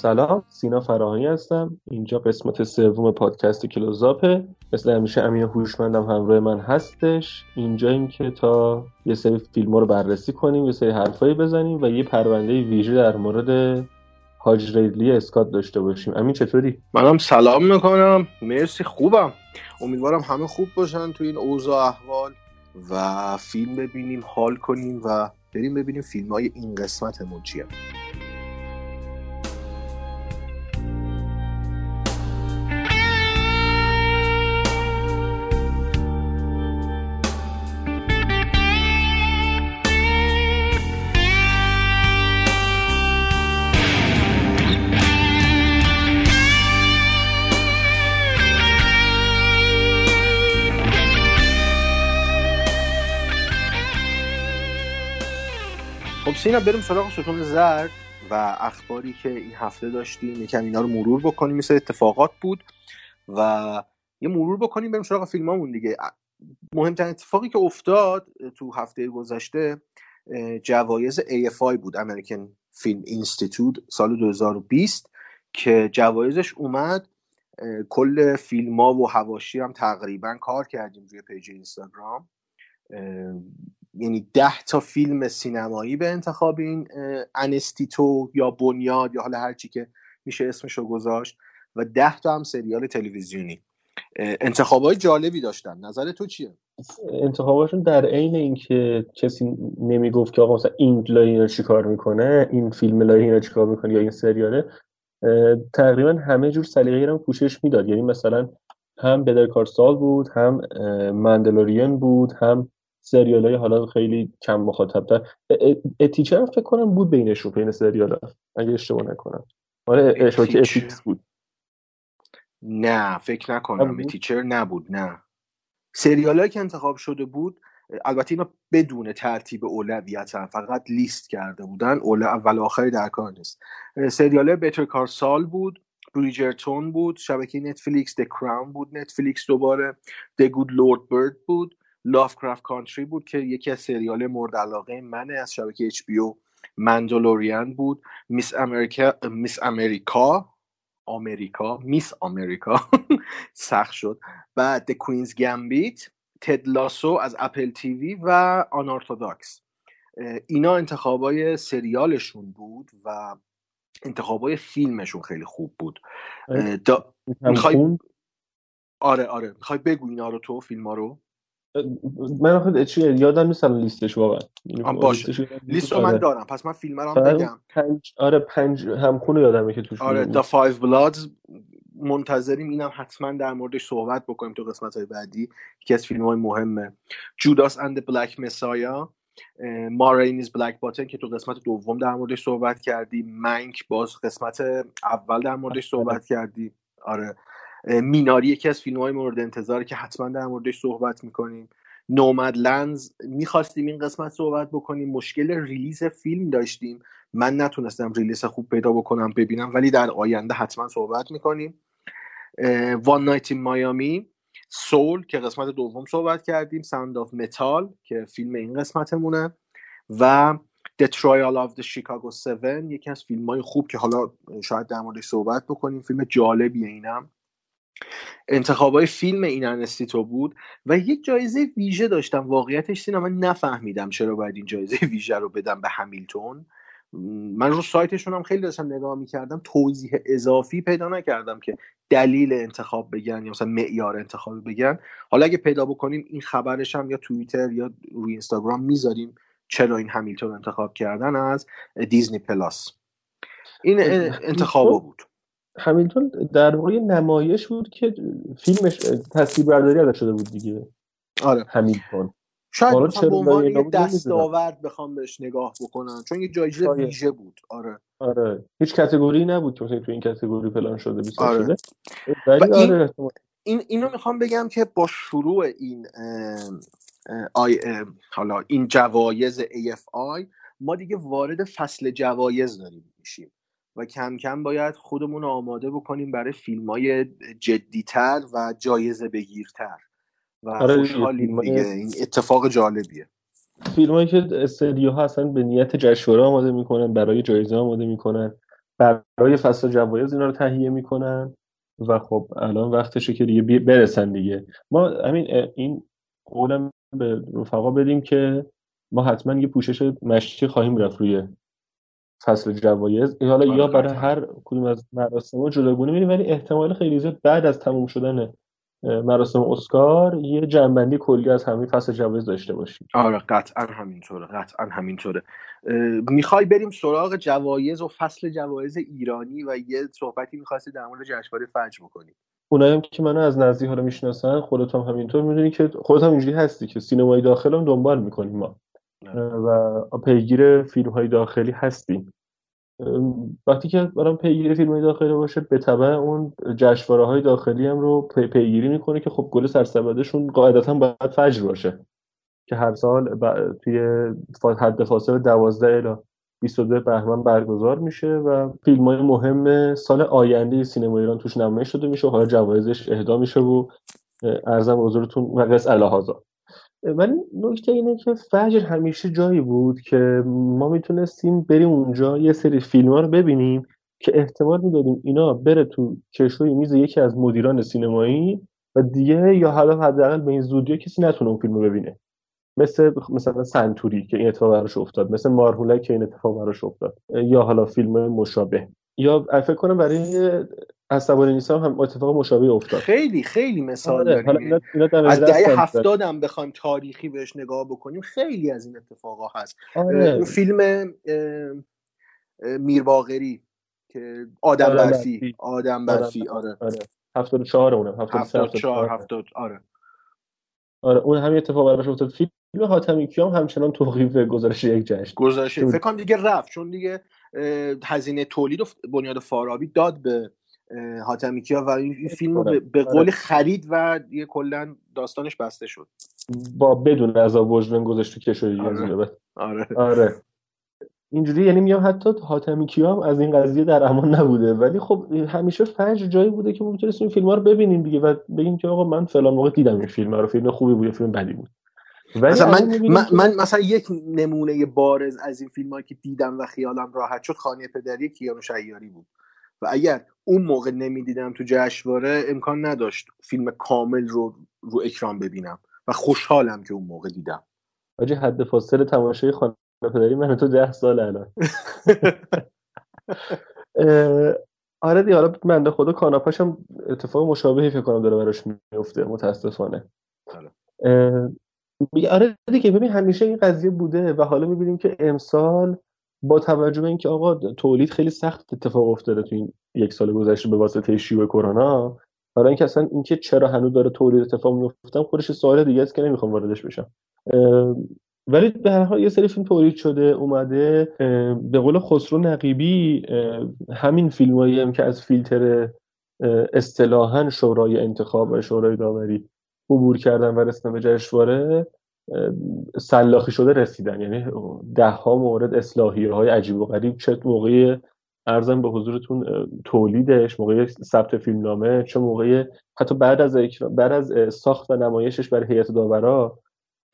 سلام سینا فراهانی هستم. اینجا قسمت سوم پادکست کلوزاپه. مثل همیشه امین هوشمندم همراه من هستش. اینجاییم که تا یه سری فیلم رو بررسی کنیم یه سری حرفایی بزنیم و یه پرونده ویژه در مورد هاج ریدلی اسکات داشته باشیم. امین چطوری؟ منم سلام می‌کنم. مرسی خوبم. امیدوارم همه خوب باشن تو این اوضاع احوال و فیلم ببینیم حال کنیم و بریم ببینیم فیلم های این قسمتمون چیه. خب سینا بریم سراغ ستون زرد و اخباری که این هفته داشتیم. یکم اینا رو مرور بکنیم. مثل اتفاقات بود و یه مرور بکنیم بریم سراغ فیلمامون دیگه. مهمترین اتفاقی که افتاد تو هفته گذشته جوایز AFI بود American Film Institute سال 2020 که جوایزش اومد. کل فیلم ها و حواشی هم تقریبا کار کردیم روی پیج اینستاگرام. یعنی ده تا فیلم سینمایی به انتخاب این انستیتو یا بنیاد یا حالا هرچی که میشه اسمش رو گذاشت و ده تا هم سریال تلویزیونی. انتخابای جالبی داشتن. نظر تو چیه؟ انتخاباشون در عین اینکه کسی نمی‌گفت که آقا مثلا این لاین چیکار می‌کنه این فیلم لاین چیکار می‌کنه یا این سریاله تقریبا همه جور سلیقه‌ای رو پوشش می‌داد. یعنی مثلا هم Better Call Saul بود هم Mandalorian بود هم سریال های حالا خیلی کم مخاطب تر A Teacher فکر کنم بود بینشون بین سریال ها اگه اشتباه نکنم. آره اشتباه اتیکس بود. نه فکر نکنم. A Teacher نبود نه. سریال هایی که انتخاب شده بود البته اینا بدون ترتیب اولویت هم فقط لیست کرده بودن. اول اول آخری در کار نیست. سریال Better Call Saul بود Bridgerton بود شبکه نتفلیکس The Crown بود نتفلیکس دوباره The Good Lord Bird بود. Lovecraft Country بود که یکی از سریال مورد علاقه منه از شبکه HBO Mandalorian بود. Mrs. America Mrs. America America Mrs. America سخت شد. بعد The Queen's Gambit Ted Lasso از Apple TV و Unorthodox اینا انتخابای سریالشون بود و انتخابای فیلمشون خیلی خوب بود. دا... می‌خوای آره آره. می‌خوای بگو اینا رو تو فیلم ها رو؟ من آخه چی یادم نیست لیستش واقعا. باشه. لیست رو من دارم. پس من فیلم رو هم بگم. پنج آره پنج هم‌خونه یادمه که توش آره Da 5 Bloods منتظریم اینم حتما در موردش صحبت بکنیم تو قسمت های بعدی. یکی از فیلم های مهمه Judas and Black Messiah Ma Rainey's Black Bottom که تو قسمت دوم در موردش صحبت کردی. Mank باز قسمت اول در موردش صحبت کردی. آره. Minari یکی از فیلم های مورد انتظاره که حتما در موردش صحبت می‌کنیم. Nomadland می‌خواستیم این قسمت صحبت بکنیم. مشکل release فیلم داشتیم. من نتونستم release خوب پیدا بکنم ببینم ولی در آینده حتما صحبت می‌کنیم. One Night in Miami Soul که قسمت دوم صحبت کردیم Sound of Metal که فیلم این قسمتمونه و The Trial of the Chicago 7 یکی از فیلم های خوب که حالا شاید در موردش صحبت بکنیم. فیلم جالبیه اینم. انتخابای فیلم این انستیتو بود و یک جایزه ویژه داشتن. واقعیتش سینا من نفهمیدم چرا باید این جایزه ویژه رو بدن به Hamilton. من رو سایتشون هم خیلی داشتم نگاه می‌کردم. توضیح اضافی پیدا نکردم که دلیل انتخاب بگن یا مثلا معیار انتخاب بگن. حالا اگه پیدا بکنیم این خبرش هم یا توییتر یا روی اینستاگرام می‌ذاریم چرا این همیلتون انتخاب کردن از دیزنی پلاس. این انتخاب بود. همیلتون در واقع نمایش بود که فیلمش تصویر برداری ازش شده بود دیگه. آره. همیلتون. شاید به عنوان یه دستاورد بخوام بهش نگاه بکنم چون یه جایزه ویژه بود. آره. آره. هیچ کاتگوری نبود که تو این کاتگوری پلان شده بیست آره. شده. ولی این, آره این اینو می‌خوام بگم که با شروع این آی حالا این جوایز AFI ما دیگه وارد فصل جوایز داریم میشیم. و کم کم باید خودمون آماده بکنیم برای فیلم های جدیتر و جایزه بگیرتر. و آره خوشحالیم دیگه. این اتفاق جالبیه. فیلم هایی که استدیو ها اصلا به نیت جشنواره آماده می‌کنن برای جایزه آماده می‌کنن. برای فصل جوایز اینا رو تهیه می‌کنن. و خب الان وقتشه که دیگه برسن دیگه. ما همین این قولم به رفقا بدیم که ما حتما یه پوشش مشتی خواهیم رفت روی فصل جوایز. حالا یا برای هر کدوم از مراسم جداگونه میریم ولی احتمال خیلی زیاد بعد از تموم شدن مراسم اسکار یه جنبندی کلی از همین فصل جوایز داشته باشیم آره قطعا همینطوره قطعا همینطوره. می‌خوای بریم سراغ جوایز و فصل جوایز ایرانی و یه صحبتی می‌خواستی در مورد جشنواره فجر بکنی. اونایی هم که منو از نزدیک حالا می‌شناسن خودت هم همینطور می‌دونی که خودت هم اینجوری هستی که سینمای داخل هم دنبال می‌کنیم ما. و پیگیر فیلم های داخلی هستیم. وقتی که برام پیگیری فیلم های داخلی باشه به طبع اون جشنواره های داخلی هم رو پی پیگیری می‌کنه که خب گل سرسبدشون قاعدتا باید فجر باشه. که هر سال توی حد فاصله 12 الی 22 بهمن برگزار میشه و فیلم های مهم سال آینده سینما ایران توش نمایش شده میشه و حالا جوایزش اهدا میشه و ارزم حضورتون و قص الهازا ولی نکته اینه که فجر همیشه جایی بود که ما می‌تونستیم بریم اونجا یه سری فیلم ها رو ببینیم که احتمال می‌دادیم اینا بره تو کشوی میز یکی از مدیران سینمایی و دیگه یا حالا حداقل به این زودی کسی نتونه اون فیلم رو ببینه. مثل مثلا سنتوری که این اتفاق براش افتاد مثل مارهولک که این اتفاق براش افتاد یا حالا فیلم مشابه. یا فکر کنم برای عصبانی نیستم هم اتفاق مشابه افتاد. خیلی خیلی مثال آره. داریم از دهه هفتاد هم بخوایم تاریخی بهش نگاه بکنیم خیلی از این اتفاقا هست. آره. فیلم میرواغری که آدم برفی. آدم برفی آره. آره. 74 اونم 74 70 آره. آره اون همین اتفاق براش افتاد. فیلم حاتمی کیام همچنان توقیف گزارش یک جشن. گزارش فکر کنم دیگه رفت چون دیگه هزینه تولید و بنیاد فارابی داد به حاتمی کیا و این فیلم رو به, به قول خرید و دیگه کلا داستانش بسته شد. با بدون عذاب وجدان گذاشت تو کشوری آره. آره. آره. اینجوری یعنی میگم حتی حاتمی کیا هم از این قضیه در امان نبوده. ولی خب همیشه فجر جایی بوده که می‌تونستیم این فیلم ها رو ببینیم دیگه و بگیم که آقا من فلان موقع دیدم این فیلم رو. فیلم خوبی بود فیلم بدی بود. ولی مثلا من, من, که- من مثلا یک نمونه بارز از این فیلم که دیدم و خیالم راحت شد خانه پدری کیانو شیاری بود. و اگر اون موقع نمی‌دیدم تو جشنواره امکان نداشت فیلم کامل رو رو اکران ببینم و خوشحالم که اون موقع دیدم. حاجی حد فاصله تماشای خانه پدری من تو ده سال الان. آره دیگه حالا بنده خدا کاناپاش هم اتفاق مشابهی فکر کنم داره براش میفته متاسفانه. میگه آره دیگه ببین همیشه این قضیه بوده و حالا می‌بینیم که امسال با توجه به اینکه آقا تولید خیلی سخت اتفاق افتاده تو این یک سال گذشته به واسطه شیوع کرونا حالا اینکه اصلا اینکه چرا هنوز داره تولید اتفاق میفته خودش سوال دیگه است که نمی‌خوام واردش بشم. ولی به هر حال یه سری فیلم تولید شده اومده. به قول خسرو نقیبی همین فیلمایی هم که از فیلتر اصطلاحا شورای انتخاب و شورای داوری عبور کردن و رسیدن به جشنواره سلاخی شده رسیدن. یعنی ده ها مورد اصلاحی های عجیب و غریب چه موقع ارزم به حضورتون تولیدش موقع ثبت فیلمنامه چه موقع حتی بعد از بعد از ساخت و نمایشش برای هیئت داورا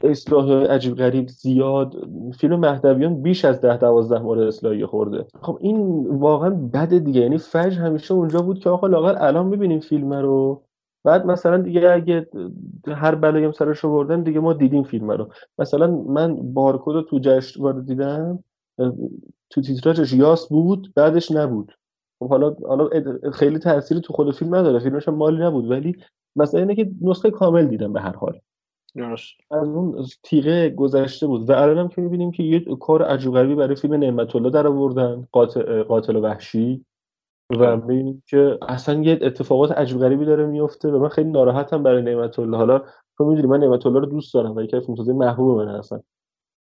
اصلاح عجیب غریب زیاد. فیلم مهدویان بیش از ده دوازده مورد اصلاحی خورده. خب این واقعا بده دیگه. یعنی فجر همیشه اونجا بود که آقا لاغر الان می‌بینیم فیلم رو. بعد مثلا دیگه اگه هر بلایی هم سرش بردن دیگه ما دیدیم فیلم رو. مثلا من بارکد رو تو جشنواره دیدم تو تیتراژش یاس بود بعدش نبود. خب حالا حالا خیلی تاثیری تو خود فیلم نداره فیلمش هم مالی نبود ولی مثلا اینه که نسخه کامل دیدم به هر حال. از اون تیغه گذشته بود. و الان هم که می‌بینیم که یه کار عجیب غریبی برای فیلم نعمت الله در آوردن قاتل, قاتل وحشی. و که اصلا یه اتفاقات عجیب غریبی داره میفته و من خیلی ناراحتم برای نعمت الله حالا تو می‌دونی من نعمت الله رو دوست دارم و یکی از فیلمسازی محبوب من هستن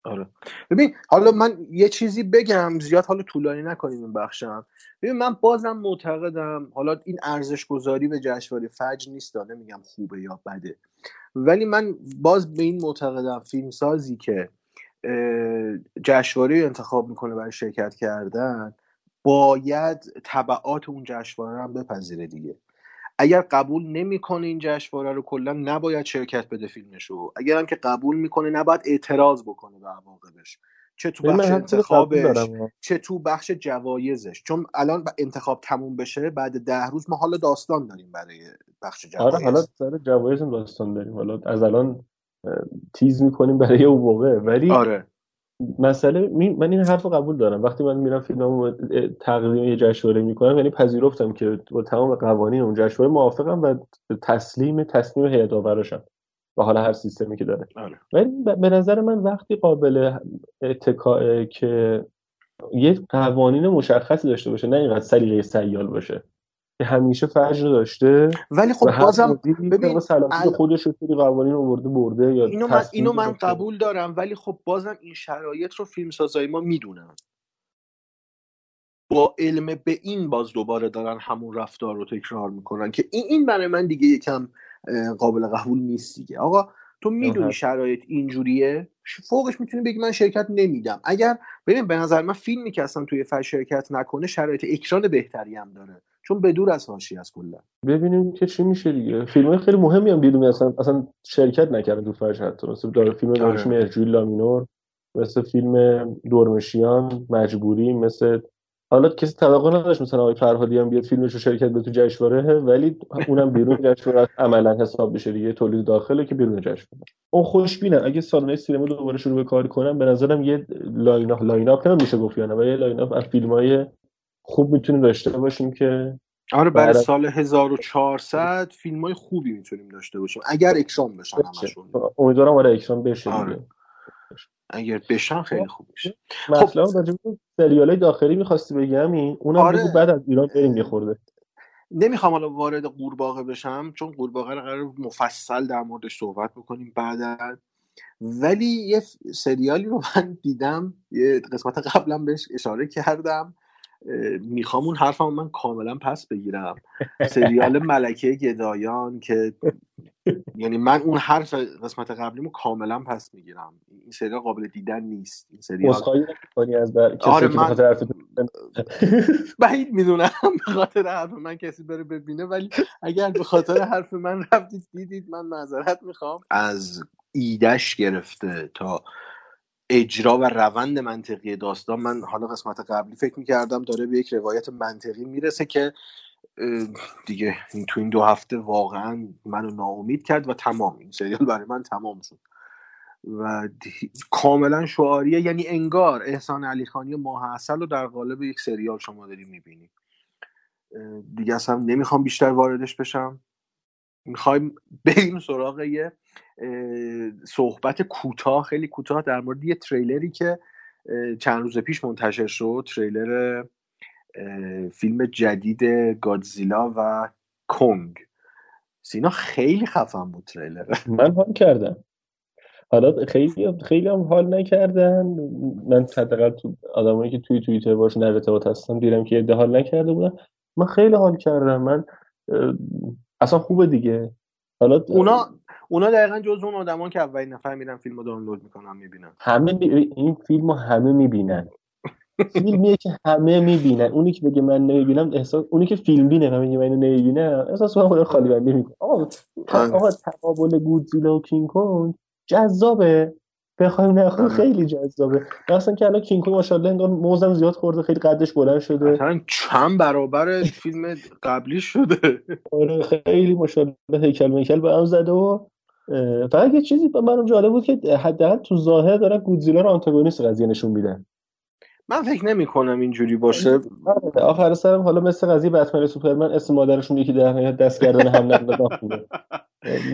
آره. ببین حالا من یه چیزی بگم زیاد حالا طولانی نکنیم این بخشم. ببین من بازم معتقدم حالا این ارزش گذاری به جشنواره فجر نیست نمیگم خوبه یا بده. ولی من باز به این معتقدم فیلمسازی که جشنواره انتخاب می‌کنه برای شرکت کردن باید طبعات اون جشنواره هم بپذیره دیگه. اگر قبول نمی‌کنه این جشنواره رو کلا نباید شرکت بده فیلمشو. اگر هم که قبول می‌کنه نباید اعتراض بکنه به عواقبش. چه تو بخش انتخابش چه تو بخش جوایزش. چون الان انتخاب تموم بشه بعد ده روز ما حالا داستان داریم برای بخش جوایز آره حالا سر جوایز داستان داریم. حالا از الان تیز می‌کنیم برای اون موقع. ولی آره. مسئله من این حرف رو قبول دارم. وقتی من میرم فیلممو تقدیم یه جشنواره می‌کنم یعنی پذیرفتم که با تمام قوانین اون جشنواره موافقم و تسلیم تصمیم هیئت آوراشم و حالا هر سیستمی که داره. آره. ولی به نظر من وقتی قابل اتکاء که یه قوانین مشخصی داشته باشه نه اینقدر سلیقه سیال باشه. که همیشه فجر داشته ولی خب بازم ببین ال... خودش رو قوانین آورده برده یا اینو من, اینو من قبول دارم ولی خب بازم این شرایط رو فیلم سازای ما می‌دونن. با علم به این باز دوباره دارن همون رفتار رو تکرار می‌کنن که این این برای من دیگه یکم قابل قبول نیست دیگه. آقا تو می‌دونی شرایط اینجوریه؟ فوقش می‌تونی بگی من شرکت نمیدم. اگر ببین به نظر من فیلمی که اصلا توی فش شرکت نکنه شرایط اکران بهتری هم داره. چون به دور از هاشی از کلا. ببینیم که چی میشه دیگه. فیلم خیلی مهمی هم بیرون اصلا اصلا شرکت نکردن تو فش حتی. مثل داره فیلم دارش آره. لامینور مثل فیلم دورمشیان مجبوری مثل حالا کسی توقع نداشت مثلا آقای فرهادی هم بیاد فیلمش رو شرکت به تو جشنواره ولی اونم بیرون جشنواره عملا حساب بشه دیگه تولید داخله که بیرون جشنواره. اون خوشبینم اگه سالنای سینما دوباره شروع به کار کنن به نظرم یه line up line up نمیشه گفت یعنی یه line up از فیلمای خوب می‌تونیم داشته باشیم که آره برای سال 1400 فیلم های خوبی می‌تونیم داشته باشیم. اگر اکران بشن همشون. امیدوارم آره اکران بشه آره. اگر بشن خیلی خوب میشه. مثلا خب سریال داخلی می‌خواستی بگم این اونم آره. بعد از ایران بریم یه خورده نمی‌خوام حالا وارد قورباغه بشم چون قورباغه رو قرار مفصل در موردش صحبت بکنیم بعد ولی یه سریالی رو من دیدم یه قسمت قبلا بهش اشاره کردم. می‌خوام اون حرفم من کاملا پس بگیرم. سریال ملکه گدایان که یعنی من اون حرف قسمت قبلیمو کاملا پس می‌گیرم. این سریال قابل دیدن نیست این سریال. از بر... آره من بعید می‌دونم به خاطر حرف من کسی بره ببینه ولی اگر به خاطر حرف من رفتید دیدید من معذرت می‌خوام. از ایدش گرفته تا اجرا و روند منطقی داستان. من حالا قسمت قبلی فکر می‌کردم داره به یک روایت منطقی می‌رسه که دیگه تو این دو هفته واقعا منو ناامید کرد و تمام. این سریال برای من تمام شد. و کاملا شعاریه. یعنی انگار احسان علی خانی ماه اصل رو در قالب یک سریال شما داری می‌بینی. دیگه اصلا نمی‌خوام بیشتر واردش بشم. می‌خوایم بریم سراغ یه صحبت کوتاه خیلی کوتاه در مورد یه تریلری که چند روز پیش منتشر شد تریلر فیلم جدید گادزیلا و کنگ سینا خیلی خفن بود تریلر. من حال کردم. حالا خیلی خیلی هم حال نکردن. من حداقل تو آدمایی که توی توییتر باشون در ارتباط هستم دیدم که یه حال نکرده بودن. من خیلی حال کردم. من اصلا خوبه دیگه. حالا اونا اونا دقیقا جز اون آدمان که اولین نفر میرن فیلم رو دانلود می‌کنن می‌بینن. همه این فیلم رو همه می‌بینن. فیلمیه که همه می‌بینن. اونی که بگه من نمی‌بینم احساس اونی که فیلم بینه و میگه من نمی‌بینم. احساس خود خالی بندی می‌کنه آقا آقا تقابل گودزیلا و کینگ کنگ جذابه. بخوایم نخوایم آره. خیلی جذابه. مثلا که الان کینگ کنگ ماشاءالله انگار موزم زیاد خورده خیلی قدش بلند شده. مثلا چند برابر فیلم قبلی شده. آره خیلی ماشاءالله هیکل میکل به هم زده و فقط یه چیزی برام جالب بود که حداقل تو ظاهر دارن گودزیلا رو آنتاگونیست قضیه نشون میدن. من فکر نمی کنم اینجوری باشه. آره، آخر سرم حالا مثل قضیه بتمن سوپرمن اسم مادرشون یکی در نهایت دست کردن هم خوبه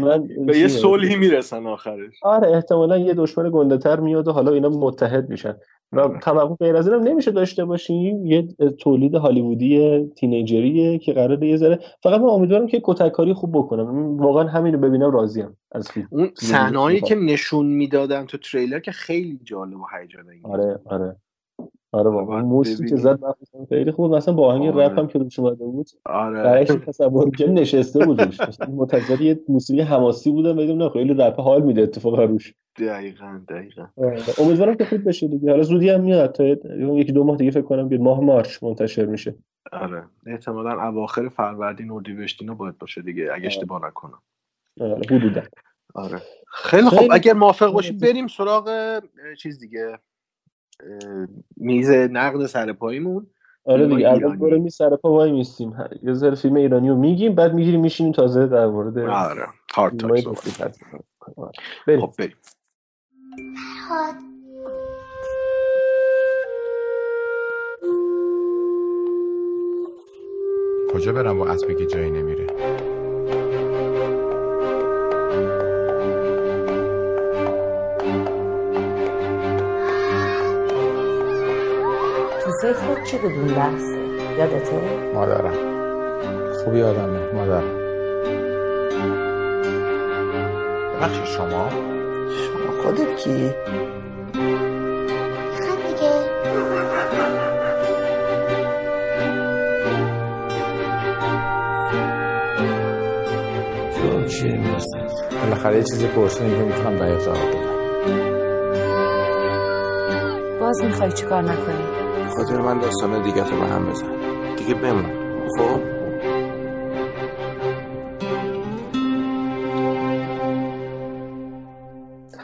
من به یه صلحی می‌رسن آخرش. آره احتمالا یه دشمن گنده تر میاد و حالا اینا متحد میشن. و توقع غیر از اینم نمیشه داشته باشیم. یه تولید هالیوودی تینیجریه که قراره یه ذره فقط من امیدوارم که کتککاری خوب بکنم. واقعا همینو ببینم راضیم از فیلم. اون صحنه‌ای که نشون می‌دادن تو تریلر که خیلی جالب و هیجان آره آره. آره واقعا موسیقی که زد خیلی خوب. مثلا با آهنگ آره. رپ هم که روش اومده بود آره. برعکس تصور که نشسته بود روش منتظر یه موسیقی حماسی بودم بدون نه خیلی رپ حال میده اتفاقا روش. دقیقا دقیقا. آره. امیدوارم که خوب بشه دیگه. حالا زودی هم میاد تا یکی دو ماه دیگه فکر کنم بیاد ماه مارچ منتشر میشه. آره. احتمالا اواخر فروردین اردیبهشت اینا باید باشه دیگه اگه اشتباه نکنم. آره حدودا. آره. خیلی خیلی- اگر موافق باشی بریم سراغ چیز دیگه. میز نقد سر پاییمون آره دیگه اول ایرانی. برو می سر پا وای میستیم یه ذره فیلم ایرانی رو میگیم بعد می‌گیریم میشینیم تازه در مورد آره هارد تاک. آره. بریم خب بریم کجا برم با اسبی که جایی نمیره فکرت چی بود اون لحظه یادته مادرم. خوبی آدمه مادرم. بخش شما؟ شما خودت کی؟ بالاخره یه چیزی پرسیدین که می‌تونم دقیق جواب بدم. باز می‌خوای چیکار نکنی؟ خاطر من داستان دیگه تو به هم بزن. دیگه بمون. خب؟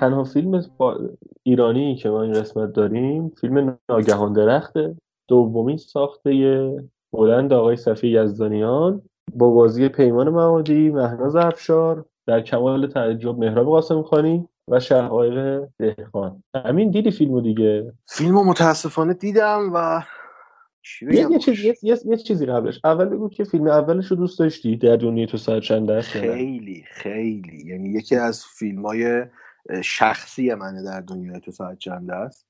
تنها فیلم ایرانی که ما این قسمت داریم فیلم ناگهان درخته. دومین ساخته بلند آقای صفی یزدانیان با بازی پیمان معادی مهناز افشار در کمال تعجب مهراب قاسم خانی. و شقایق دهقان. همین دیدی فیلمو دیگه؟ فیلم رو متاسفانه دیدم و چی یه, یه, چیز، یه, یه, یه چیزی قبلش. اول بگو که فیلم اولش رو دوست داشتی در دنیای تو ساعت چند؟ خیلی خیلی. یعنی یکی از فیلم های شخصی منه در دنیای تو ساعت چند است.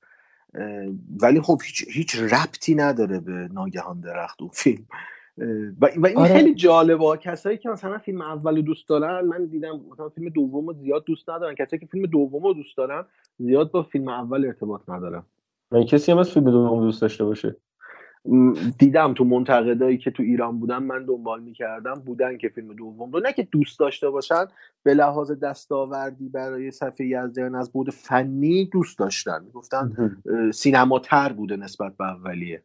ولی خب هیچ هیچ ربطی نداره به ناگهان درخت اون فیلم. و و این آره. خیلی جالبه. کسایی که مثلا فیلم اول رو دوست دارن من دیدم مثلا فیلم دوم رو زیاد دوست ندارن. کسایی که فیلم دوم رو دوست دارن زیاد با فیلم اول ارتباط ندارن. من کسی هم از فیلم دوم دوست داشته باشه؟ دیدم تو منتقدایی که تو ایران بودن من دنبال می‌کردم بودن که فیلم دوم رو. نه که دوست داشته باشن به لحاظ دستاوردی برای صفحه یزدان از بود فنی دوست داشتن. می‌گفتن سینما تر بوده نسبت به اولیه.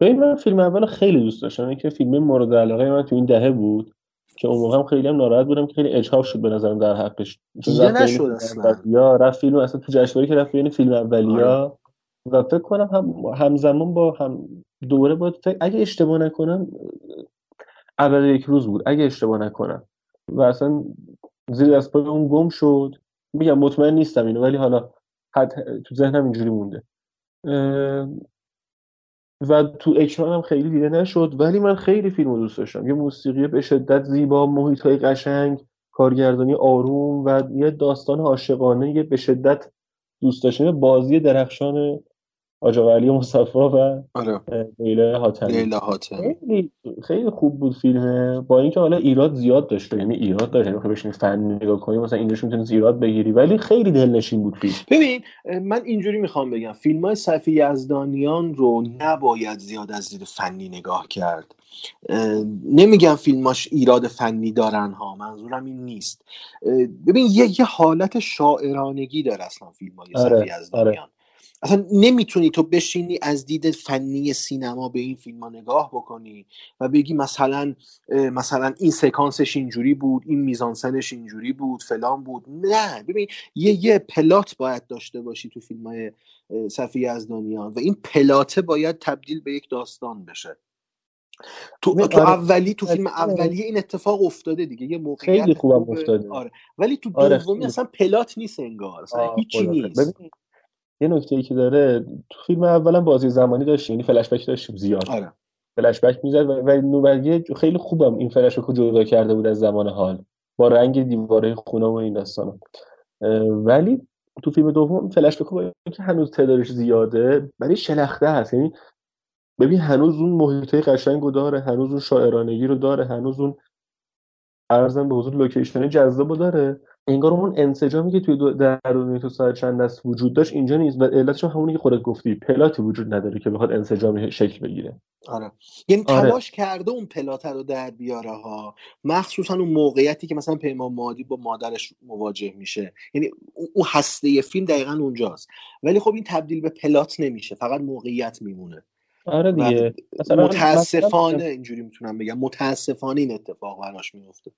ببین من فیلم اول خیلی دوست داشتم. که فیلم مورد علاقه من تو این دهه بود که اون موقع هم خیلی هم ناراحت بودم که خیلی اجحاف شد به نظرم در حقش. دیده نشد فیلم اصلا. اولیا رفت فیلم اصلا تو جشنواره که رفت بین فیلم اولیا و فکر کنم هم همزمان با هم دوره بود فکر اگه اشتباه نکنم اول یک روز بود. اگه اشتباه نکنم. و اصلا زیر دست پای اون گم شد. میگم مطمئن نیستم اینو ولی حالا حد تو ذهنم اینجوری مونده. و تو اکران هم خیلی دیده نشد ولی من خیلی فیلم رو دوست داشتم. یه موسیقی به شدت زیبا محیط های قشنگ کارگردانی آروم و یه داستان عاشقانه به شدت دوست داشتنی بازی درخشان آجا علی مصطفی و آره. لیلا حاتمی. لیلا حاتمی. خیلی خیلی خوب بود فیلمه. با اینکه حالا ایراد زیاد داشته یعنی ایراد داشت یعنی بخوای بشینی فن نگاه کنی مثلا اینجاش می‌تونی ایراد بگیری ولی خیلی دلنشین بود فیلم. ببین من اینجوری می‌خوام بگم فیلم های صفی یزدانیان رو نباید زیاد از دید فنی نگاه کرد. نمیگم فیلماش ایراد فنی دارن ها منظورم این نیست. ببین یه, یه حالت شاعرانگی داره اصلا فیلم های آره، صفی یزدانیان. اصلا نمی‌تونی تو بشینی از دید فنی سینما به این فیلم ها نگاه بکنی و بگی مثلا مثلا این سکانسش اینجوری بود این میزانسنش اینجوری بود فلان بود نه ببین یه یه پلات باید داشته باشی تو فیلم های صفی یزدانیان و این پلاته باید تبدیل به یک داستان بشه تو, تو آره، اولی تو فیلم آره. اولیه این اتفاق افتاده دیگه یه موقعیت خیلی خوبم خوبه. افتاده. آره ولی تو آره، دومی خیلی. اصلا پلات نیست انگار اصلا هیچی. نیست ببین یه نکته ای که داره تو فیلم اولا بازی زمانی داشتیم یعنی فلش بک داشتیم زیاد. آره. فلش بک می‌زد و خیلی خوبم این فلش بک جدا کرده بود از زمان حال. با رنگ دیواره خونه و این داستانا. ولی تو فیلم دوم فلش بک که هنوز تعدادش زیاده ولی شلخته هست. یعنی ببین هنوز اون محیطه قشنگ رو داره هنوز اون شاعرانگی رو داره هنوز اون ارزم به حضور لوکیشن جذاب داره. انگار اون انسجامی که توی درونی تو ساعت چند دست وجود داشت اینجا نیست. و علتش همونی که خودت گفتی پلاتی وجود نداره که بخواد انسجامی شکل بگیره. آره. یعنی آره. تلاش کرده اون پلات رو در بیاره ها. مخصوصا اون موقعیتی که مثلا پیمان مادی با مادرش مواجه میشه. یعنی اون هسته فیلم دقیقا اونجاست. ولی خب این تبدیل به پلات نمیشه. فقط موقعیت میمونه. آره دیگه. مثلا متاسفانه اینجوری می‌تونم بگم. متاسفانه این اتفاق براش میفته.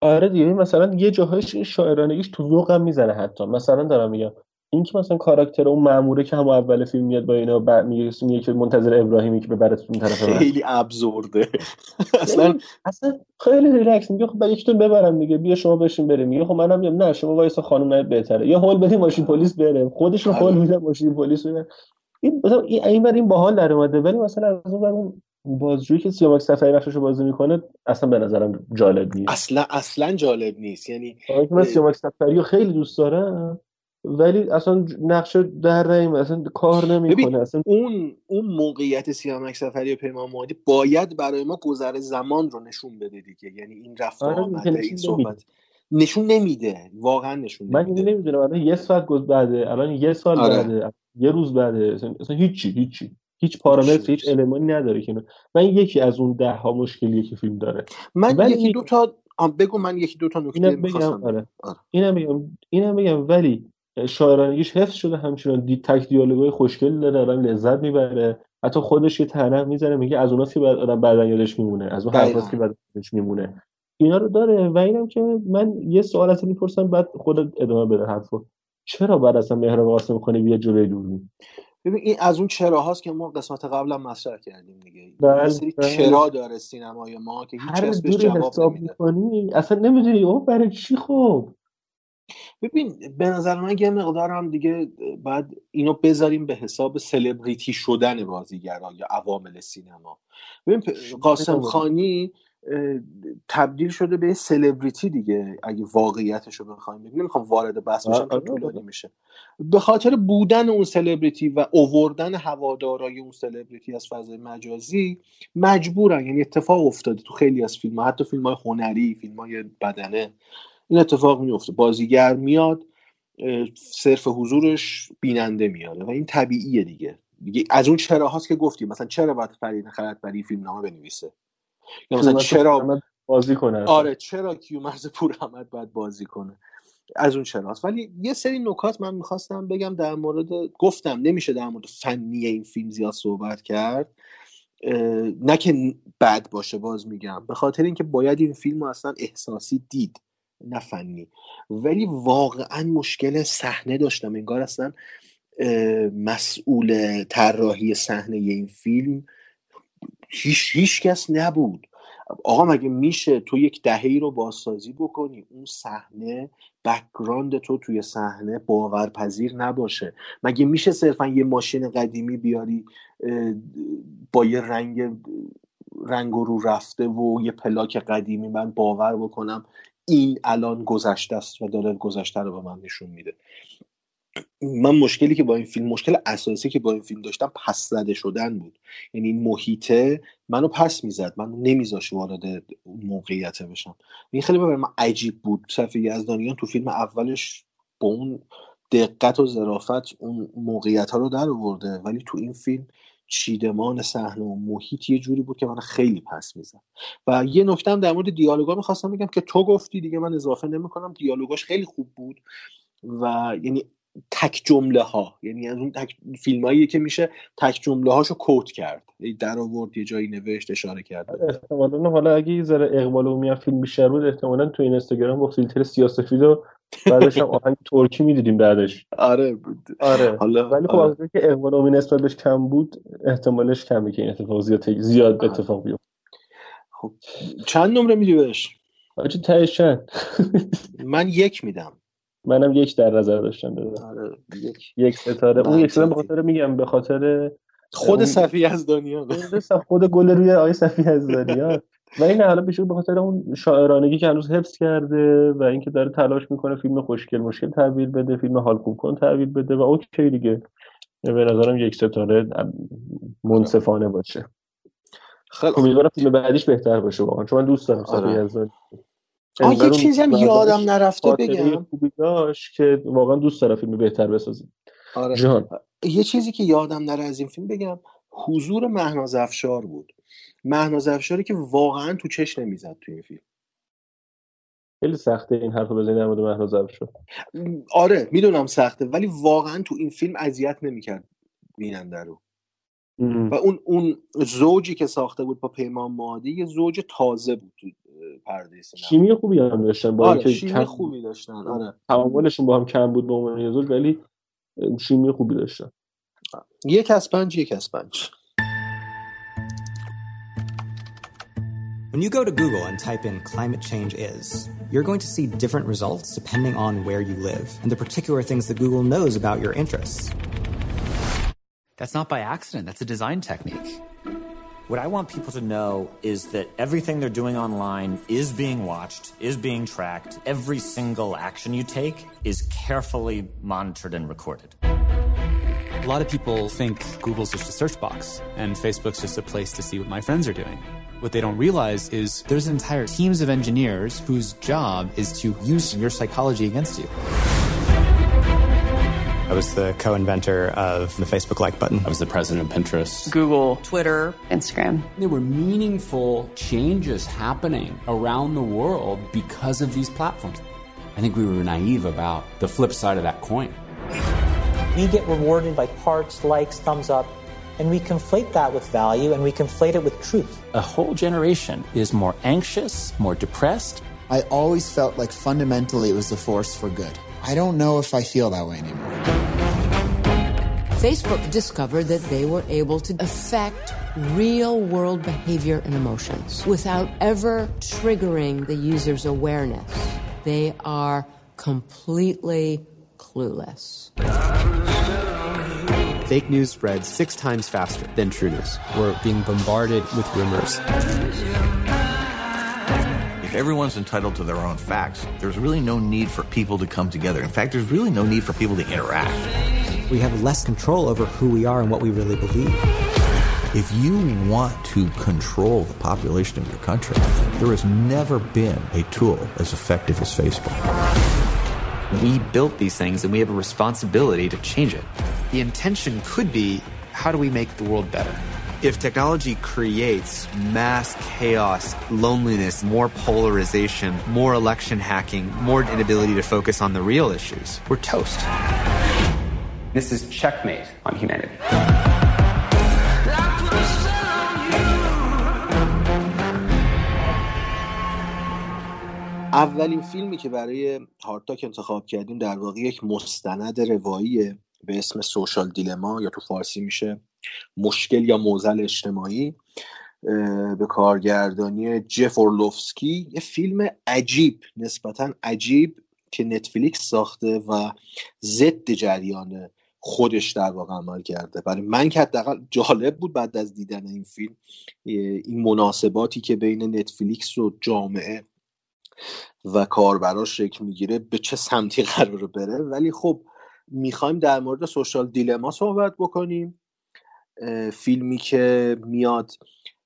آره دیگه مثلا یه جاهایش این شاعرانگیش تو ذوقم می‌زنه حتی. مثلا دارم میگم این که مثلا کاراکتر اون ماموره که هم اول فیلم میاد با اینا بعد میگه که منتظر ابراهیمی که ببرت اون طرف خیلی ابزورده. اصلا اصلا خیلی ریلکس. میگه خب یکیتون ببرم دیگه بیا شما بشین بریم. میگه خب منم میگم نه شما وایسا خانم نایت بهتره. یا هول بدیم ماشین پلیس بره. خودش رو هول میده ماشین پلیس بره این مثلا این این باحال در اومده. ولی مثلا از اون بازجویی که سیامک سفری نقشش بازی می‌کنه اصلا به نظرم جالب نیست. اصلا اصلا جالب نیست. یعنی من سیامک سفری رو خیلی دوست دارم ولی اصلا نقش در ریم اصلا کار نمی‌کنه اصلا اون اون موقعیت سیامک سفری و پیمان مادی باید برای ما گذر زمان رو نشون بده دیگه. یعنی این رفت آره آمده این صحبت نشون نمیده. واقعا نشون من نمیده. نمی‌دونم الان یه ساعت بعده الان یه سال آره. بعده یه روز بعده اصلا هیچی هیچی. هیچ پارامتر هیچ المانی نداره که من یکی از اون ده ها مشکلیه که فیلم داره. من ولی یکی دو تا بگو من یکی دو تا نکته اینم بگم آره. آره. اینم بگم اینم بگم ولی شاعرانگیش حفظ شده همچنان دی تک دیالوگای خوشگل داره آدم لذت می‌بره. حتی خودش یه طرح می‌زنه میگه از اوناست که بعد آدم بعدا یادش میمونه از اون حرفاست که بعد یادش میمونه. اینا رو داره و اینم که من یه سوال ازت می‌پرسم بعد خودت ادامه بده حرفو. چرا بعد اصلا مهراب قاسم کنه بیا جلوی دوربین ببین این از اون چرا هاست که ما قسمت قبلا مطرح کردیم دیگه. بله سری چرا داره سینمای ما که هیچ کس بهش جواب نمیده. اصلا نمی‌دونی او برای چی خب ببین به نظر من یه مقدارم دیگه بعد اینو بذاریم به حساب سلبریتی شدن بازیگرا یا عوامل سینما. ببین قاسم خانی تبدیل شده به سلبریتی دیگه. اگه واقعیتش رو بخوایم بگیم نمی‌خوام وارد بحث بشم چون طولانی میشه به خاطر بودن اون سلبریتی و اووردن هوادارای اون سلبریتی از فضای مجازی مجبورن. یعنی اتفاق افتاده تو خیلی از فیلم ها حتی فیلم های هنری فیلم های بدنه. این اتفاق میفته بازیگر میاد صرف حضورش بیننده میاره و این طبیعیه دیگه. دیگه از اون چرا هاست که گفتیم. مثلا چرا باید فرید خلطبری فیلم نامه بنویسه؟ یا مثلا چرا بازی کنه آره چرا کیومرز پور احمد باید بازی کنه؟ از اون چراست ولی یه سری نکات من می‌خواستم بگم در مورد گفتم نمیشه در مورد فنی این فیلم زیاد صحبت کرد. نه که بد باشه باز میگم. به خاطر اینکه باید این فیلم رو اصلا احساسی دید نه فنی. ولی واقعا مشکل صحنه داشت. انگار اصلا مسئول طراحی صحنه این فیلم هیچ هیچ کس نبود. آقا مگه میشه تو یک دهه رو بازسازی بکنی؟ اون صحنه background تو توی صحنه باورپذیر نباشه. مگه میشه صرفا یه ماشین قدیمی بیاری با یه رنگ رنگ رو رفته و یه پلاک قدیمی من باور بکنم این الان گذشته است و داره گذشته رو به من نشون میده. من مشکلی که با این فیلم مشکل اساسی که با این فیلم داشتم پس زده شدن بود. یعنی محیطه منو پس می‌زد. منو نمیذاش وارد موقعیت بشم. این خیلی برای من عجیب بود. صفی یزدانیان تو فیلم اولش با اون دقت و ظرافت اون موقعیت ها رو در آورده. ولی تو این فیلم چیدمان صحنه و محیط یه جوری بود که من خیلی پس می‌زد. و یه نکته هم در مورد دیالوگا می‌خواستم بگم که تو گفتی دیگه من اضافه نمی‌کنم. دیالوگاش خیلی خوب بود. و یعنی تک جمله ها یعنی از اون تک فیلم که میشه تک جمله هاشو کوت کرد در آورد یه جایی نوشت اشاره کرد. احتمالا. حالا اگه یه ذره اقبال عمومی فیلم بیشتر بود احتمالا تو این اینستاگرام با فیلتر سیاسفید و بعدش هم آهنگ ترکی می‌دیدیم بعدش. آره. آره. حالا ولی خب آره. که اقبال عمومی نسبت بهش کم بود احتمالش کمه که این اتفاق زیاد زیاد آره. اتفاق بیفته خب چند نمره میدی بهش؟ آجی تهش چند؟ من یک میدم. منم یک در نظر داشتم بده آره یک. یک ستاره. اون یک ستاره به خاطر میگم به خاطر خود اون- صفی از دنیا. خود گل روی آقای صفی از و این حالا بشه به خاطر اون شاعرانگی که هنوز حفظ کرده و اینکه داره تلاش می‌کنه فیلم خوشگل مشکل تحویل بده فیلم حال خوب کن تحویل بده و اوکی دیگه. به نظرم یک ستاره منصفانه باشه. خیلی امیدوارم فیلم بعدیش بهتر باشه واقعا چون من دوست دارم صفی آره. یزدانی آه یه چیزی هم یادم نرفته بگم. خوبی داشت که واقعا دوست دارم فیلم بهتر بسازیم. آره. جان. یه چیزی که یادم نره از این فیلم بگم حضور مهناز افشار بود. مهناز افشاری که واقعا تو چش نمی‌زد تو این فیلم. خیلی سخته این حرف بزنی در مورد مهناز افشار. آره می‌دونم سخته ولی واقعا تو این فیلم اذیت نمی‌کرد بیننده رو. و اون اون زوجی که ساخته بود با پیمان مادی یه زوج تازه بود. تو اه، پرده سینما شیمی خوبی هم داشتن با آره اینکه شیمی کم- خوبی داشتن آره تعاملشون با هم کم بود به عنوان یه زوج ولی شیمی خوبی داشتن یک از پنج یک از پنج When you go to Google and type in climate change is, you're going to see different results depending on where you live and the particular things that Google knows about your interests. That's not by accident, that's a design technique. What I want people to know is that everything they're doing online is being watched, is being tracked. Every single action you take is carefully monitored and recorded. A lot of people think Google's just a search box and Facebook's just a place to see what my friends are doing. What they don't realize is there's entire teams of engineers whose job is to use your psychology against you. I was the co-inventor of the Facebook like button. I was the president of Pinterest. Google, Twitter, Instagram. There were meaningful changes happening around the world because of these platforms. I think we were naive about the flip side of that coin. We get rewarded by hearts, likes, thumbs up, and we conflate that with value and we conflate it with truth. A whole generation is more anxious, more depressed. I always felt like fundamentally it was a force for good. I don't know if I feel that way anymore. Facebook discovered that they were able to affect real world behavior and emotions without ever triggering the user's awareness. They are completely clueless. Fake news spreads six times faster than true news. We're being bombarded with rumors. If everyone's entitled to their own facts, there's really no need for people to come together. In fact, there's really no need for people to interact. We have less control over who we are and what we really believe. If you want to control the population of your country, there has never been a tool as effective as Facebook. We built these things and we have a responsibility to change it. The intention could be how do we make the world better? If technology creates mass chaos, loneliness, more polarization, more election hacking, more inability to focus on the real issues, we're toast. This is checkmate on humanity. اولین فیلمی که برای هارتاک انتخاب کردیم در واقع یک مستند رواییه به اسم سوشال دیلما یا تو فارسی میشه مشکل یا موزل اجتماعی به کارگردانی جف اورلوفسکی. یه فیلم عجیب نسبتا عجیب که نتفلیکس ساخته و ضد جریان خودش در واقع عمل کرده. برای من که حداقل جالب بود بعد از دیدن این فیلم این مناسباتی که بین نتفلیکس و جامعه و کاربراش شکل می‌گیره به چه سمتی قرار بره. ولی خب می‌خوایم در مورد سوشال دیلما صحبت بکنیم. فیلمی که میاد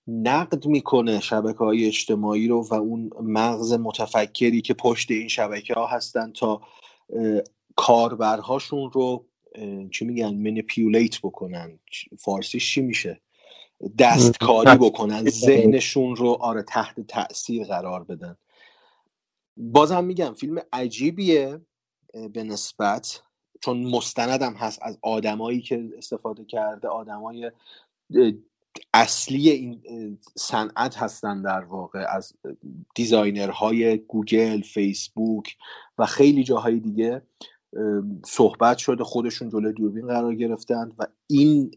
نقد می‌کنه شبکه های اجتماعی رو و اون مغز متفکری که پشت این شبکه ها هستن تا کاربرهاشون رو چی میگن منیپیولیت بکنن. فارسیش چی میشه؟ دستکاری بکنن. ذهنشون رو آره تحت تاثیر قرار بدن. بازم میگم فیلم عجیبیه به نسبت. چون مستندم هست از آدمایی که استفاده کرده آدمای اصلی این صنعت هستن در واقع از designer های گوگل فیسبوک و خیلی جاهای دیگه صحبت شده خودشون جلوی دوربین قرار گرفتن و این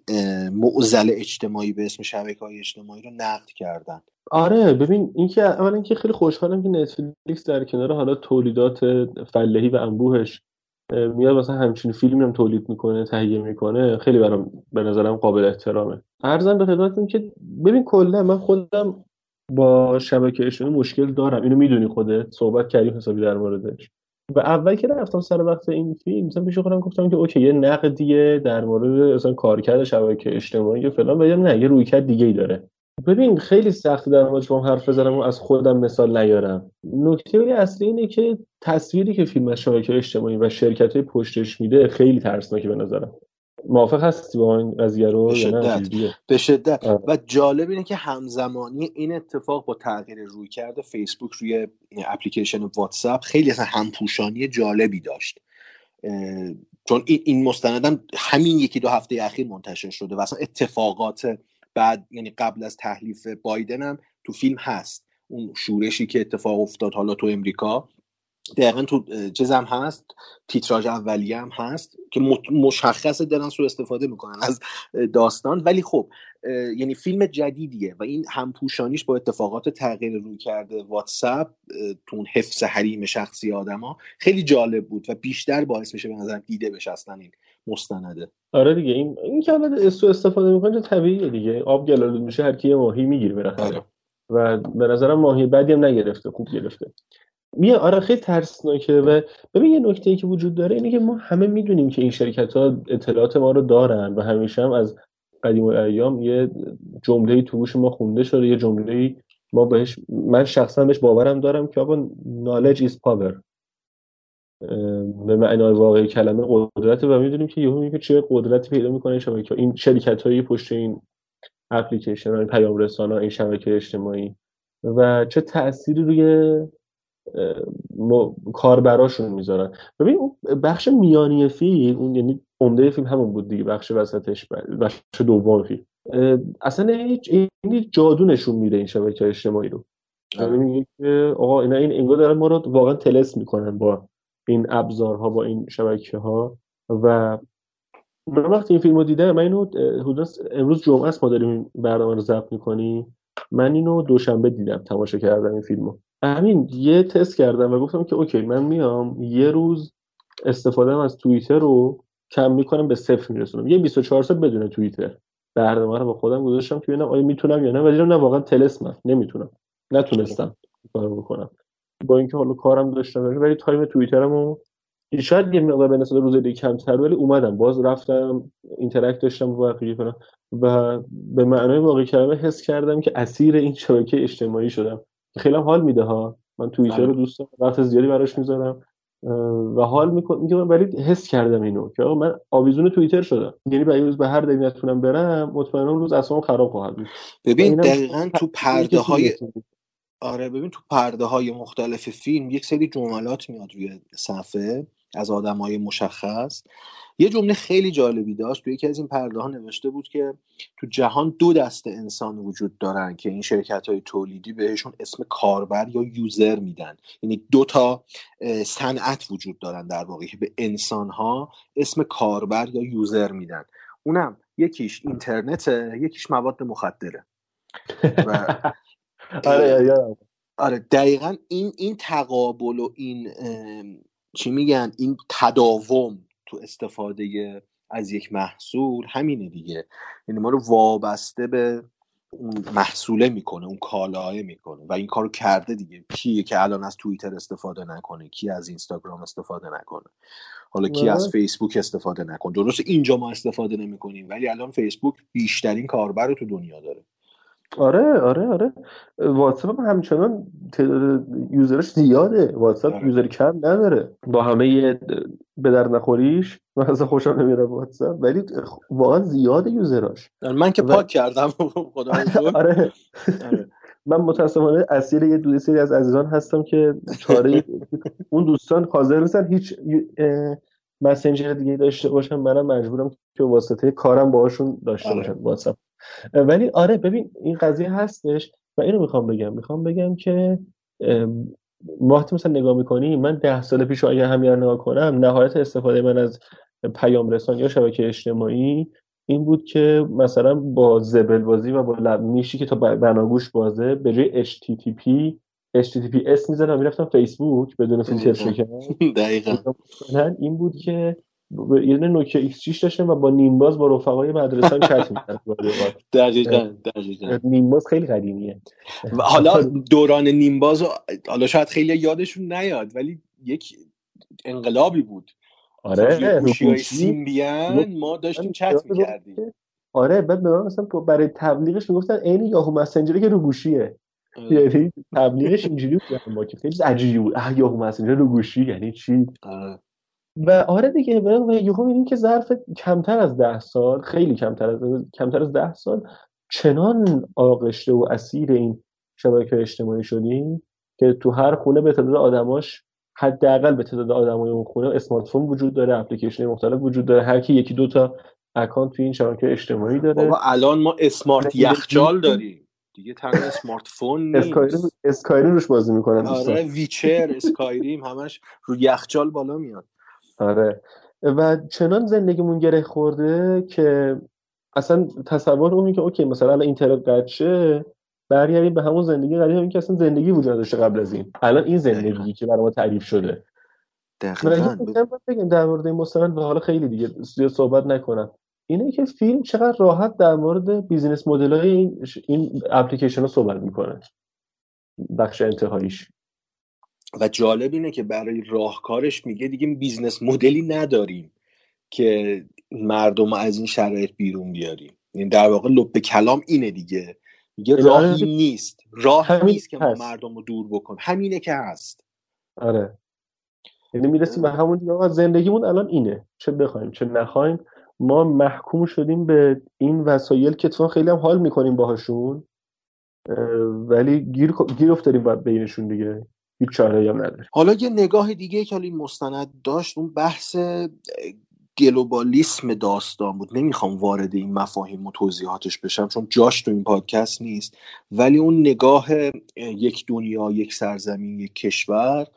معضل اجتماعی به اسم شبکه های اجتماعی رو نقد کردن. آره ببین اینکه اولا اینکه خیلی خوشحالم که نتفلیکس در کنار حالا تولیدات فلهی و انبوهش میاد مثلا همچین فیلمی هم تولید می‌کنه تهیه می‌کنه. خیلی برام به نظرم قابل احترامه. ارزم به خدمتتون که ببین کلا من خودم با شبکه اجتماعی مشکل دارم. اینو می‌دونی خودت؟ صحبت کردیم حسابی در موردش. و اول که رفتم سر وقت این فیلم مثلا پیش خودم گفتم که اوکی یه نقدیه در مورد مثلا کارکرد شبکه اجتماعی فلان و نه یه رویکرد دیگه ای داره. ببین خیلی سخت در موردش با حرف بزنم و از خودم مثال نیارم. نکته اصلی اینه که تصویری که فیلم از شبکه اجتماعی و شرکت های پشتش میده خیلی ترسناکه به نظرم. موافق هستی با این قضیه رو به شدت, به شدت. و جالب اینه که همزمانی این اتفاق با تغییر روی کرده فیسبوک روی اپلیکیشن واتساپ خیلی اصلا همپوشانی جالبی داشت. چون این مستندم همین یکی دو هفته اخیر منتشر شده و اصلا اتفاقات بعد یعنی قبل از تحلیف بایدن هم تو فیلم هست. اون شورشی که اتفاق افتاد حالا تو امریکا. دقیقا تو هم هست تیتراژ اولیه هم هست که مشخص دارن سو استفاده می‌کنن از داستان. ولی خب یعنی فیلم جدیدیه و این همپوشانیش با اتفاقات تغییر روی کرده واتساپ تو حفظ حریم شخصی آدما خیلی جالب بود و بیشتر باعث میشه به نظر دیده بشه اصلا این مستنده. آره دیگه این این که الان سو استفاده می‌کنه طبیعیه دیگه. آب گلالود میشه هر کی ماهی می‌گیره بالاخره آره. و به نظرم ماهی بدی هم نگرفته خوب گرفته. میه آره خیلی ترسناکه. و ببین یه نکته ای که وجود داره اینه که ما همه می‌دونیم که این شرکت ها اطلاعات ما رو دارن و همیشه هم از قدیم ایام یه جمله تو گوش ما خونده شده یه جمله ما بهش من شخصا بهش باورم دارم که آقا knowledge is power. به معنای واقعی کلمه قدرت و می‌دونیم که یهو که چه قدرتی پیدا می‌کنه شبکه این شرکت هایی پشت این اپلیکیشن این پیام رسان ها این شبکه اجتماعی و چه تأثیری روی کاربراشون می‌ذارن. ببین اون بخش میانی فیلم اون یعنی عمده فیلم همون بود دیگه بخش وسطش بخش دوم فیلم. اصلا این جادو نشون میده این شبکه اجتماعی رو. یعنی میگه که آقا اینا این انگار دارن ما رو واقعا تلس می‌کنن با این ابزارها با این شبکه ها و من وقتی این فیلم رو دیدم من اینو امروز جمعه است ما داریم این برنامه رو ضبط می‌کنیم. من اینو دوشنبه دیدم تماشا کردم این فیلمو. همین یه تست کردم و گفتم که اوکی من میام یه روز استفاده از توییتر رو کم می‌کنم به صفر میرسونم. یه 24 ساعت بدون توییتر. برنامه رو با خودم گذاشتم که ببینم آیا می‌تونم یا نه. ولی نه واقعا طلسمم. نمی‌تونم. نتونستم کارو بکنم. با اینکه حالا کارم داشتم ولی time توییترمو شاید یه مقدار به نسبت روز دیگه کمتر ولی اومدم. باز رفتم interact داشتم با بقیه کنم و به معنای واقعی کلمه حس کردم که اسیر این شبکه اجتماعی شدم. خیلی حال میده ها. من توییتر رو بله. دوست دارم وقت زیادی براش می‌ذارم و حال می‌کنم. ولی حس کردم اینو که آقا من آویزون توییتر شدم. یعنی به روز به هر دلیل نتونم برم مطمئنا روز اصلا خراب خواهد بود. ببین دقیقا تو پرده های آره ببین تو پرده های مختلف فیلم یک سری جملات میاد روی صفحه از آدم های مشخص. یه جمله خیلی جالبی داشت تو یکی از این پرده ها نوشته بود که تو جهان دو دسته انسان وجود دارن که این شرکت های تولیدی بهشون اسم کاربر یا یوزر میدن. یعنی دو تا صنعت وجود دارن در واقع که به انسان ها اسم کاربر یا یوزر میدن. اونم یکیش اینترنته یکیش مواد مخدره. و آره آره دقیقا این این تقابل و این چی میگن؟ این تداوم تو استفاده از یک محصول همینه دیگه. یعنی ما رو وابسته به اون محصوله می‌کنه اون کالاه می‌کنه. و این کارو کرده دیگه. کیه که الان از توییتر استفاده نکنه؟ کی از اینستاگرام استفاده نکنه؟ حالا کی از فیسبوک استفاده نکنه؟ درست اینجا ما استفاده نمی‌کنیم ولی الان فیسبوک بیشترین کاربر رو تو دنیا داره. آره آره آره. واتساپ همچنان تعداد user ش زیاده. واتساپ آره. user کم نداره. با همه به درد نخوریش من اصلا خوشم نمیاد واتساپ. ولی واقعا زیاده user اش. من که پاک کردم. خدا آره. من متاسفانه اسیر یه دو سری از عزیزان هستم که چاره اون دوستان حاضر نیستن هیچ مسنجر دیگه داشته باشم منم مجبورم که واسطه کارم باهاشون داشته آره. باشم. واتساپ. ولی آره ببین این قضیه هستش و اینو می‌خوام بگم. می‌خوام بگم که وقتی مثلا نگاه می‌کنی من ده سال پیش اگه همین نگاه کنم نهایت استفاده من از پیام رسان یا شبکه اجتماعی این بود که مثلا با زبل بازی و با لب میشی که تا بناگوش بازه به جای HTTP HTTPS می‌زدم می‌رفتم فیسبوک بدون فیلتر شکن دقیقا. این بود که یه دونه نوکیا X6 داشتم و با Nimbuzz با رفقای مدرسه چت می‌کردم دقیقا دقیقا. Nimbuzz خیلی قدیمیه. و حالا دوران Nimbuzz حالا شاید خیلی یادشون نیاد ولی یک انقلابی بود. آره Symbian ما داشتیم چت می‌کردیم. آره بعد به من مثلا برای تبلیغش می‌گفتن عین Yahoo Messenger ی که رو گوشیه یعنی تبلیغش اینجوری بود ما که خیلی عجیبی بود. اه یاهو مسنجر رو گوشی یعنی چی؟ و آره دیگه و یهو می‌بینیم که ظرف کمتر از ده سال خیلی کمتر از کمتر از ده سال چنان آغشته و اسیر این شبکه اجتماعی شدیم که تو هر خونه به تعداد آدماش حداقل به تعداد آدمای اون خونه اسمارت فون وجود داره اپلیکیشن مختلف وجود داره هر کی یکی دو تا اکانت تو این شبکه اجتماعی داره. بابا الان ما smart یخچال داریم. دیگه تنها smartphone نیست. اسکایریم روش بازی می‌کنن آره ویچر اسکایریم همش رو یخچال بالا میاد. آره. و چنان زندگیمون گره خورده که اصلا تصور اونی که اوکی مثلا اینترنت قطع برگردیم به همون زندگی قدیم همین که اصلا زندگی وجود داشته قبل از این. الان این زندگی که برای ما تعریف شده. دقیقاً. بگم در مورد این مستند و حالا خیلی دیگه زیاد صحبت نکنم. اینه که فیلم چقدر راحت در مورد business model های این, این اپلیکیشن ها صحبت می‌کنه. بخش انتهاییش. و جالب اینه که برای راهکارش میگه دیگه business model ی نداریم که مردم از این شرایط بیرون بیاریم. این یعنی در واقع لب کلام اینه دیگه. میگه راهی نیست. راه نیست که ما مردم رو دور بکنیم. همینه که هست. آره. یعنی می‌رسیم به همون دیگه زندگیمون الان اینه. چه بخوایم چه نخوایم. ما محکوم شدیم به این وسایل که تو خیلی هم حال می‌کنیم باهاشون ولی گیر گیر افتادیم بینشون دیگه. هیچ چاره هم نداره. حالا یه نگاه دیگه که این مستند داشت اون بحث گلوبالیسم داستان بود. نمی‌خوام وارد این مفاهیم و توضیحاتش بشم چون جاش تو این پادکست نیست. ولی اون نگاه یک دنیا یک سرزمین یک کشور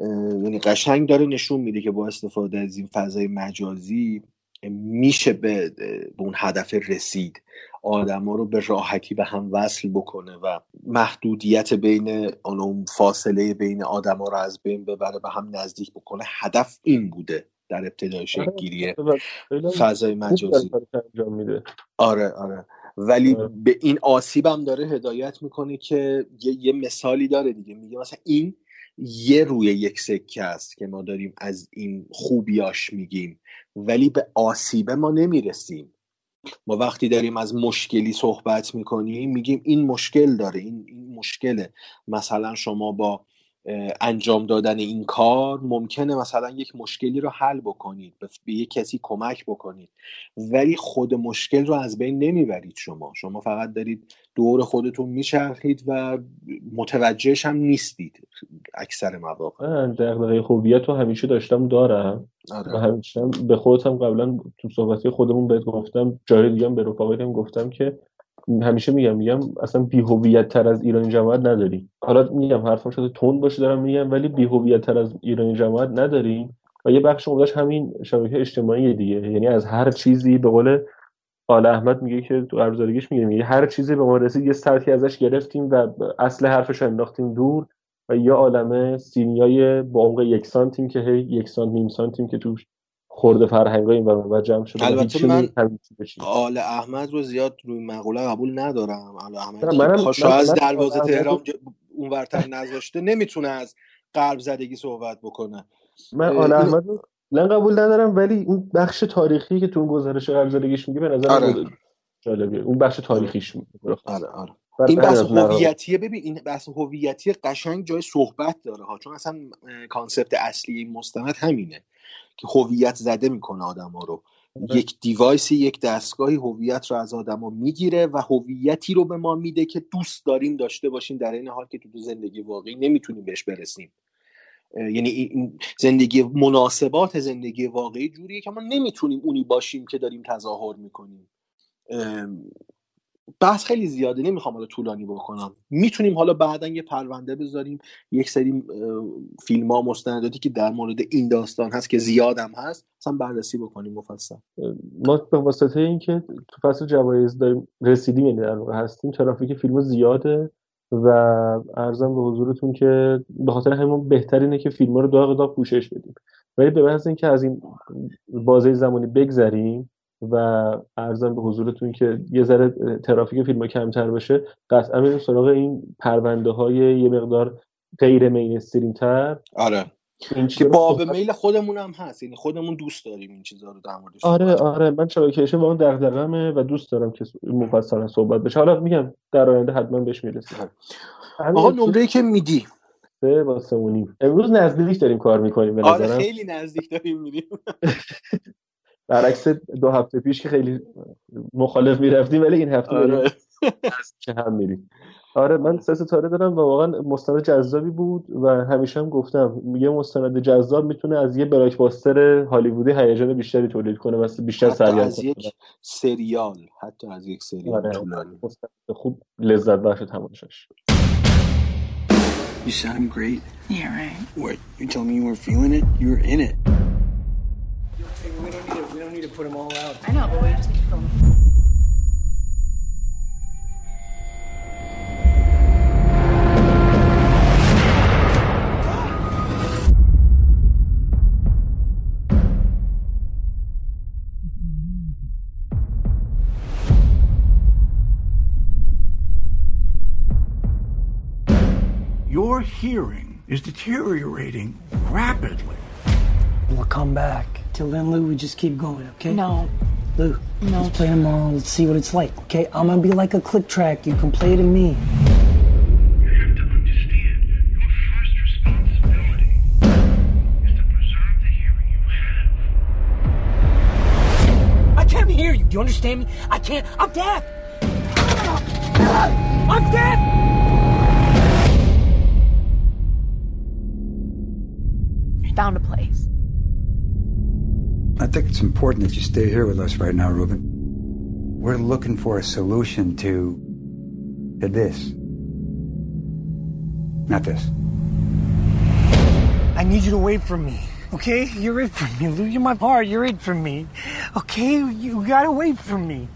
یعنی قشنگ داره نشون میده که با استفاده از این فضای مجازی میشه به, به اون هدف رسید. آدما رو به راحتی به هم وصل بکنه و محدودیت بین اون فاصله بین آدما رو از بین ببره به هم نزدیک بکنه هدف این بوده در ابتدای شکلگیری فضای مجازی. آره آره. ولی آره. به این آسیبم داره هدایت می‌کنه که یه, یه مثالی داره دیگه. میگه مثلا این یه روی یک سکه است که ما داریم از این خوبیاش میگیم ولی به آسیبه ما نمی‌رسیم. ما وقتی داریم از مشکلی صحبت می‌کنیم میگیم این مشکل داره این, این مشکله. مثلا شما با انجام دادن این کار ممکنه مثلا یک مشکلی رو حل بکنید به یک کسی کمک بکنید. ولی خود مشکل رو از بین نمی‌برید شما. شما فقط دارید دور خودتون میچرخید و متوجهش هم نیستید اکثر مواقع. من دقیقه خوبیت رو همیشه داشتم دارم. آره. و همیشه به خودم قبلا تو صحبتی خودمون بهت گفتم جای دیگه به رفقایتم گفتم که همیشه میگم میگم اصلا بیهویت تر از ایرانی جماعت نداری حالا میگم حرفم شده تند باشه دارم میگم ولی بیهویت تر از ایرانی جماعت نداریم. و یه بخش عمدهش همین شبکه اجتماعی دیگه. یعنی از هر چیزی به قول آل احمد میگه که تو ارزارگیش میگه میگه هر چیزی به ما رسید یه سطحی ازش گرفتیم و اصل حرفش رو انداختیم دور و یه عالمه سینیای با عمق یک سانتیم که هی یک سانت نیم سانتیم که توش خورده فرهنگ این و جمع شده البته من آل احمد رو زیاد روی مقوله قبول ندارم. آل احمد پاشا از دروازه تهران اون ورتر نذاشته نمی‌تونه از غرب زدگی صحبت بکنه. من آل احمد رو قبول ندارم ولی اون بخش تاریخی که تو اون گزارش غرب زدگیش میگه به نظر آره. جالبیه. اون بخش تاریخیش میگه آره آره. این بحث هویتیه ببین این بحث هویتی قشنگ جای صحبت داره ها چون اصلا concept اصلی این مستند همینه. که هویت زده می‌کنه آدما رو. آره. یک device ی یک دستگاهی هویت رو از آدما می‌گیره و هویتی رو به ما میده که دوست داریم داشته باشیم در این حال که تو زندگی واقعی نمی‌تونیم بهش برسیم. یعنی این زندگی مناسبات زندگی واقعی جوریه که ما نمی‌تونیم اونی باشیم که داریم تظاهر می‌کنیم. بحث خیلی زیاده نمی‌خوام حالا طولانی بکنم. می‌تونیم حالا بعدا یه پرونده بذاریم یک سری فیلم ها مستنداتی که در مورد این داستان هست که زیادم هست اصلا بررسی بکنیم مفصل. ما به واسطه اینکه تو فصل جوایز داریم رسیدیم یعنی در هستیم ترافیک فیلم زیاده و ارزم به حضورتون که به خاطر همون بهترینه که فیلم رو داغ داغ پوشش بدیم. ولی به محض اینکه از این بازه زمانی بگذریم و ارزم به حضورتون که یه ذره ترافیک فیلم ها کمتر بشه قطعا میریم سراغ این پرونده های یه مقدار غیر مینستریم تر. آره. این که باب میل خودمون هم هست یعنی خودمون دوست داریم این چیزها رو در موردش آره آره. من شبکه واقعا دغدغمه و دوست دارم که مفصلا صحبت بشه. حالا میگم در آینده حتما بهش می‌رسیم. آقا نمره که میدی. سه با سه امروز نزدیک داریم کار می‌کنیم به آره خیلی نزدیک داریم میریم. برعکس دو هفته پیش که خیلی مخالف می‌رفتیم ولی این هفته آره. که هم میریم آره من سه ستاره دارم و واقعا مستند جذابی بود و همیشه هم گفتم یه مستند جذاب می‌تونه از یه بلاکباستر هالیوودی هیجان بیشتری تولید کنه و بیشتر حتی سریال از کنه یک سریال حتی از یک سریال آره طولانی خوب لذت بخش تماشاش You sounding great. Yeah, right. What? You told me you weren't feeling it? You were in it. We don't need to, we don't need to put them all out. I know, but we just need to film Your hearing is deteriorating rapidly. We'll come back. Till then, Lou, we just keep going, okay? No. Lou, No. let's play tomorrow. Let's see what it's like, okay? I'm gonna be like a click track. You can play it in me. You have to me. I can't hear you. Do you understand me? I can't. I'm deaf. I'm deaf. Found a place. I think it's important that you stay here with us right now, Ruben. We're looking for a solution to, to this. Not this. I need you to wait for me. Okay? You're it for me. You're my heart. You're it for me. Okay? You gotta wait for me.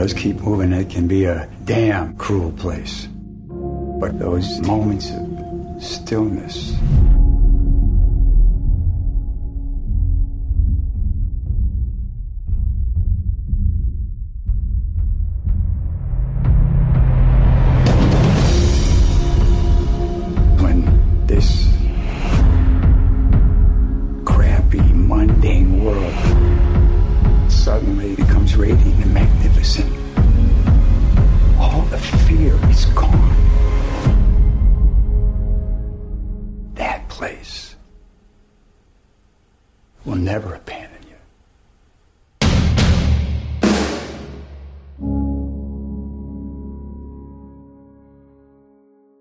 Does keep moving. It can be a damn cruel place. But those moments of stillness,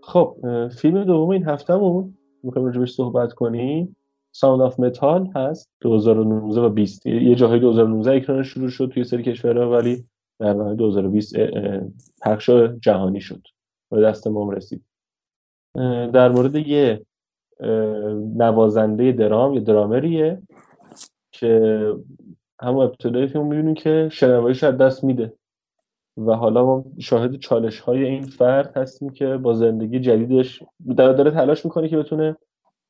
خب فیلم دوم این هفتهمون می‌خوایم راجبش صحبت کنیم. Sound of Metal هست 2019 و 20 یه جاهای 2019 اکرانش شروع شد توی سری کشورها ولی در نهایت 2020 اه، اه، پخش جهانی شد. و دست ما هم رسید در مورد یه نوازنده درام یه درامریه که همون ابتدای فیلم می‌بینیم که شنواییش از دست میده. و حالا ما شاهد چالش های این فرد هستیم که با زندگی جدیدش داره, داره تلاش می‌کنه که بتونه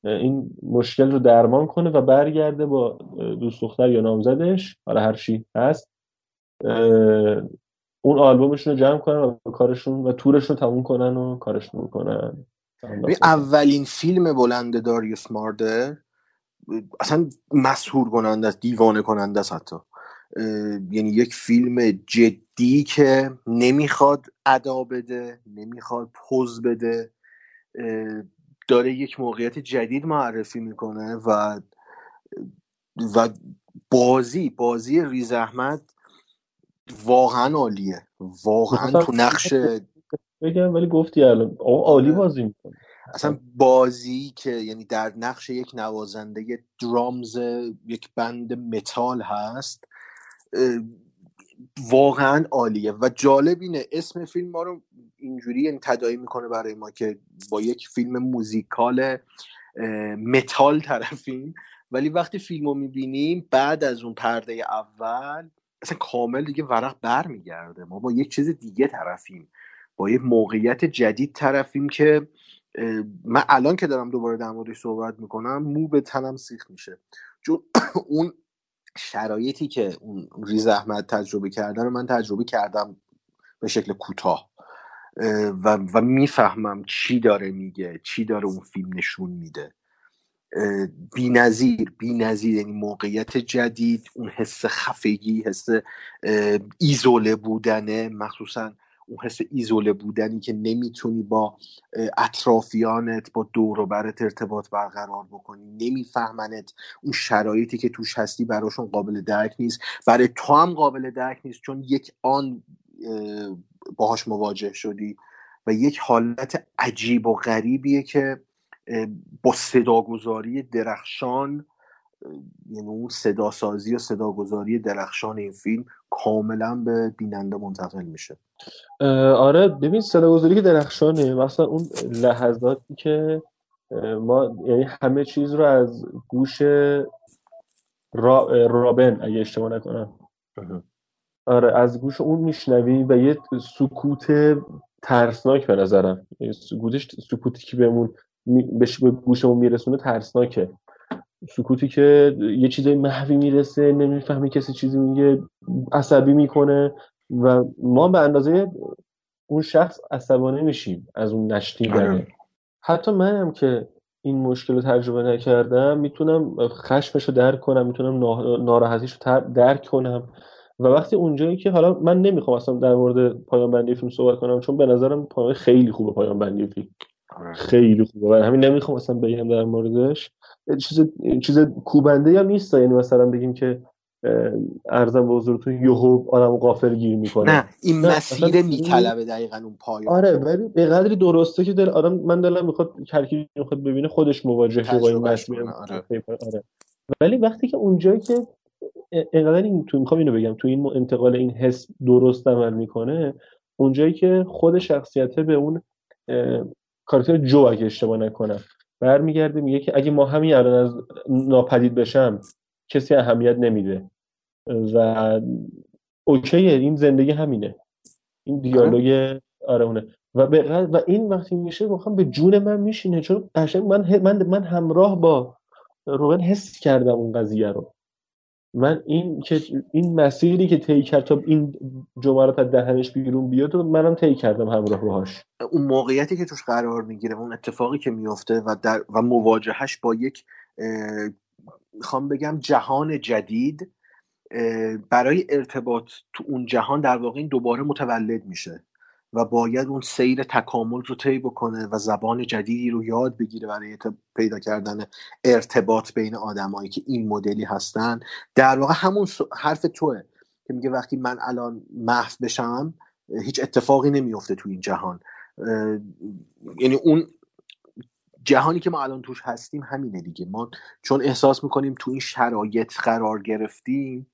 این مشکل رو درمان کنه و برگرده با دوست دختر یا نامزدش. حالا هر چی هست. اون آلبومشون رو جمع کنن و کارشون و تورشون رو تموم کنن و کارشون رو کنن. اولین فیلم بلند داریوس ماردر اصلا مسهور کننده است دیوانه کننده است حتی. یعنی یک فیلم جدی که نمی‌خواد ادا بده نمی‌خواد پوز بده داره یک موقعیت جدید معرفی می‌کنه و و بازی بازی ریز احمد واقعا عالیه. واقعا تو نقش بگم ولی گفتی الان. عالی بازی می‌کنه. اصلا بازی که یعنی در نقش یک نوازنده درامز یک band متال هست. واقعا عالیه. و جالب اینه اسم فیلم ما رو اینجوری یعنی تداعی می‌کنه برای ما که با یک فیلم موزیکال متال طرفیم. ولی وقتی فیلم رو می‌بینیم بعد از اون پرده اول اصلا کامل دیگه ورق بر میگرده. ما با یک چیز دیگه طرفیم. با یک موقعیت جدید طرفیم که من الان که دارم دوباره در موردش صحبت می‌کنم مو به تنم سیخ میشه. چون اون شرایطی که اون ریز احمد تجربه کردن رو من تجربه کردم به شکل کوتاه. و, و می‌فهمم چی داره میگه چی داره اون فیلم نشون میده. بی نظیر بی نظیر یعنی موقعیت جدید اون حس خفگی حس ایزوله بودنه مخصوصا اون حس ایزوله بودنی که نمی‌تونی با اطرافیانت با دور و برت ارتباط برقرار بکنی نمیفهمنت اون شرایطی که توش هستی براشون قابل درک نیست. برای تو هم قابل درک نیست چون یک آن باهاش مواجه شدی و یک حالت عجیب و غریبیه که با صداگذاری درخشان یعنی اون صدا سازی و صداگذاری درخشان این فیلم کاملا به بیننده منتقل میشه. آره ببین صداگذاری که درخشانه مثلا اون لحظاتی که ما یعنی همه چیز رو از گوش را... رابن اگه اشتباه نکنم. آره از گوش اون میشنوی و یه سکوت ترسناک به نظرم. سکوتش سکوتی که بهمون به گوشمون میرسونه ترسناکه. سکوتی که یه چیزای محوی می‌رسه نمی‌فهمی کسی چیزی میگه عصبی می‌کنه و ما به اندازه اون شخص عصبانی میشیم از اون نشنیدنه آره. حتی منم که این مشکل رو تجربه نکردم می‌تونم خشمش رو درک کنم می‌تونم ناراحتیش رو درک کنم. و وقتی اونجایی که حالا من نمی‌خوام اصلا در مورد پایان بندی فیلم صحبت کنم چون به نظرم پایان خیلی خوبه پایان بندی فیلم. آره. خیلی خوبه. و همین نمی‌خوام اصلا بگم در موردش. چیز چیز کوبنده هم نیست یعنی مثلا بگیم که ارزم به حضورتون یهو آدم غافل گیر می‌کنه نه این مسیر میطلبه دقیقا اون پایان آره ولی به قدری درسته که دل آدم من دلم می‌خواد هر می‌خواد ببینه خودش مواجه با این مسیر آره. آره. ولی وقتی که اونجایی که اینقدر این تو می‌خوام اینو بگم تو این انتقال این حس درست عمل می‌کنه اونجایی که خود شخصیته به اون کارکتر جو اگه اشتباه نکنم برمیگرده میگه که اگه ما همین الان از ناپدید بشم کسی اهمیت نمیده. و اوکیه این زندگی همینه. این دیالوگ آره اونه. و, و این وقتی میشه می‌خوام به جون من میشینه. چون قشنگ من من من همراه با روبن حس کردم اون قضیه رو. من این که این مسیری که طی کرد تا این جملات از دهنش بیرون بیاد و منم طی کردم همراه باهاش اون موقعیتی که توش قرار می‌گیره اون اتفاقی که میفته و در و مواجهش با یک می‌خوام بگم جهان جدید برای ارتباط تو اون جهان در واقع این دوباره متولد میشه. و باید اون سیر تکامل رو طی بکنه و زبان جدیدی رو یاد بگیره برای پیدا کردن ارتباط بین آدمایی که این مدلی هستن. در واقع همون حرف توه که میگه وقتی من الان محو بشم هیچ اتفاقی نمیفته تو این جهان. یعنی اون جهانی که ما الان توش هستیم همینه دیگه. ما چون احساس می‌کنیم تو این شرایط قرار گرفتیم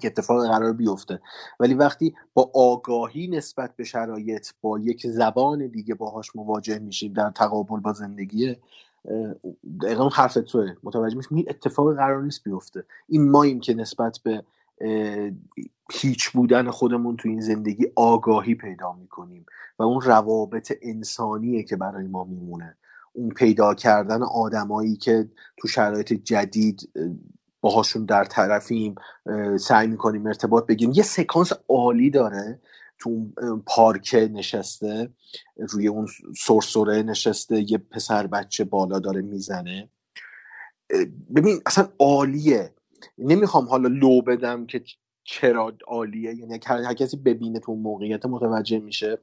که اتفاق قرار بیفته. ولی وقتی با آگاهی نسبت به شرایط با یک زبان دیگه باهاش مواجه میشیم در تقابل با زندگی دقیقا حرف توه. متوجه میشیم این اتفاق قرار نیست بیفته. این ماییم که نسبت به هیچ بودن خودمون تو این زندگی آگاهی پیدا می‌کنیم و اون روابط انسانیه که برای ما میمونه. اون پیدا کردن آدمایی که تو شرایط جدید باهاشون در طرفیم سعی می‌کنیم ارتباط بگیریم. یه سکانس عالی داره تو پارک نشسته روی اون سرسره نشسته یه پسر بچه بالا داره می‌زنه. ببین اصلا عالیه. نمی‌خوام حالا لو بدم که چرا عالیه. یعنی هر کسی ببینه تو موقعیت متوجه میشه.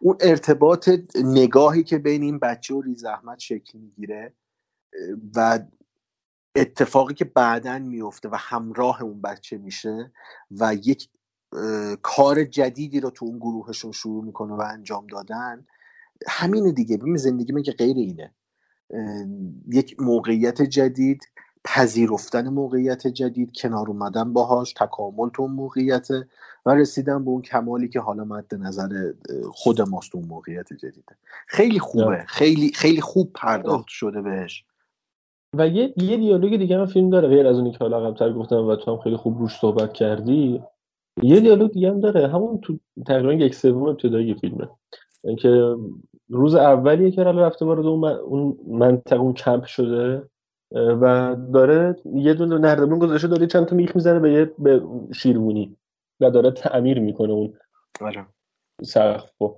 اون ارتباط نگاهی که بین این بچه و ریزحمت شکل می‌گیره و اتفاقی که بعدا میفته و همراه اون بچه میشه و یک کار جدیدی رو تو اون گروهشون شروع می‌کنه و انجام دادن همینه دیگه. ببین زندگی من که غیر اینه. یک موقعیت جدید پذیرفتن موقعیت جدید کنار اومدن باهاش تکامل تو اون موقعیت و رسیدن به اون کمالی که حالا مد نظر خود ماست اون موقعیت جدیده. خیلی خوبه. خیلی خیلی خوب پرداخت شده بهش. و یه یه دیالوگ دیگه هم فیلم داره غیر از اونی که حالا قبلتر گفتم و تو هم خیلی خوب روش صحبت کردی. یه دیالوگ دیگه هم داره همون تو تقریبا یک سوم ابتدایی فیلمه. اینکه روز اولیه که رفته وارد اون, اون منطقه اون کمپ شده و داره یه دونه نردبون گذاشته داره چند تا میخ می‌زنه به یه به شیروانی و داره تعمیر می‌کنه اون آره. سقفو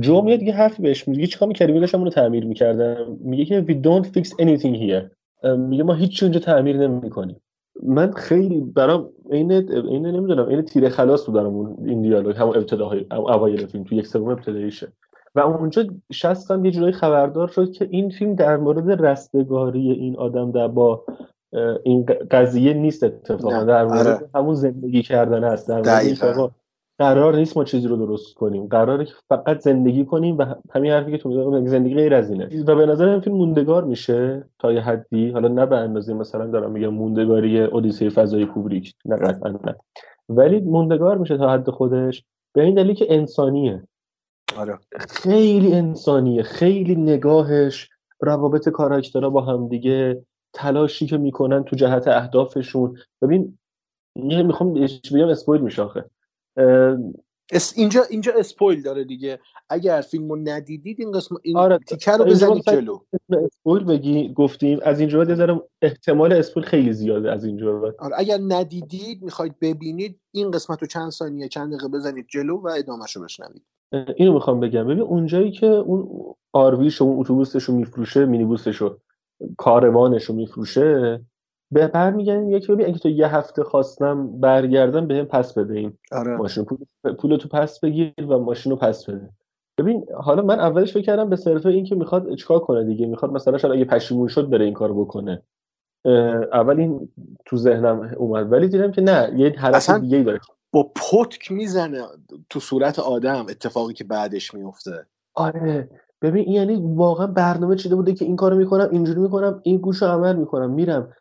جو میاد یه حرفی بهش میگه چیکار می‌کردی؟ داشتم اونو تعمیر می‌کردم. میگه که we don't fix anything here. میگه ما هیچ اونجا تعمیر نمی‌کنیم. من خیلی برام این این نمی‌دونم این تیر خلاص بود برام این دیالوگ همون ابتداهای اوایل فیلم تو یک سوم ابتداییشه. و اونجا شستم یه جورایی خبردار شد که این فیلم در مورد رستگاری این آدم در با این قضیه نیست اتفاقا. در مورد آره. همون زندگی کردن هست در مورد قرار نیست ما چیزی رو درست کنیم. قراره که فقط زندگی کنیم و همین حرفی که تو زندگی غیر از اینه. و به نظر این فیلم موندگار میشه تا یه حدی. حالا نه به اندازه مثلا دارم میگم موندگاری اودیسه فضای کوبریک. نه قطعا نه. ولی موندگار میشه تا حد خودش. به این دلیل که انسانیه. آره. خیلی انسانیه. خیلی نگاهش روابط کاراکترها با هم دیگه تلاشی که می‌کنن تو جهت اهدافشون. ببین می‌خوام بگم spoil میشه آخه. اس اینجا اینجا spoil داره دیگه. اگر فیلمو ندیدید این قسم این آره تیکه رو بزنید جلو. spoil بگی گفتیم. از اینجا بعد دارم احتمال spoil خیلی زیاده از اینجا بعد. آره اگر ندیدید می‌خواید ببینید این قسمت رو چند ثانیه چند دقیقه بزنید جلو و ادامهش رو بشنوید اینو می‌خوام بگم. ببین اونجایی که اون آرویش اون اتوبوسش رو میفروشه مینیبوسش رو کاروانش رو میفروشه به برمیگردیم یکی ببین اگه تو یه هفته خواستم برگردم بهم پس بده این آره. ماشین. پول, پول تو پس بگیر و ماشین رو پس بده. ببین حالا من اولش فکر کردم به صرفه این که می‌خواد چیکار کنه دیگه. می‌خواد مثلا شاید اگه پشیمون شد بره این کارو بکنه. اول این تو ذهنم اومد. ولی دیدم که نه یه حرف دیگه داره. با پتک می‌زنه تو صورت آدم اتفاقی که بعدش میفته آره. ببین این یعنی واقعا برنامه چیده بوده که این کارو می‌کنم اینجوری می‌کنم این گوشو عمل می‌کنم. میرم.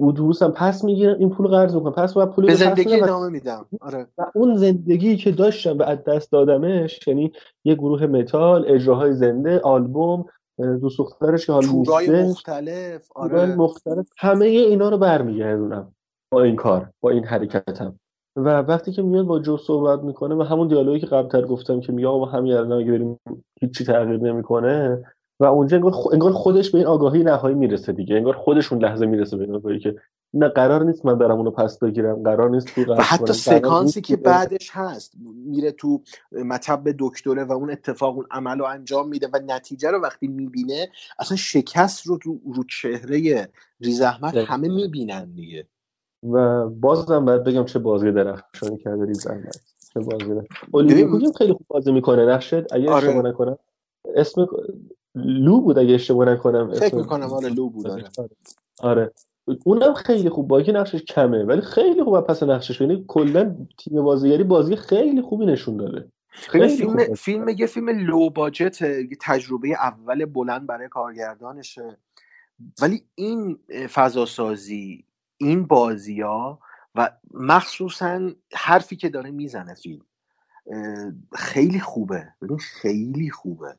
اتوبوسم پس می‌گیرم این پول قرض می‌کنم پس باید پول به زندگی ادامه میدم. آره. و اون زندگی که داشتم و از دست دادمش یعنی یه گروه متال اجراهای زنده آلبوم دوست دخترش که حال مختلف آره. مختلف همه اینا رو برمیگردونم با این کار با این حرکتم. و وقتی که میاد با جو صحبت می‌کنه و همون دیالوگی که قبلتر گفتم که میگه آقا همین الان اگه بریم هیچی تغییر نمی‌کنه و اونجا انگار, انگار خودش به این آگاهی نهایی می‌رسه دیگه. انگار خودشون لحظه می‌رسه به این آگاهی که نه قرار نیست من برم اونو پس بگیرم. قرار نیست تو و حتی سکانسی که بعدش هست میره تو مطب دکتره و اون اتفاق اون عمل رو انجام میده و نتیجه رو وقتی می‌بینه اصلا شکست رو رو, رو چهره ریزحمت همه می‌بینن دیگه. و بازم باید بگم چه بازی درخشانی کرده ریزحمت چه بازی خیلی خوب بازی می‌کنه؟ نقشه اگه آره. نکنم. اسم لو بود اگه اشتباه نکنم فکر می‌کنم آره لو بود آره. آره. اونم خیلی خوب با نقشش کمه ولی خیلی خوب پس نقشش. یعنی کلا تیم بازیگری بازی خیلی خوبی نشون داده. خیلی فیلم فیلم یه فیلم لو باجت تجربه اول بلند برای کارگردانشه. ولی این فضا سازی این بازی ها و مخصوصا حرفی که داره می‌زنه فیلم خیلی خوبه. خیلی خوبه.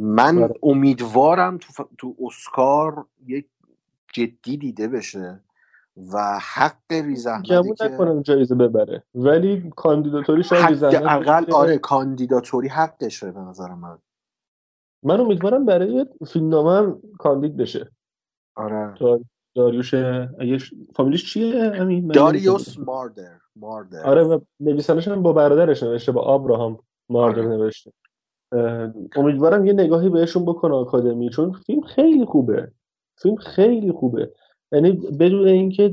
من آره. امیدوارم تو, تو اسکار یک جدی دیده بشه و حق ریزحمتی که نکنم جایزه ببره. ولی کاندیداتوری شاید ریزحمت اقل آره کاندیداتوری حقشه به نظر من. من امیدوارم برای فیلمنامه هم کاندید بشه. آره. داریوش فامیلیش چیه همین داریوس ماردر ماردر. آره و نویسندش هم با برادرش نوشته با آبراهام ماردر آره. نوشته. امیدوارم یه نگاهی بهشون بکنه آکادمی چون فیلم خیلی خوبه. فیلم خیلی خوبه. یعنی بدون اینکه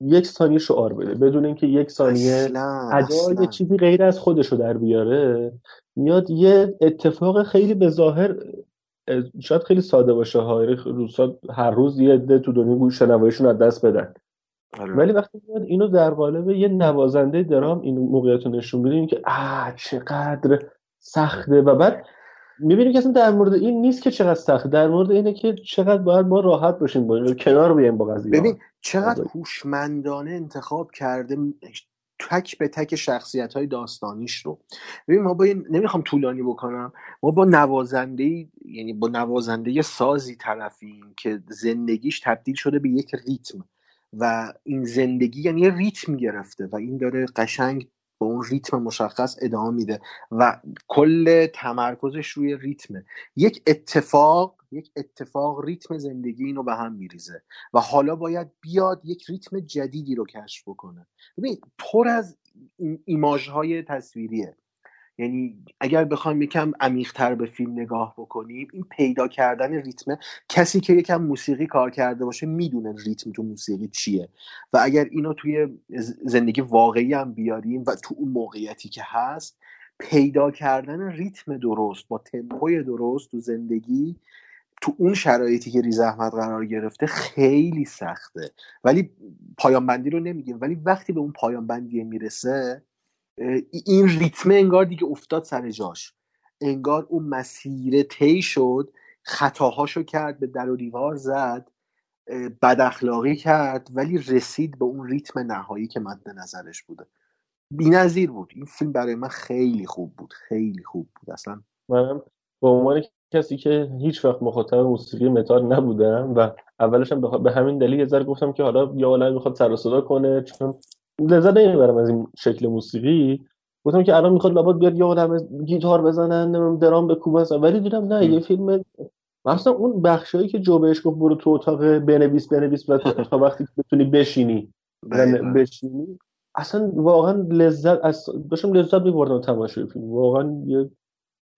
یک ثانیه شعار بده بدون اینکه یک ثانیه ادا یه چیزی غیر از خودشو در بیاره میاد یه اتفاق خیلی به ظاهر شاید خیلی ساده باشه ها یعنی هر روز یه عده تو دنیا گوش شنواییشون از دست بدن. آره. ولی وقتی میاد اینو در قالب یه نوازنده درام این موقعیت رو نشون میده که آه چقدر سخته. و بعد می‌بینیم که اصلا در مورد این نیست که چقدر سخت در مورد اینه که چقدر باید ما راحت باشیم با کنار بیایم با قضیه. ببین چقدر هوشمندانه انتخاب کرده تک به تک شخصیت های داستانیش رو. ببین ما با این نمی‌خوام طولانی بکنم. ما با نوازنده یعنی با نوازنده سازی طرفیم که زندگیش تبدیل شده به یک ریتم. و این زندگی یعنی یه ریتم گرفته و این داره قشنگ به اون ریتم مشخص ادامه میده و کل تمرکزش روی ریتمه. یک اتفاق یک اتفاق ریتم زندگی اینو به هم میریزه و حالا باید بیاد یک ریتم جدیدی رو کشف بکنه. ببین پر از ایماژ های تصویریه. یعنی اگر بخوایم یکم عمیقتر به فیلم نگاه بکنیم این پیدا کردن ریتم کسی که یکم موسیقی کار کرده باشه می‌دونه ریتم تو موسیقی چیه. و اگر اینو توی زندگی واقعی هم بیاریم و تو اون موقعیتی که هست پیدا کردن ریتم درست با تمپوی درست تو زندگی تو اون شرایطی که ریز احمد قرار گرفته خیلی سخته. ولی پایان بندی رو نمیگیم. ولی وقتی به اون پایان بندی می‌رسه این ریتم انگار دیگه افتاد سر جاش. انگار اون مسیر طی شد خطاهاشو کرد به در و دیوار زد بد اخلاقی کرد ولی رسید به اون ریتم نهایی که مد نظرش بوده. نظیر بود. این فیلم برای من خیلی خوب بود. خیلی خوب بود. اصلا منم به عنوان کسی که هیچ وقت مخاطب موسیقی متال نبودم و اولش هم به همین دلیل یه ذره گفتم که حالا یا عالم می‌خواد سر صدا کنه چون لذت نمی‌برم از این شکل موسیقی. گفتم که الان می‌خواد لابد بیاد یه آدم گیتار بزنن درام بکوبن ولی دیدم نه یه فیلم مثلا اون بخشایی که جو بهش گفت برو تو اتاق بنویس بنویس و تا وقتی که بتونی بشینی بشینی. اصلا واقعا لذت از داشتم لذت میبردم تماشای فیلم. واقعا یه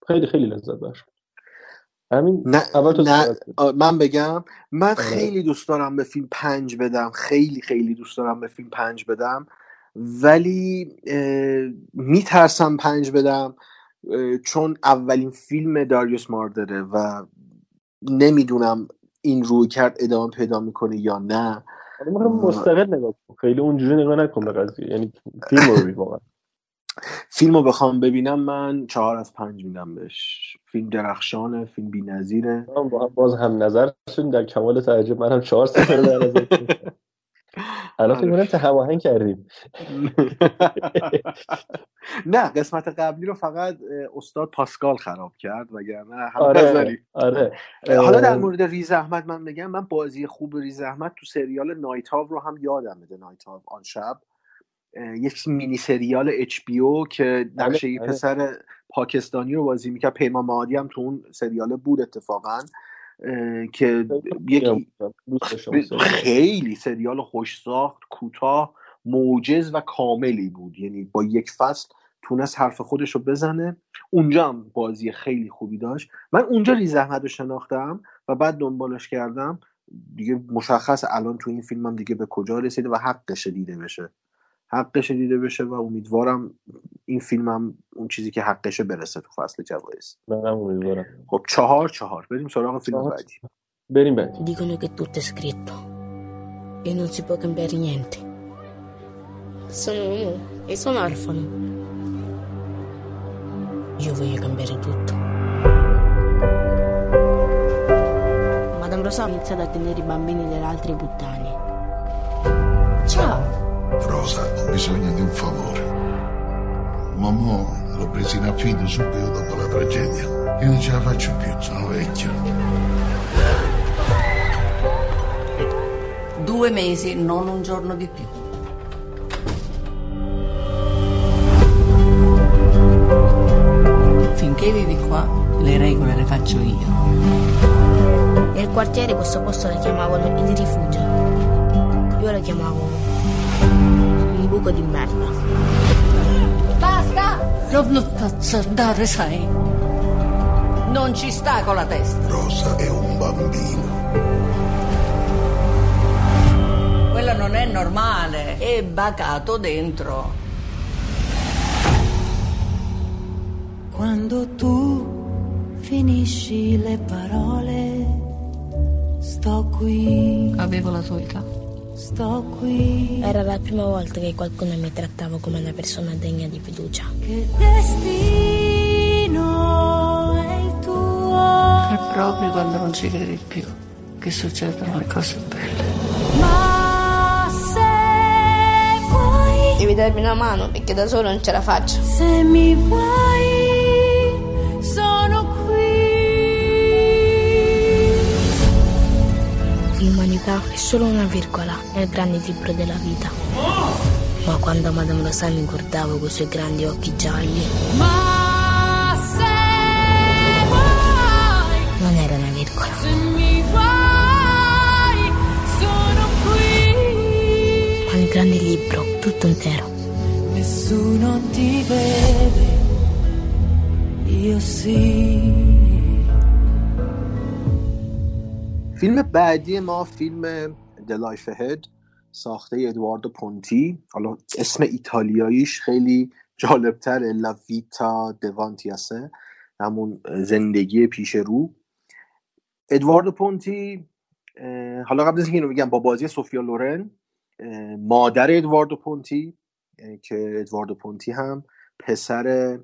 خیلی خیلی لذت بخش همین نه, نه من بگم من آره. خیلی دوست دارم به فیلم پنج بدم. خیلی خیلی دوست دارم به فیلم پنج بدم. ولی میترسم پنج بدم چون اولین فیلم داریوس ماردره و نمی‌دونم این روی کرد ادامه پیدا می‌کنه یا نه. مستقل نگاه کن. خیلی اونجوری نگاه نکن به قضیه. یعنی فیلم رو واقعا. فیلم رو بخوام ببینم من چهار از پنج میدم بهش. فیلم درخشانه فیلم بی نظیره باز هم نظر شدیم در کمال تعجب من هم چهار سفر در الان فکر کنم هماهنگ کردیم. نه قسمت قبلی رو فقط استاد پاسکال خراب کرد وگرنه هم آره, آره. حالا در مورد ریز احمد من بگم من بازی خوب ریز احمد تو سریال نایت رو هم یادم میده نایت آن شب. یک مینی سریال اچ بی او که نقشه یه پسر پاکستانی رو بازی می‌کرد. پیمان مهادی هم تو اون سریال بود اتفاقا که یک خیلی سریال خوش ساخت کوتاه موجز و کاملی بود. یعنی با یک فصل تونست حرف خودش رو بزنه. اونجا هم بازی خیلی خوبی داشت. من اونجا ریز احمد رو شناختم و بعد دنبالش کردم. دیگه مشخص الان تو این فیلم هم دیگه به کجا رسیده و حقش دیده بشه. حقش دیده بشه و امیدوارم این فیلم هم اون چیزی که حقش برسه تو فصل جوایز منم امیدوارم خب چهار چهار بریم سراغ فیلم بعدی بریم بعدی Dicono che tutto è scritto e non si può cambiare niente. Sono uomo e sono orfano. Io voglio cambiare tutto. Madame Rosa ha iniziato a tenere i bambini delle altre puttane. Rosa, ho bisogno di un favore. Mamma l'ho preso in affido subito dopo la tragedia. Io non ce la faccio più, sono vecchio. Due mesi, non un giorno di più. Finché vivi qua, le regole le faccio io. Nel quartiere questo posto lo chiamavano il rifugio. Io lo chiamavo buco di merda. Basta! Non lo faccio andare, sai. Non ci sta con la testa. Rosa è un bambino. Quello non è normale, è bacato dentro. Quando tu finisci le parole, sto qui. Avevo la tua età. Sto qui. Era la prima volta che qualcuno mi trattava come una persona degna di fiducia. Che destino è il tuo? È proprio quando non ci credi più che succedono le cose belle. Ma se vuoi, Devi darmi una mano perché da solo non ce la faccio. se mi vuoi, L'umanità è solo una virgola nel grande libro della vita. Ma quando Madame Rosa mi guardavo con i suoi grandi occhi gialli, non era una virgola. se mi vuoi, sono qui. Ma il grande libro, tutto intero. Nessuno ti vede, io sì. فیلم بعدی ما فیلم The Life Ahead ساخته ادواردو پونتی. حالا اسم ایتالیاییش خیلی جالبتره لا ویتا دوانتیاسه همون زندگی پیش رو. ادواردو پونتی حالا قبل از اینکه اینو بگم با بازی سوفیا لورن مادر ادواردو پونتی که ادواردو پونتی هم پسر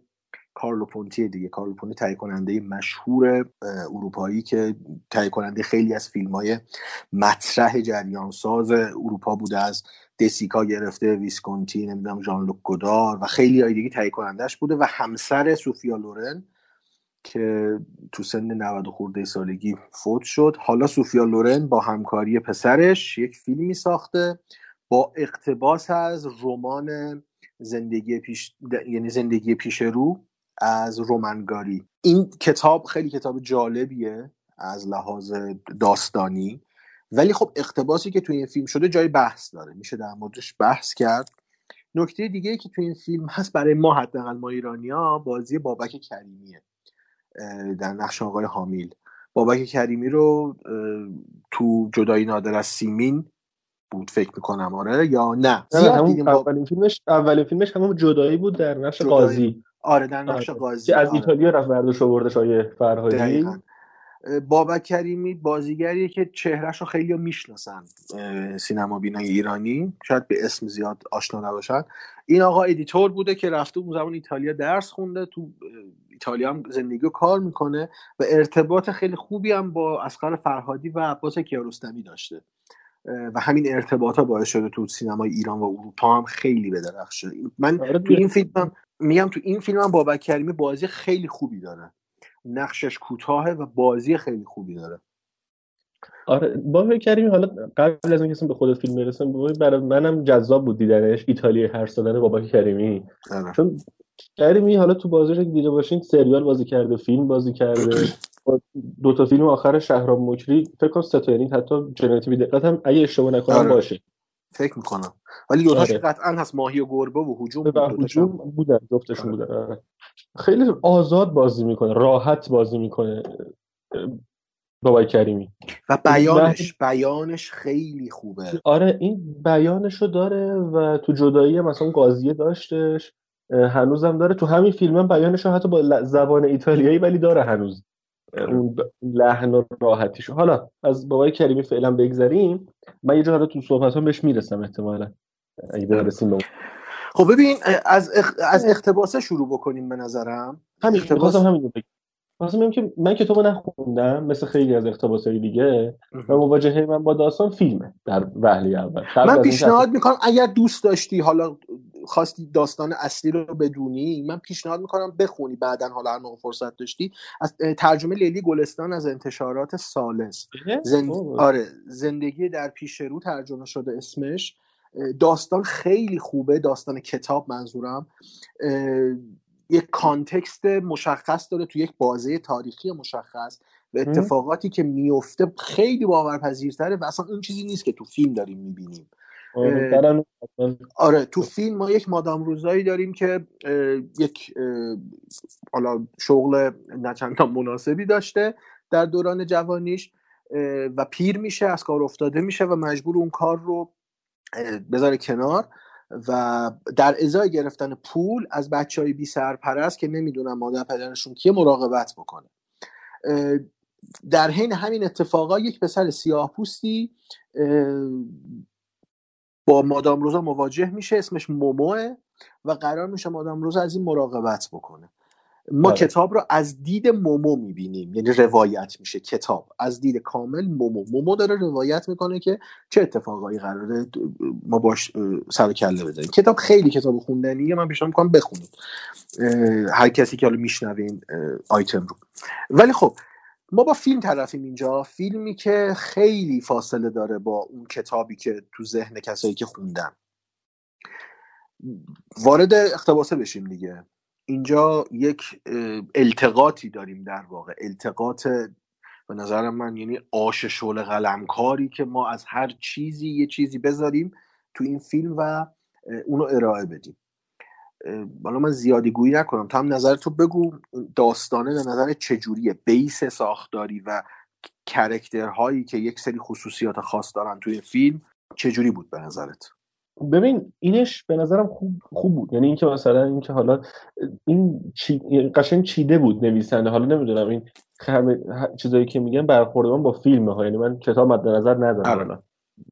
کارلو پونتی دیگه. کارلو پونتی تهیه کننده مشهور اروپایی که تهیه کننده خیلی از فیلم های مطرح جریان ساز اروپا بوده. از دسیکا گرفته ویسکونتی نمی‌دونم ژان لوک گودار و خیلی های دیگه تهیه کنندهش بوده و همسر سوفیا لورن که تو سن 90 خورده سالگی فوت شد. حالا سوفیا لورن با همکاری پسرش یک فیلمی ساخته با اقتباس از رمان زندگی پیش یعنی زندگی پیش رو. از رومنگاری. این کتاب خیلی کتاب جالبیه از لحاظ داستانی. ولی خب اقتباسی که توی این فیلم شده جای بحث داره. میشه در موردش بحث کرد. نکته دیگه که توی این فیلم هست برای ما حداقل ما ایرانیا بازی بابک کریمیه در نقش آقای حامیل. بابک کریمی رو تو جدایی نادر از سیمین بود فکر می‌کنم آره یا نه؟ نه زیاد همون اولین فیلمش اولین فیلمش همون جدایی بود در نقش قاضی. آره در نقش آره. قاضی که از آره. ایتالیا رفت برداشت آورده آقای فرهادی. بابک کریمی بازیگریه که چهرهش رو خیلی می‌شناسن سینما بینای ایرانی. شاید به اسم زیاد آشنا نباشن. این آقا editor بوده که رفته اون زمان ایتالیا درس خونده تو ایتالیا هم زندگی و کار می‌کنه و ارتباط خیلی خوبی هم با اسقر فرهادی و عباس کیارستمی داشته. و همین ارتباط ها باعث شده تو سینمای ایران و اروپا هم خیلی بدرخشه. من آره تو. این فیلم هم میگم تو این فیلم هم بابک کریمی بازی خیلی خوبی داره. نقشش کوتاهه و بازی خیلی خوبی داره. آره بابک کریمی حالا قبل از اینکه به خود فیلم برسم برای منم جذاب بود دیدنش ایتالیا هر دادن بابک کریمی. آره. چون کریمی حالا تو بازیش اگه دیده باشین سریال بازی کرده فیلم بازی کرده. دو تا فیلم آخر شهرام مکری فکر کنم سه تا یعنی حتی جنراتیو دقت هم اگه اشتباه نکنم آره. باشه. فکر می‌کنم ولی دوتاش آره. قطعا هست ماهی و گربه و هجوم بود. هجوم بودن جفتشون بودن آره. خیلی آزاد بازی می‌کنه راحت بازی می‌کنه بابک کریمی و بیانش بیانش خیلی خوبه آره این بیانشو داره و تو جدایی مثلا قاضیه داشتش هنوزم داره تو همین فیلم هم بیانشو حتی با زبان ایتالیایی ولی داره هنوز اون لحن و راحتیشو. حالا از بابای کریمی فعلا بگذریم. من یه جا تو صحبت هم بهش می‌رسم احتمالا. اگه برسیم به اون. خب ببین از اخ... از اقتباسه شروع بکنیم به نظرم. همین اقتباس. می‌خواستم همین بگم. که من کتابو نخوندم مثل خیلی از اقتباسهای دیگه. و مواجهه من با داستان فیلمه در وهله اول. من پیشنهاد می‌کنم اگر دوست داشتی حالا خواستی داستان اصلی رو بدونی من پیشنهاد می‌کنم بخونی بعدا حالا هر موقع فرصت داشتی. از ترجمه لیلی گلستان از انتشارات سالس. زند... اوه. آره زندگی در پیش رو ترجمه شده اسمش. داستان خیلی خوبه داستان کتاب منظورم. یک کانتکست مشخص داره تو یک بازه تاریخی مشخص و اتفاقاتی که میفته خیلی باورپذیرتره و اصلا اون چیزی نیست که تو فیلم داریم می‌بینیم. آره، تو فیلم ما یک مادام روزایی داریم که یک حالا شغل نچندان مناسبی داشته در دوران جوانیش و پیر میشه از کار افتاده میشه و مجبور اون کار رو بذاره کنار و در ازای گرفتن پول از بچه های بی سرپرست که نمی‌دونن مادر پدرشون کیه مراقبت بکنه. در حین همین اتفاقا یک پسر سیاه پوستی با مادام روزا مواجه میشه اسمش موموه و قرار میشه مادام روزا از این مراقبت بکنه. ما آره. کتاب رو از دید مومو می‌بینیم یعنی روایت میشه کتاب. از دید کامل مومو. مومو داره روایت می‌کنه که چه اتفاقایی قراره ما باش سر کله بزنیم. کتاب خیلی کتاب خوندنیه من پیشنهاد می‌کنم بخونید هر کسی که حالا اه، آیتم رو. ولی خب ما با فیلم طرفیم اینجا. فیلمی که خیلی فاصله داره با اون کتابی که تو ذهن کسایی که خوندن. وارد اقتباسه بشیم دیگه. اینجا یک التقاطی داریم در واقع. التقاط به نظر من یعنی آش شغل قلمکاری که ما از هر چیزی یه چیزی بذاریم تو این فیلم و اونو ارائه بدیم. حالا من زیادی گویی نکنم. تو هم نظر تو بگو داستانه به نظر چجوریه؟ بیس ساختاری و کرکترهایی که یک سری خصوصیات خاص دارن توی فیلم چجوری بود به نظرت؟ ببین اینش به نظرم خوب خوب بود. یعنی اینکه مثلا اینکه حالا این چی... قشنگ چیده بود نویسنده. حالا نمی‌دونم این همه ه- چیزایی که میگن برخورد من با فیلمه ها یعنی من کتاب مد نظر ندارم آره.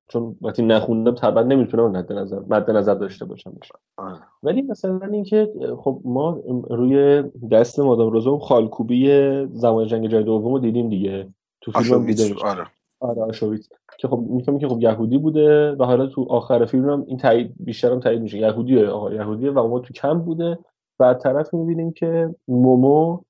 چون وقتی نخوندم طبعا نمی‌تونم مد نظر مد نظر داشته باشم. آره. ولی مثلا اینکه خب ما روی دست مادام روزا اون خالکوبی زمان جنگ جهانی دوم رو دیدیم دیگه. تو فیلم آره. آره آشویتز که خب می‌فهمی که خب یهودی بوده و حالا تو آخر فیلم هم این تایید بیشتر هم تایید میشه. یهودیه آقا یهودیه و ما تو کمپ بوده. و طرف می‌بینیم که مومو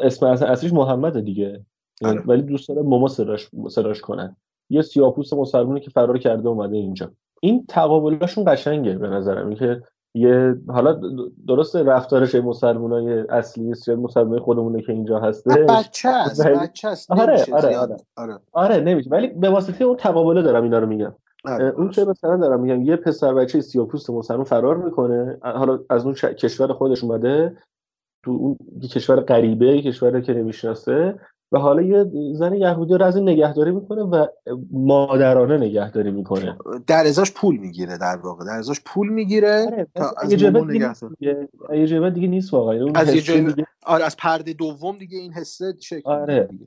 اسم اصلا اصلیش محمده دیگه. آره. ولی دوست داره مومو صداش صداش کنن یه سیاپوست مسلمونی که فرار کرده اومده اینجا. این تقابلاشون قشنگه به نظرم. اینکه یه حالا درسته رفتارش مسلمانای اصلی یا مسلمانای خودمونه که اینجا هستش. بچه است بچه است. آره نمیشه آره زیاد. آره. آره. آره نمیشه. ولی به واسطه اون تقابله دارم اینا رو میگم. آره، اون که مثلا دارم میگم یه پسر بچه سیاپوست مسلمان فرار می‌کنه. حالا از اون ش- کشور خودش اومده تو اون کشور غریبه کشوری که نمی‌شناسه. و حالا یه زن یهودی رو از این نگهداری می‌کنه و مادرانه نگهداری می‌کنه. در ازاش پول می‌گیره در واقع در ازاش پول می‌گیره آره، تا از دیگه جبه دیگه. نیست واقعا. اون از دیگه آره از پرده دوم دیگه این حسه شکل آره. دیگه.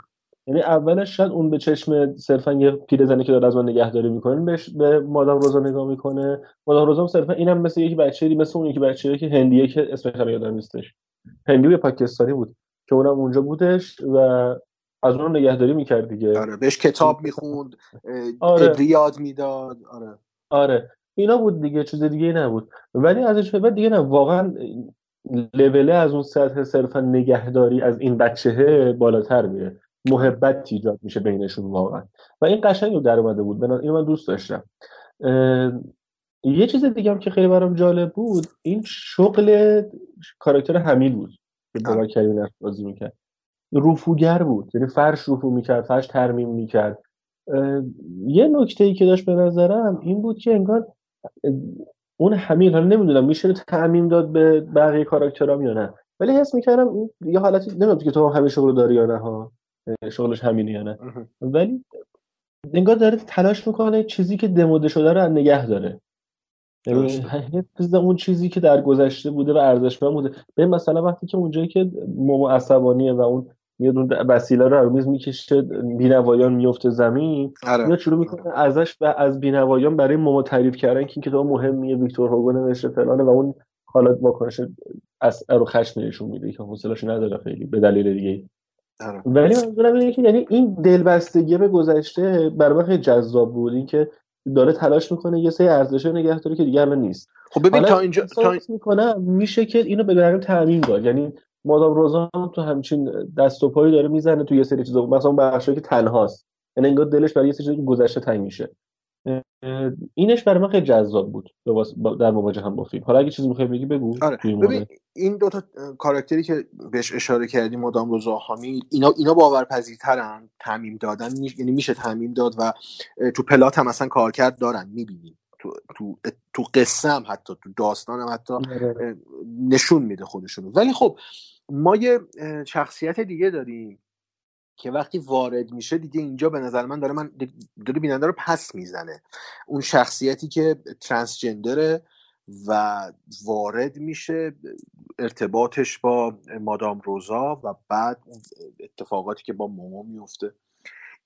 یعنی اولش شاید اون به چشم صرفا یه پیرزنی که داره از من نگهداری می‌کنه بهش به مادام روزا نگاه می‌کنه. مادام روزا صرفا اینم مثل یک بچه مثل اون یکی بچه که هندیه که اسمش هم یادم نیستش. هندی یا پاکستانی بود که اونم اونجا بودش و از اون نگهداری می‌کرد دیگه. آره بهش کتاب می‌خوند آره. عبری یاد می‌داد. آره. آره. اینا بود دیگه چیز دیگه نبود. ولی ازش به بعد دیگه نه واقعا لوله از اون سطح صرفا نگهداری از این بچهه بالاتر میره. محبت ایجاد میشه بینشون واقعا. و این قشنگ رو در اومده بود. اینو من دوست داشتم. یه چیز دیگه هم که خیلی برام جالب بود این شغل کاراکتر حمیل بود که بابا کریم بازی می‌کرد. رفوگر بود. یعنی فرش رفو می‌کرد فرش ترمیم می‌کرد. یه نکته ای که داشت به نظرم این بود که انگار اون حمیل حالا نمی‌دونم میشه تعمیم داد به بقیه کاراکترام یا نه. ولی حس می‌کردم این یه حالتی نمی‌دونم که تو هم همه شغل داری یا نه ها؟ شغلش همینه یا نه؟ ولی انگار داره تلاش می‌کنه چیزی که دموده شده رو نگه داره. یعنی درسته. حفظ اون چیزی که در گذشته بوده و ارزشمند بوده. به مثلا وقتی که اونجایی که مومو عصبانیه و اون میاد اون وسیله رو میز می‌کشه بینوایان میفته زمین. آره. میاد شروع می‌کنه ازش و از بینوایان برای مومو تعریف کردن که این کتاب مهمیه ویکتور هوگو نوشته فلانه و اون حالا واکنش از رو خشم نشون میده که حوصله‌اش نداره خیلی به دلیل دیگه. آره. ولی منظورم اینه که یعنی این دلبستگی به گذشته برای من خیلی جذاب بود. این که داره تلاش می‌کنه یه سری ارزش نگه داره که دیگه الان نیست. خب ببین تا اینجا تا می‌کنم میشه که اینو به بقیه تعمیم داد. یعنی مادام روزا هم تو همچین دست و پایی داره می‌زنه تو یه سری چیزا. مثلا بخشی که تنهاست. یعنی انگار دلش برای یه سری چیزا گذشته تنگ میشه. اینش برای من خیلی جذاب بود. در مواجه هم با فیلم. حالا اگه چیزی می‌خوای بگی بگو. آره. ببین. این دوتا کاراکتری که بهش اشاره کردی مدام رضا حامی اینا اینا باورپذیرترن. تعمیم دادن یعنی میشه تعمیم داد و تو پلات هم اصلا کارکرد دارن می‌بینیم تو تو تو قصه هم حتی تو داستان هم حتی آره. نشون میده خودشونو. ولی خب ما یه شخصیت دیگه داریم که وقتی وارد میشه دیگه اینجا به نظر من داره من داره بیننده رو پس می‌زنه. اون شخصیتی که ترانسجندره و وارد میشه ارتباطش با مادام روزا و بعد اتفاقاتی که با مومو میفته.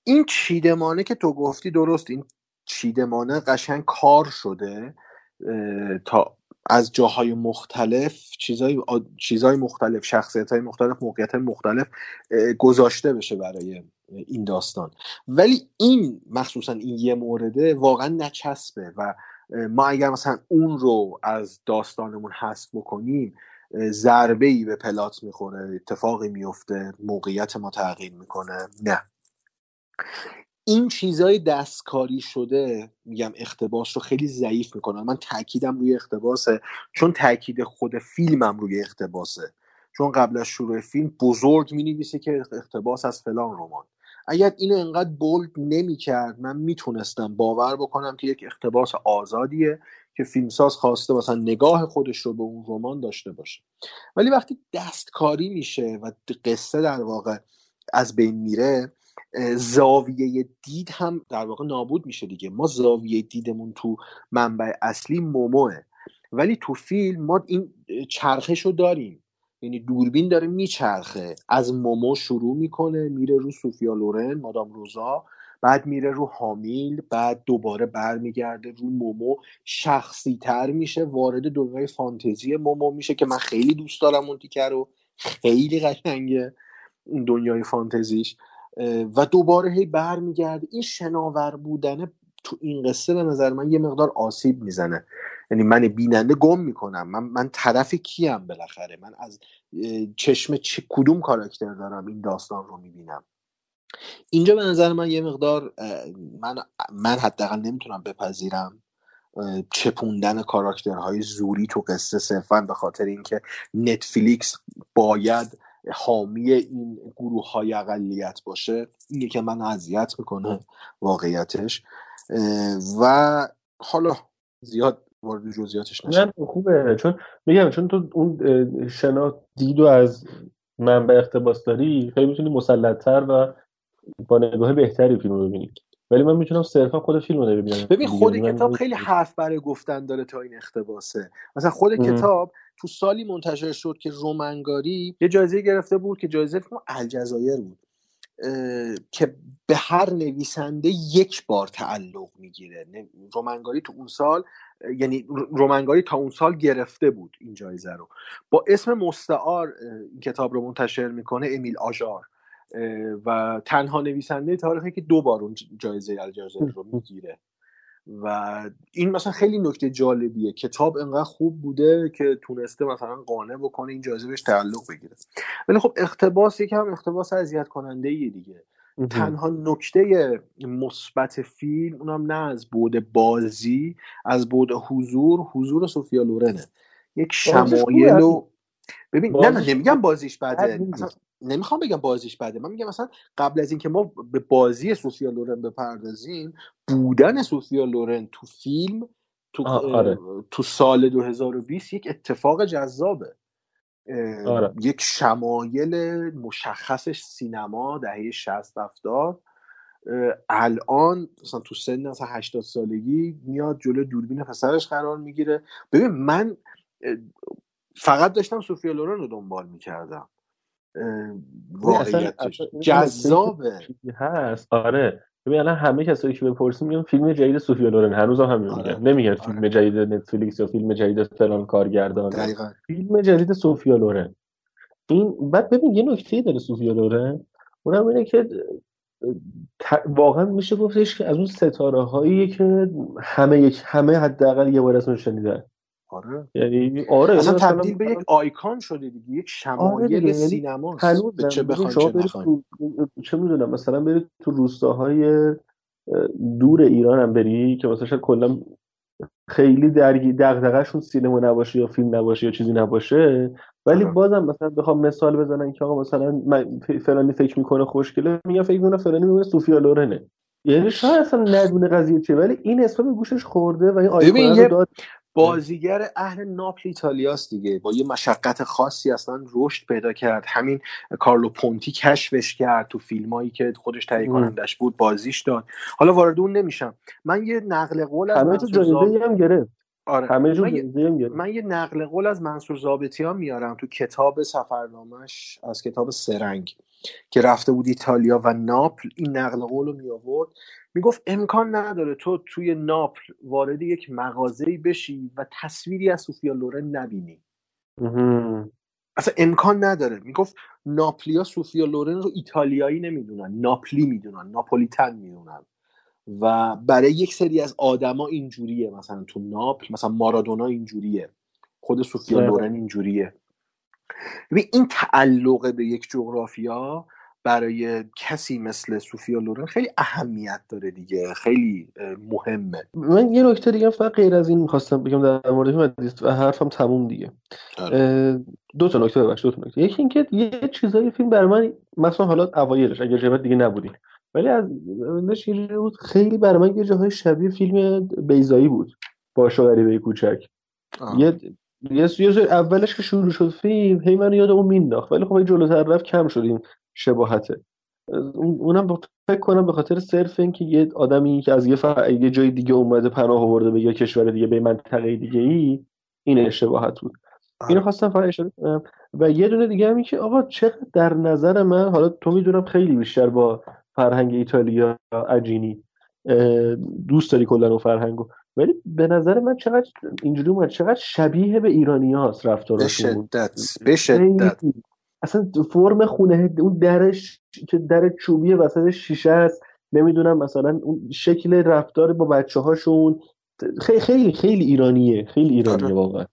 این چیدمانه که تو گفتی درست این چیدمانه قشنگ کار شده تا از جاهای مختلف چیزای چیزای مختلف شخصیت های مختلف موقعیت های مختلف گذاشته بشه برای این داستان. ولی این مخصوصا این یه مورده واقعا نچسبه و ما اگر مثلا اون رو از داستانمون حذف بکنیم ضربه ای به پلات می‌خوره اتفاقی میفته موقعیت ما تغییر می‌کنه. نه. این چیزای دستکاری شده میگم اختباس رو خیلی ضعیف می‌کنن. من تاکیدم روی اختباسه چون تاکید خود فیلمم روی اختباسه چون قبل از شروع فیلم بزرگ می که اختباس از فلان رمان. اگر اینو انقدر بولد نمی‌کرد من می‌تونستم باور بکنم که یک اختباس آزادیه که فیلمساز خواسته مثلا نگاه خودش رو به اون رمان داشته باشه. ولی وقتی دستکاری میشه و قصه در واقع از بین میره زاویه دید هم در واقع نابود میشه دیگه. ما زاویه دیدمون تو منبع اصلی موموه. ولی تو فیلم ما این چرخش رو داریم. یعنی دوربین داره میچرخه. از مومو شروع می‌کنه میره رو سوفیا لورن مادام روزا بعد میره رو حامیل بعد دوباره برمیگرده رو مومو. شخصی تر میشه وارد دنیای فانتزی مومو میشه که من خیلی دوست دارم اون تیکر رو. خیلی قشنگه اون دنیای فانتزیش. و دوباره هی برمیگرده. این شناور بودنه تو این قصه به نظر من یه مقدار آسیب می‌زنه. یعنی من بیننده گم می‌کنم. من من طرف کیم بالاخره؟ من از چشم چه کدوم کاراکتر دارم این داستان رو می‌بینم؟ اینجا به نظر من یه مقدار من من حداقل نمی‌تونم بپذیرم چپوندن کاراکترهای زوری تو قصه صرفا به خاطر اینکه نتفلیکس باید حامی این گروه های اقلیت باشه اینه که من اذیت می‌کنه واقعیتش. و حالا زیاد وارد جزئیاتش نشم. خوبه. چون میگم چون تو اون شنا دیدو از منبع اقتباس داری خیلی می‌تونی مسلطتر و با نگاه بهتری فیلم رو ببینی. ولی من می‌تونم صرفا خود فیلم رو ببینم. ببین خود کتاب خیلی حرف برای گفتن داره تا این اقتباسه. مثلا خود کتاب تو سالی منتشر شد که رومنگاری یه جایزه گرفته بود که جایزه فیلم الجزایر بود که به هر نویسنده یک بار تعلق می‌گیره. رومنگاری تو اون سال یعنی رومنگاری تا اون سال گرفته بود این جایزه رو. با اسم مستعار این کتاب رو منتشر می‌کنه امیل آژار. و تنها نویسنده تاریخی که دو بار اون جایزه الجزایر رو می‌گیره. و این مثلا خیلی نکته جالبیه. کتاب انقدر خوب بوده که تونسته مثلا قانع بکنه این جایزه بهش تعلق بگیره. ولی خب اقتباس یکم اقتباس اذیت کننده ایه دیگه تنها نکته مثبت فیلم اونم نه از بود بازی از بود حضور. حضور سوفیا لورنه. یک شمایل و ببین نه نه نمیگم بازیش بده. نمی‌خوام بگم بازیش بده. من میگم مثلا قبل از اینکه ما به بازی سوفیا لورن بپردازیم بودن سوفیا لورن تو فیلم تو, آره. تو سال 2020 یک اتفاق جذابه. آره. یک شمایل مشخصش سینما دهه 60 70 الان مثلا تو سن مثلا 80 سالگی میاد جلو دوربین پسرش قرار می‌گیره. ببین من فقط داشتم سوفیا لورن رو دنبال می‌کردم. واقعیتش. جذابه. هست. آره. ببین الان همه کسایی که بپرسیم میگن فیلم جدید سوفیا لورن. هنوز هم همین آره. نمیگن فیلم آره. جدید نتفلیکس یا فیلم جدید فلان کارگردان. دقیقا. فیلم جدید سوفیا لورن. این بعد ببین یه نکته داره سوفیا لورن. اونم اینه که واقعا میشه گفتش که از اون ستاره هایی که همه یک همه حداقل یه بار اسمش شنیدن. آره یعنی آره اصلا تبدیل به یک آیکان شده دیگه یک شمایل آره سینما هنوز به چه بخواین چه. چه می‌دونم مثلا برید تو روستاهای دور ایران هم بری که مثلا کلا خیلی درگی دغدغه‌شون سینما نباشه یا فیلم نباشه یا چیزی نباشه ولی آه. بازم مثلا بخوام مثال بزنن که آقا مثلا فلانی فکر می‌کنه خوشگله میگم فکر می‌کنه فلانی میگه سوفیا لورنه یعنی شاید اصلا ندونه قضیه چیه ولی این اسم به گوشش خورده و این آیکون رو داد بازیگر اهل ناپل ایتالیاست دیگه. با یه مشقت خاصی اصلا رشد پیدا کرد. همین کارلو پونتی کشفش کرد تو فیلمایی که خودش تهیه کنندش بود بازیش داد. حالا وارد اون نمیشم. من یه نقل قول از تو جایزه هم گرفت. آره. همه جور من, یه... من یه نقل قول از منصور ها میارم تو کتاب سفرنامش از کتاب سرنگ که رفته بود ایتالیا و ناپل. این نقل قول رو می آورد می‌گفت امکان نداره تو توی ناپل وارد یک مغازه‌ای بشی و تصویری از سوفیا لورن نبینی. اصلا امکان نداره. می‌گفت ناپلیا سوفیا لورن رو ایتالیایی نمی‌دونن ناپلی می‌دونن ناپولیتن می‌دونن. و برای یک سری از آدما اینجوریه. مثلا تو ناپل مثلا مارادونا اینجوریه. خود سوفیا بله. لورن اینجوریه. ببین این تعلق به یک جغرافیا برای کسی مثل سوفیا لورن خیلی اهمیت داره دیگه. خیلی مهمه. من یه نکته دیگه فقط غیر از این می‌خواستم بگم در مورد فیلم و حرفم تموم دیگه. اه، دو تا نکته ببخش دو تا نکته. یکی اینکه یه چیزایی فیلم برای من مثلا حالا اوایلش اگر جبهت دیگه نبودین. ولی از بود خیلی برای من یه جاهای شبیه فیلم بیزایی بود. باش و غریبه کوچک. یه یه یه سری اولش که شروع شد فیلم هی من یاد اون مینداخت. ولی خب جلوتر رفت کم شد این شباهته. اون- اونم با- فکر کنم به خاطر صرف اینکه یه آدمی که از یه, ف... یه جای دیگه اومده پناه آورده به یه کشور دیگه به منطقه دیگه ای این اشتباهت بود. اینو خواستم فقط اشاره کنم و یه دونه دیگه همین که آقا چقدر در نظر من حالا تو می‌دونم خیلی بیشتر با فرهنگ ایتالیا عجینی دوست داری کلا اون فرهنگو. ولی به نظر من چقدر اینجوری اومد چقدر شبیه به ایرانی هاست به رفتارشون شدت به شدت. خیلی. اصلا فرم خونه اون درش که در چوبی وسط شیشه است. نمی‌دونم مثلا اون شکل رفتار با بچه هاشون خیلی خیلی خیلی ایرانیه. خیلی ایرانیه واقعا.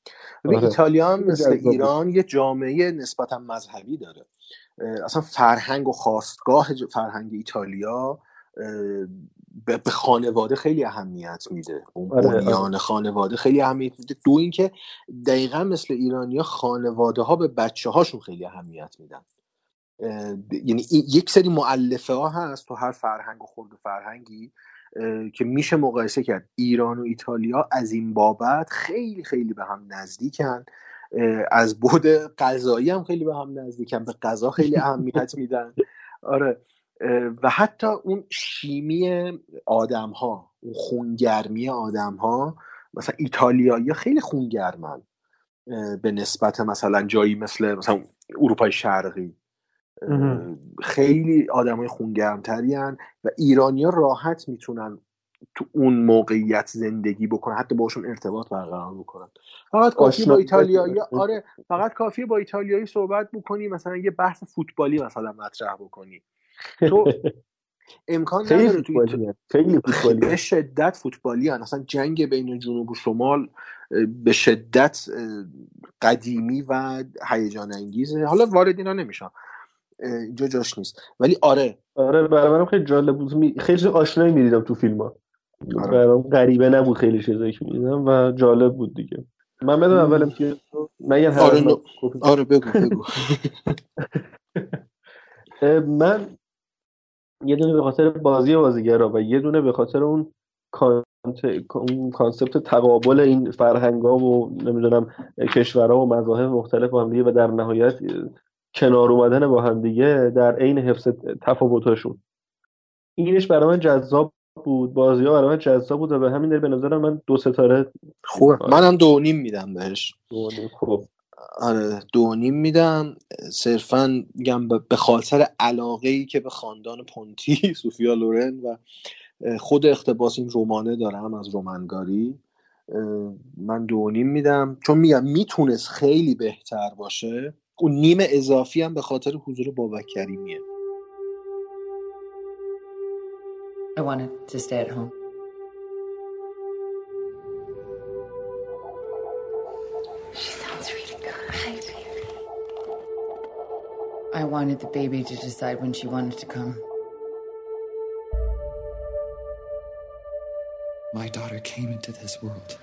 ببین آره. ایتالیا هم مثل. ایران یه جامعه نسبتا مذهبی داره. اصلا فرهنگ و خواستگاه فرهنگ ایتالیا به خانواده خیلی اهمیت میده. اون آره، آره. بنیان خانواده خیلی اهمیت میده. دو اینکه دقیقا مثل ایرانیا خانواده ها به بچه هاشون خیلی اهمیت میدن. یعنی یک سری معلفه ها هست تو هر فرهنگ و خورد و فرهنگی که میشه مقایسه کرد. ایران و ایتالیا از این بابت خیلی خیلی به هم نزدیکن. از بود غذایی هم خیلی به هم نزدیکن. به غذا خیلی اهمیت میدن. آره. و حتی اون شیمی آدم ها اون خونگرمی آدم ها مثلا ایتالیایی خیلی خونگرمن به نسبت مثلا جایی مثل مثلا اروپای شرقی. خیلی آدمای خونگرمتری و ایرانیا راحت می‌تونن تو اون موقعیت زندگی بکنن حتی باشون ارتباط برقرار بکنن. فقط کافی با ایتالیایی آره فقط کافی با ایتالیایی صحبت بکنی مثلا یه بحث فوتبالی مثلا مطرح بکنی. تو امکان خیلی نداره تو خیلی فوتبالیه. به شدت فوتبالی هن. اصلا جنگ بین جنوب و شمال به شدت قدیمی و هیجان انگیزه. حالا وارد اینا نمیشم. اینجا جاش نیست. ولی آره. آره برای منم خیلی جالب بود. خیلی آشنایی می‌دیدم تو فیلم ها. آره. من غریبه نبود خیلی چیزایی که می‌دیدم و جالب بود دیگه. من بدم اول امتیاز مگر هر آره من- آره بگو بگو. من یه دونه به خاطر بازی بازیگرا و یه دونه به خاطر اون کانسپت تقابل این فرهنگا و نمی‌دونم کشورها و مذاهب مختلف با هم دیگه و در نهایت کنار اومدن با هم دیگه در عین حفظ تفاوتاشون اینش برای من جذاب بود. بازی ها برای من جذاب بود و به همین دلیل به نظرم من دو ستاره خوبه. منم دو نیم میدم بهش. دو نیم. خب. آره دو نیم میدم. صرفا میگم به- خاطر علاقه ای که به خاندان پونتی سوفیا لورن و خود اقتباس این رمانه دارم از رومنگاری من دو نیم میدم. چون میگم می‌تونست خیلی بهتر باشه اون نیم اضافی هم به خاطر حضور بابک کریمیه. I wanted to stay at home. I wanted the baby to decide when she wanted to come. My daughter came into this world.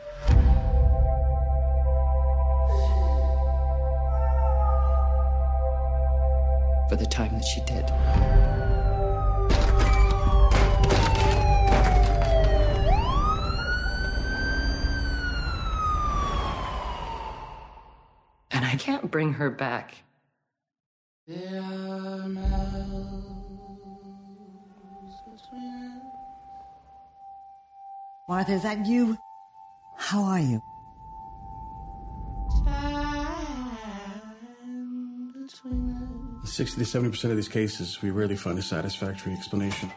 For the time that she did. And I can't bring her back. Martha, is that you? How are you? Sixty to seventy percent of these cases, we rarely find a satisfactory explanation.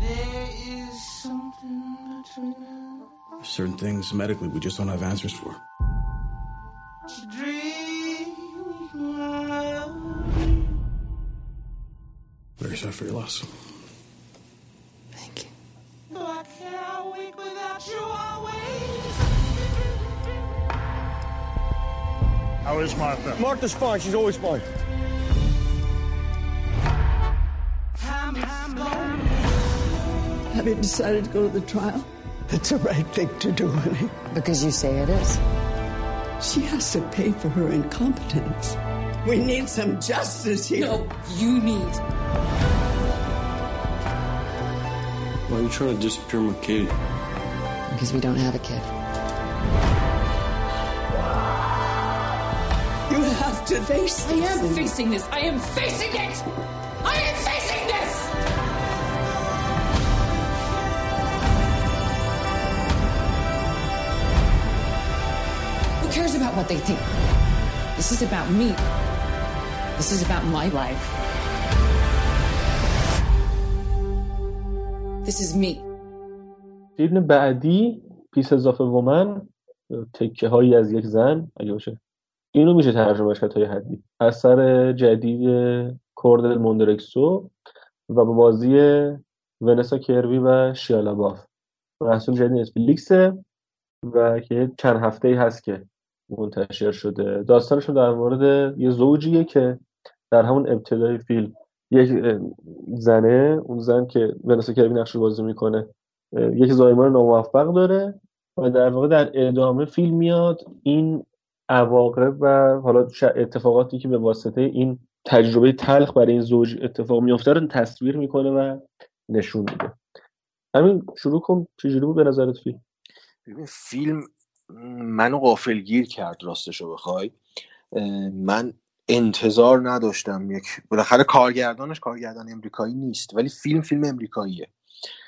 There is something between us. Certain things medically we just don't have answers for. Sorry for your loss. Though I can't wake without you. How is Martha? Martha's fine. She's always fine. Time. Have you decided to go to the trial? It's the right thing to do, honey. Because you say it is. She has to pay for her incompetence. We need some justice here. No, you need. Why are you trying to disappear my kid? Because we don't have a kid. You have to face this. I am facing this. I am facing it. I am facing this. Who cares about what they think? This is about me. This is about my life. This is me. فیلم بعدی پیس اضافه ومن تکه هایی از یک زن اگه باشه. اینو میشه ترجمهش کرد تا یه حدی. اثر جدید کوردل موندرکسو و با بازی ونسا کروی و شیالا باف محصول جدید نتفلیکسه و که چند هفته ای هست که منتشر شده. داستانشون در مورد یه زوجیه که در همون ابتدای فیلم. یک زنه اون زن که ونسا کروی نقش رو بازی می‌کنه یک زایمان ناموفق داره و در واقع در ادامه فیلم میاد این عواقب و حالا اتفاقاتی که به واسطه این تجربه تلخ برای این زوج اتفاق میفته رو تصویر می‌کنه و نشون میده. همین شروع کن. چجوری بود به نظرت فیلم؟ ببین فیلم منو غافلگیر کرد راستشو بخوای. من انتظار نداشتم یک بالاخره کارگردانش کارگردان امریکایی نیست ولی فیلم فیلم امریکاییه.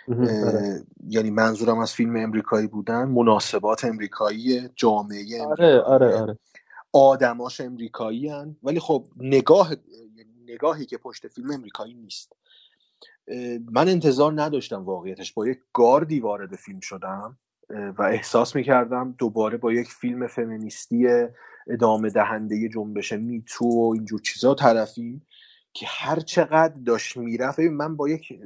اه، یعنی منظورم از فیلم امریکایی بودن مناسبات امریکایی جامعه آره آره آره. آدماش امریکایی هن. ولی خب نگاه نگاهی که پشت فیلم امریکایی نیست. من انتظار نداشتم واقعیتش. با یک گاردی وارد فیلم شدم. و احساس می‌کردم دوباره با یک فیلم فمینیستی ادامه دهنده جنبش میتو و اینجور چیزا طرفیم که هر چقدر داشت می‌رفت. من با یک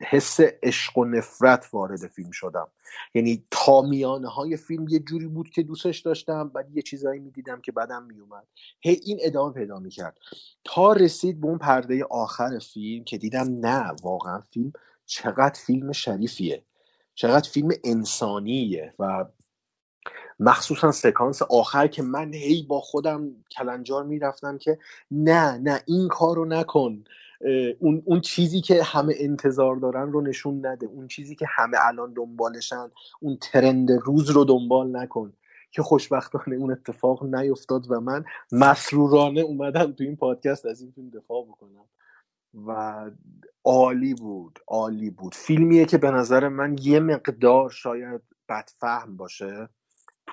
حس عشق و نفرت وارد فیلم شدم. یعنی تا میانه های فیلم یه جوری بود که دوستش داشتم بعد یه چیزایی می‌دیدم که بدم میومد هی این ادامه پیدا می‌کرد. تا رسید به اون پرده آخر فیلم که دیدم نه واقعا فیلم چقدر فیلم شریفیه. چقدر فیلم انسانیه و مخصوصا سکانس آخر که من هی با خودم کلنجار می‌رفتم که نه نه این کار رو نکن اون, اون چیزی که همه انتظار دارن رو نشون نده. اون چیزی که همه الان دنبالشن. اون ترند روز رو دنبال نکن. که خوشبختانه اون اتفاق نیفتاد و من مسرورانه اومدم تو این پادکست از این فیلم دفاع بکنم. و عالی بود عالی بود. فیلمیه که به نظر من یه مقدار شاید بدفهم باشه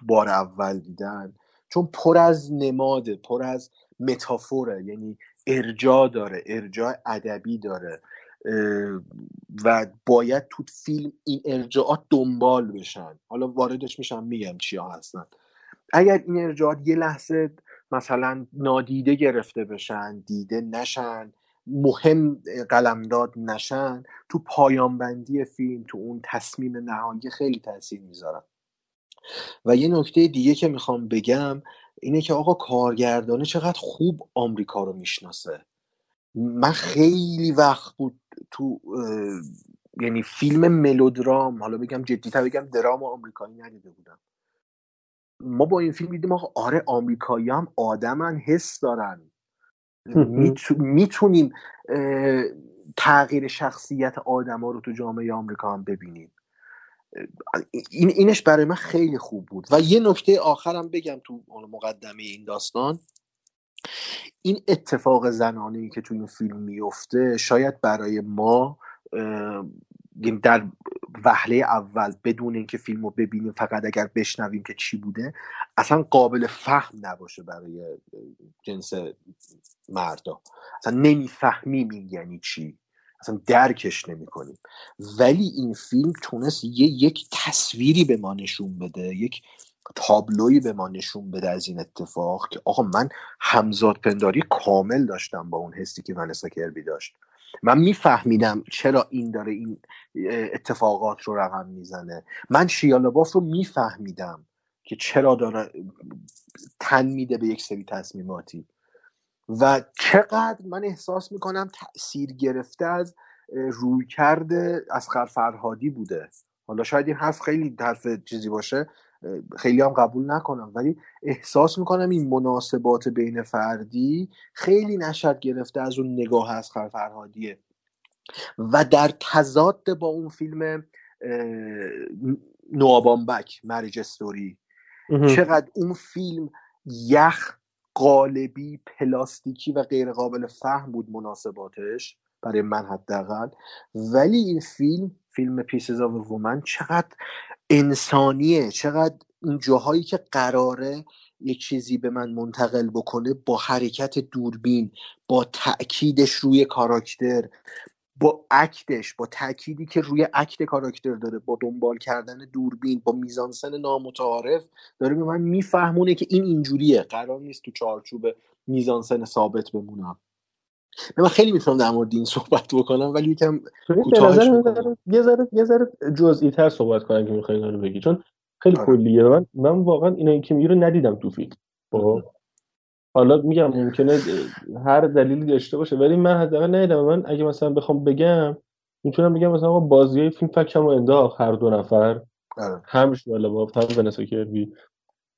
بار اول دیدن. چون پر از نماده پر از متافوره. یعنی ارجاع داره ارجاع ادبی داره. و باید تو فیلم این ارجاعات دنبال بشن. حالا واردش میشم میگم چیا هستن. اگر این ارجاعات یه لحظه مثلا نادیده گرفته بشن دیده نشن مهم قلمداد نشن تو پایان بندی فیلم تو اون تصمیم نهایی خیلی تاثیر می‌ذارن و یه نکته دیگه که می‌خوام بگم اینه که آقا کارگردانه چقدر خوب آمریکا رو می‌شناسه. من خیلی وقت بود تو یعنی فیلم ملودرام حالا بگم جدیتر بگم درام آمریکایی ندیده بودم. ما با این فیلم دیدیم آقا آره آمریکایی هم آدمن حس دارن. می‌تونیم تغییر شخصیت آدما رو تو جامعه آمریکا هم ببینیم. این اینش برای من خیلی خوب بود. و یه نکته آخرم بگم تو مقدمه این داستان. این اتفاق زنانه ای که تو این فیلم میفته شاید برای ما در وهله اول بدون اینکه فیلم رو ببینیم فقط اگر بشنویم که چی بوده اصلا قابل فهم نباشه برای جنس مردا. اصلا نمی‌فهمیم این یعنی چی. اصلا درکش نمی‌کنیم. ولی این فیلم تونست یه یک تصویری به ما نشون بده یک تابلوی به ما نشون بده از این اتفاق که آقا من همزاد پنداری کامل داشتم با اون حسی که ونسا کربی داشت. من میفهمیدم چرا این داره این اتفاقات رو رقم می‌زنه. من شیالباف رو میفهمیدم که چرا داره تن میده به یک سری تصمیماتی. و چقدر من احساس می‌کنم تاثیر گرفته از روی کرده از فرهادی بوده. حالا شاید این حرف خیلی حرف چیزی باشه خیلی هم قبول نکنم. ولی احساس می‌کنم این مناسبات بین فردی خیلی نشد گرفته از اون نگاه از فرهادیه. و در تضاد با اون فیلم نوآ بامباک Marriage Story. چقدر اون فیلم یخ قالبی پلاستیکی و غیر قابل فهم بود مناسباتش برای من حداقل. ولی این فیلم فیلم Pieces of a Woman چقدر انسانیه چقدر اون جاهایی که قراره یک چیزی به من منتقل بکنه با حرکت دوربین با تاکیدش روی کاراکتر با اکتش با تأکیدی که روی اکت کاراکتر داره با دنبال کردن دوربین با میزانسن نامتعارف داره به من میفهمونه که این اینجوریه. قرار نیست تو چارچوب میزانسن ثابت بمونم. من خیلی می‌تونم در مورد این صحبت بکنم ولی یکم کوتاهش یه ذره یه ذره جزئی تر صحبت کنم که می‌خوای رو بگی چون خیلی آره. کلیه. من من واقعا اینا که میگه رو ندیدم تو فیلم. خب؟ حالا میگم ممکنه هر دلیلی داشته باشه ولی من حداقل ندیدم. من اگه مثلا بخوام بگم می‌تونم بگم مثلا بازی های فیلم فکرمو انداخت هر دو نفر. آره. هم شواله با هم ونسا کربی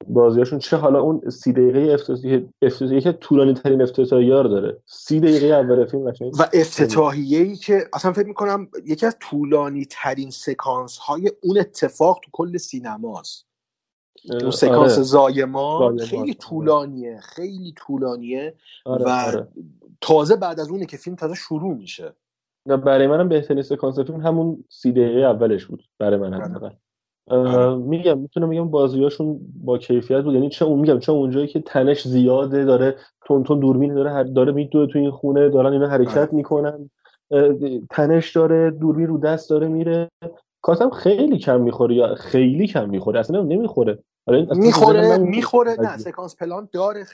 بازیاشون چه حالا اون سی دقیقه افتتاحیه افتتاحیه که طولانی ترین افتتاحیه رو داره سی دقیقه اول فیلم قشنگ و افتتاحیه ای که اصلا فکر می‌کنم یکی از طولانی ترین سکانس های اون اتفاق تو کل سینماست اون سکانس آره. زایمان خیلی آره. طولانیه خیلی طولانیه آره. و آره. تازه بعد از اونه که فیلم تازه شروع میشه برای منم بهترین سکانس فیلم همون سی دقیقه اولش بود برای من حداقل میگم می‌تونم میگم بازیاشون با کیفیت بود. یعنی چه اون میگم چه اونجایی که تنش زیاده داره تون تون دوربین داره داره میدوه تو این خونه دارن اینا حرکت می‌کنن. تنش داره دوربین رو دست داره میره. کاتم خیلی کم می‌خوره یا خیلی کم می‌خوره. ااصلا نمی‌خوره. می‌خوره می‌خوره نه سکانس پلان داره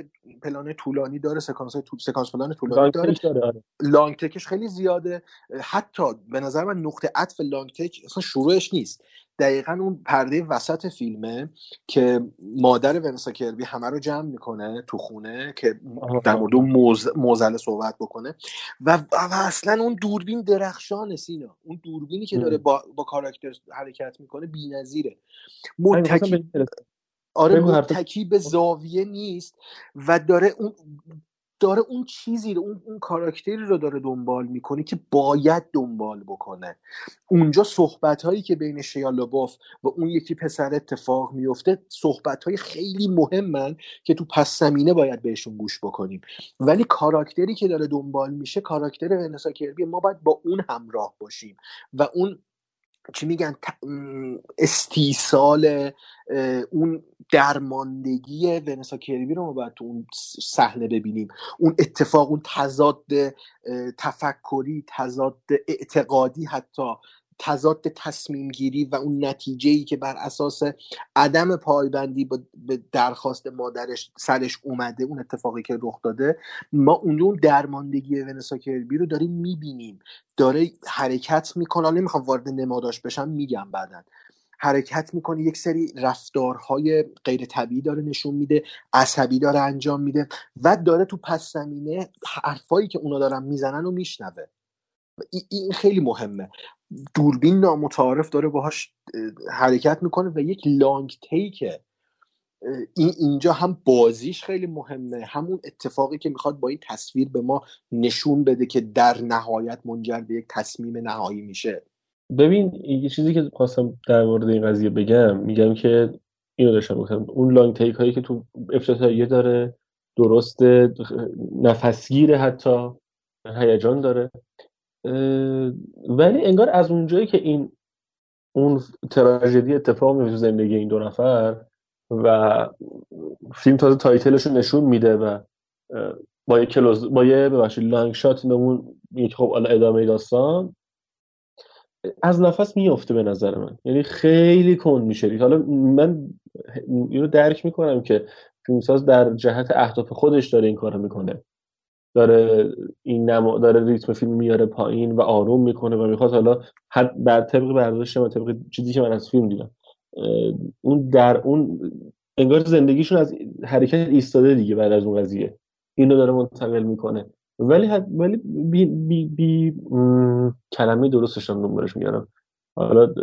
پلان طولانی داره سکانس طول... سکانس پلان طولانی داره, داره آره. لانگ تکش خیلی زیاده. حتی به نظر من نقطه عطف لانگ تک اصلا شروعش نیست. دقیقا اون پرده وسط فیلمه که مادر ونسا کربی همه رو جمع می‌کنه تو خونه که در مورد اون موز... موزله صحبت بکنه. و, و اصلا اون دوربین درخشان سینا. اون دوربینی که داره با, با کاراکتر حرکت می‌کنه بی‌نظیره. متکی آره متکی به زاویه نیست و داره اون داره اون چیزی رو اون, اون کاراکتری رو داره دنبال می‌کنه که باید دنبال بکنه. اونجا صحبت هایی که بین شیالوباف و اون یکی پسر اتفاق میفته صحبت های خیلی مهمن که تو پس زمینه باید بهشون گوش بکنیم. ولی کاراکتری که داره دنبال میشه کاراکتر ونسا کربی ما باید با اون همراه باشیم و اون چی میگن؟ استیصال اون درماندگی ونسا کربی رو ما باید تو اون صحنه ببینیم. اون اتفاق اون تضاد تفکری تضاد اعتقادی حتی تضاد تصمیم گیری و اون نتیجه ای که بر اساس عدم پایبندی به درخواست مادرش سرش اومده اون اتفاقی که رخ داده ما اون درماندگی ونسا کربی رو داریم می‌بینیم. داره حرکت می‌کنه. نمی‌خوام وارد نماداش بشم میگم بعدا. حرکت می‌کنه یک سری رفتارهای غیر طبیعی داره نشون میده عصبی داره انجام میده و داره تو پس زمینه حرفایی که اونا دارن می‌زنن و میشنوه. این خیلی مهمه. دوربین نامتعارف داره باهاش حرکت می‌کنه و یک لانگ تیکه این اینجا هم بازیش خیلی مهمه. همون اتفاقی که می‌خواد با این تصویر به ما نشون بده که در نهایت منجر به یک تصمیم نهایی میشه. ببین یه چیزی که خواستم در مورد این قضیه بگم میگم که اینو داشتم گفتم اون لانگ تیک هایی که تو افتتاحیه داره درست نفسگیره حتی هیجان داره. ولی انگار از اونجایی که این اون تراژدی اتفاق میفته زندگی این دو نفر و فیلم تازه تایتلش رو نشون میده و با یه کلوز با یه ببخشید لانگ شات بهمون خب حالا ادامه داستان از نفس میفته به نظر من. یعنی خیلی کن میشه. حالا من اینو درک می‌کنم که فیلمساز در جهت اهداف خودش داره این کارو می‌کنه. داره این نما داره ریتم فیلم میاره پایین و آروم می‌کنه و می‌خواد حالا حد بر طبق برداشت و طبق چیزی که من از فیلم دیدم اون در اون انگار زندگیشون از حرکت ایستاده دیگه بعد از اون قضیه. اینو داره منتقل می‌کنه. ولی حد ولی بی, بی, بی کلمه درستش رو دنبالش میارم حالا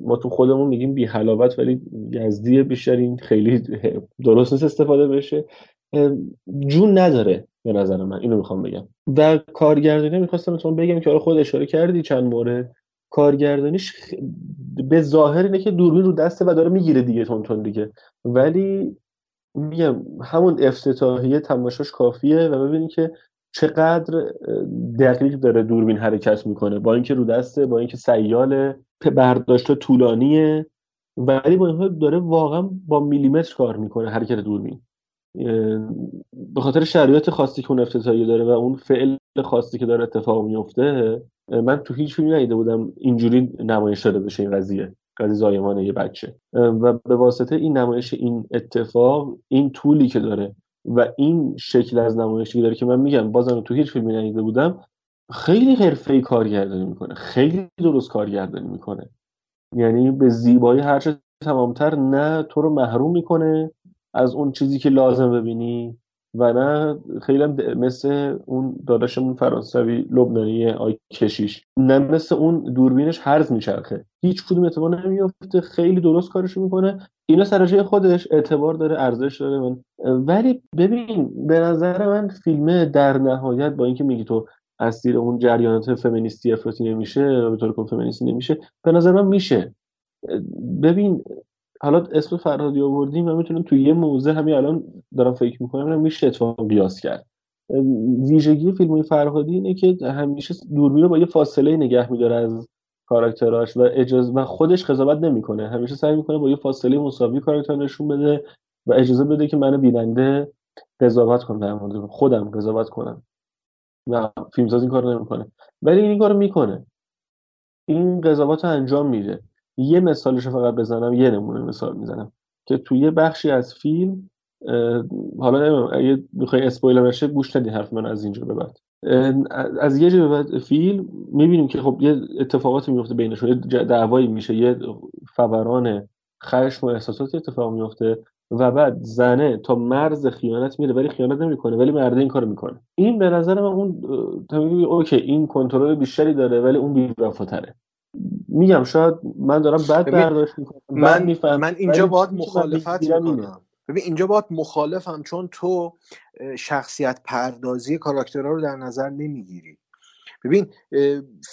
ما تو خودمون میگیم بی حلاوت ولی یزدی بیشتر این خیلی درست نیست استفاده بشه. جون نداره به نظر من. اینو می‌خوام بگم. و کارگردانی می‌خواستم اتون بگم که خود اشاره کردی چند مورد کارگردانیش به ظاهر اینه که دوربین رو دسته و داره می‌گیره دیگه تون تون دیگه. ولی میگم همون افتتاحیه تماشاش کافیه و ببینی که چقدر دقیق داره دوربین حرکت می‌کنه. با اینکه رو دسته با اینکه سیاله برداشت طولانیه. ولی با این داره واقعا با میلیمتر کار می‌کنه حرکت دوربین. به خاطر شرایط خاصی که اون افتتاحیه داره و اون فعل خاصی که داره اتفاق میفته من تو هیچ فیلمی ندیده بودم اینجوری نمایش داده بشه این قضیه قضیه زایمان یه بچه. و به واسطه این نمایش این اتفاق این طولی که داره و این شکل از نمایشی داره که من میگم بازم تو هیچ فیلمی ندیده بودم خیلی حرفه‌ای کارگردانی می‌کنه خیلی درست کارگردانی می‌کنه. یعنی به زیبایی هرچه تمامتر نه تو رو محروم می‌کنه از اون چیزی که لازم ببینی. و نه خیلی مثل اون داداشمون فرانسوی لبنانی آی کشیش. نه مثل اون دوربینش هرز میچرخه. هیچ کدوم اتفاق نمیفته خیلی درست کارشو می‌کنه. اینا سر خودش اعتبار داره ارزش داره. من ولی ببین به نظر من فیلمه در نهایت با اینکه میگی تو اسیر اون جریانات فمینیستی افراطی نمیشه به طور فمینیستی نمیشه به نظر من میشه. ببین حالا اسم فرهادی آوردیم و می‌تونم توی یه موزه همین الان دارم فکر می‌کنم میشه اتفاق قیاس کرد. ویژگی فیلم فرهادی اینه که همیشه دوربین رو با یه فاصله نگه میداره از کاراکتراش و اجازه و خودش قضاوت نمی‌کنه. همیشه سعی می‌کنه با یه فاصله مساوی کاراکتر نشون بده و اجازه بده که من بیننده قضاوت کنم در مورد خودم قضاوت کنم. و فیلمساز این کارو نمی‌کنه. ولی این کارو می‌کنه. این قضاوت انجام میده. یه مثالش فقط بزنم یه نمونه مثال می‌زنم که توی یه بخشی از فیلم حالا نمی‌دونم اگه می‌خوای اسپویلر بشه گوش ندی حرف من از اینجا به بعد. از یه جا به بعد فیلم می‌بینیم که خب یه اتفاقاتی میفته بینشون یه دعوایی میشه یه فوران خشم و احساساتی اتفاق میفته و بعد زنه تا مرز خیانت میره ولی خیانت نمی‌کنه ولی مرد این کارو می‌کنه. این به نظر من اون اوکی این کنترل بیشتری داره ولی اون بی‌وفاتره. میگم شاید من دارم بد برداشت می‌کنم من من اینجا باید مخالفت می‌کنم. ببین اینجا باید مخالفم چون تو شخصیت پردازی کاراکترها رو در نظر نمی‌گیری. ببین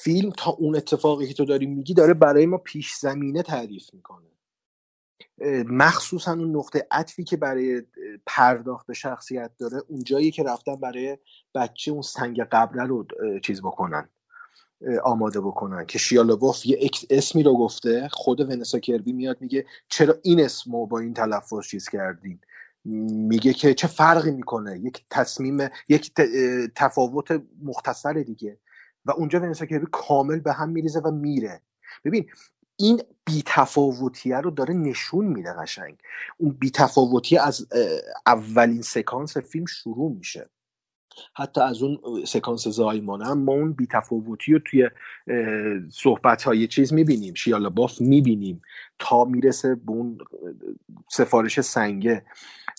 فیلم تا اون اتفاقی که تو داری میگی داره برای ما پیش زمینه تعریف می‌کنه. مخصوصا اون نقطه عطفی که برای پرداخت شخصیت داره اونجایی که رفتن برای بچه اون سنگ قبره رو چیز بکنن. آماده بکنن. که شیالووف یه اسمی رو گفته خود ونسا کربی میاد میگه چرا این اسم رو با این تلفظ چیز کردین؟ میگه که چه فرقی می‌کنه؟ یک تصمیم یک تفاوت مختصر دیگه. و اونجا ونسا کربی کامل به هم میریزه و میره. ببین این بیتفاوتیه رو داره نشون میده قشنگ. اون بیتفاوتیه از اولین سکانس فیلم شروع میشه. حتی از اون سکانس زایمانه هم ما اون بیتفاوتی رو توی صحبت های چیز می‌بینیم. شیالا باف می‌بینیم. تا می‌رسه به اون سفارش سنگه.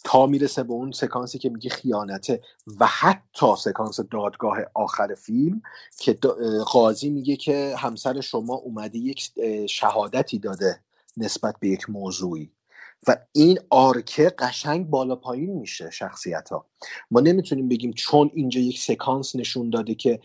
تا می‌رسه به اون سکانسی که میگه خیانته. و حتی سکانس دادگاه آخر فیلم که قاضی میگه که همسر شما اومده یک شهادتی داده نسبت به یک موضوعی. و این آرکه قشنگ بالا پایین میشه شخصیت ها ما نمی‌تونیم بگیم چون اینجا یک سکانس نشون داده که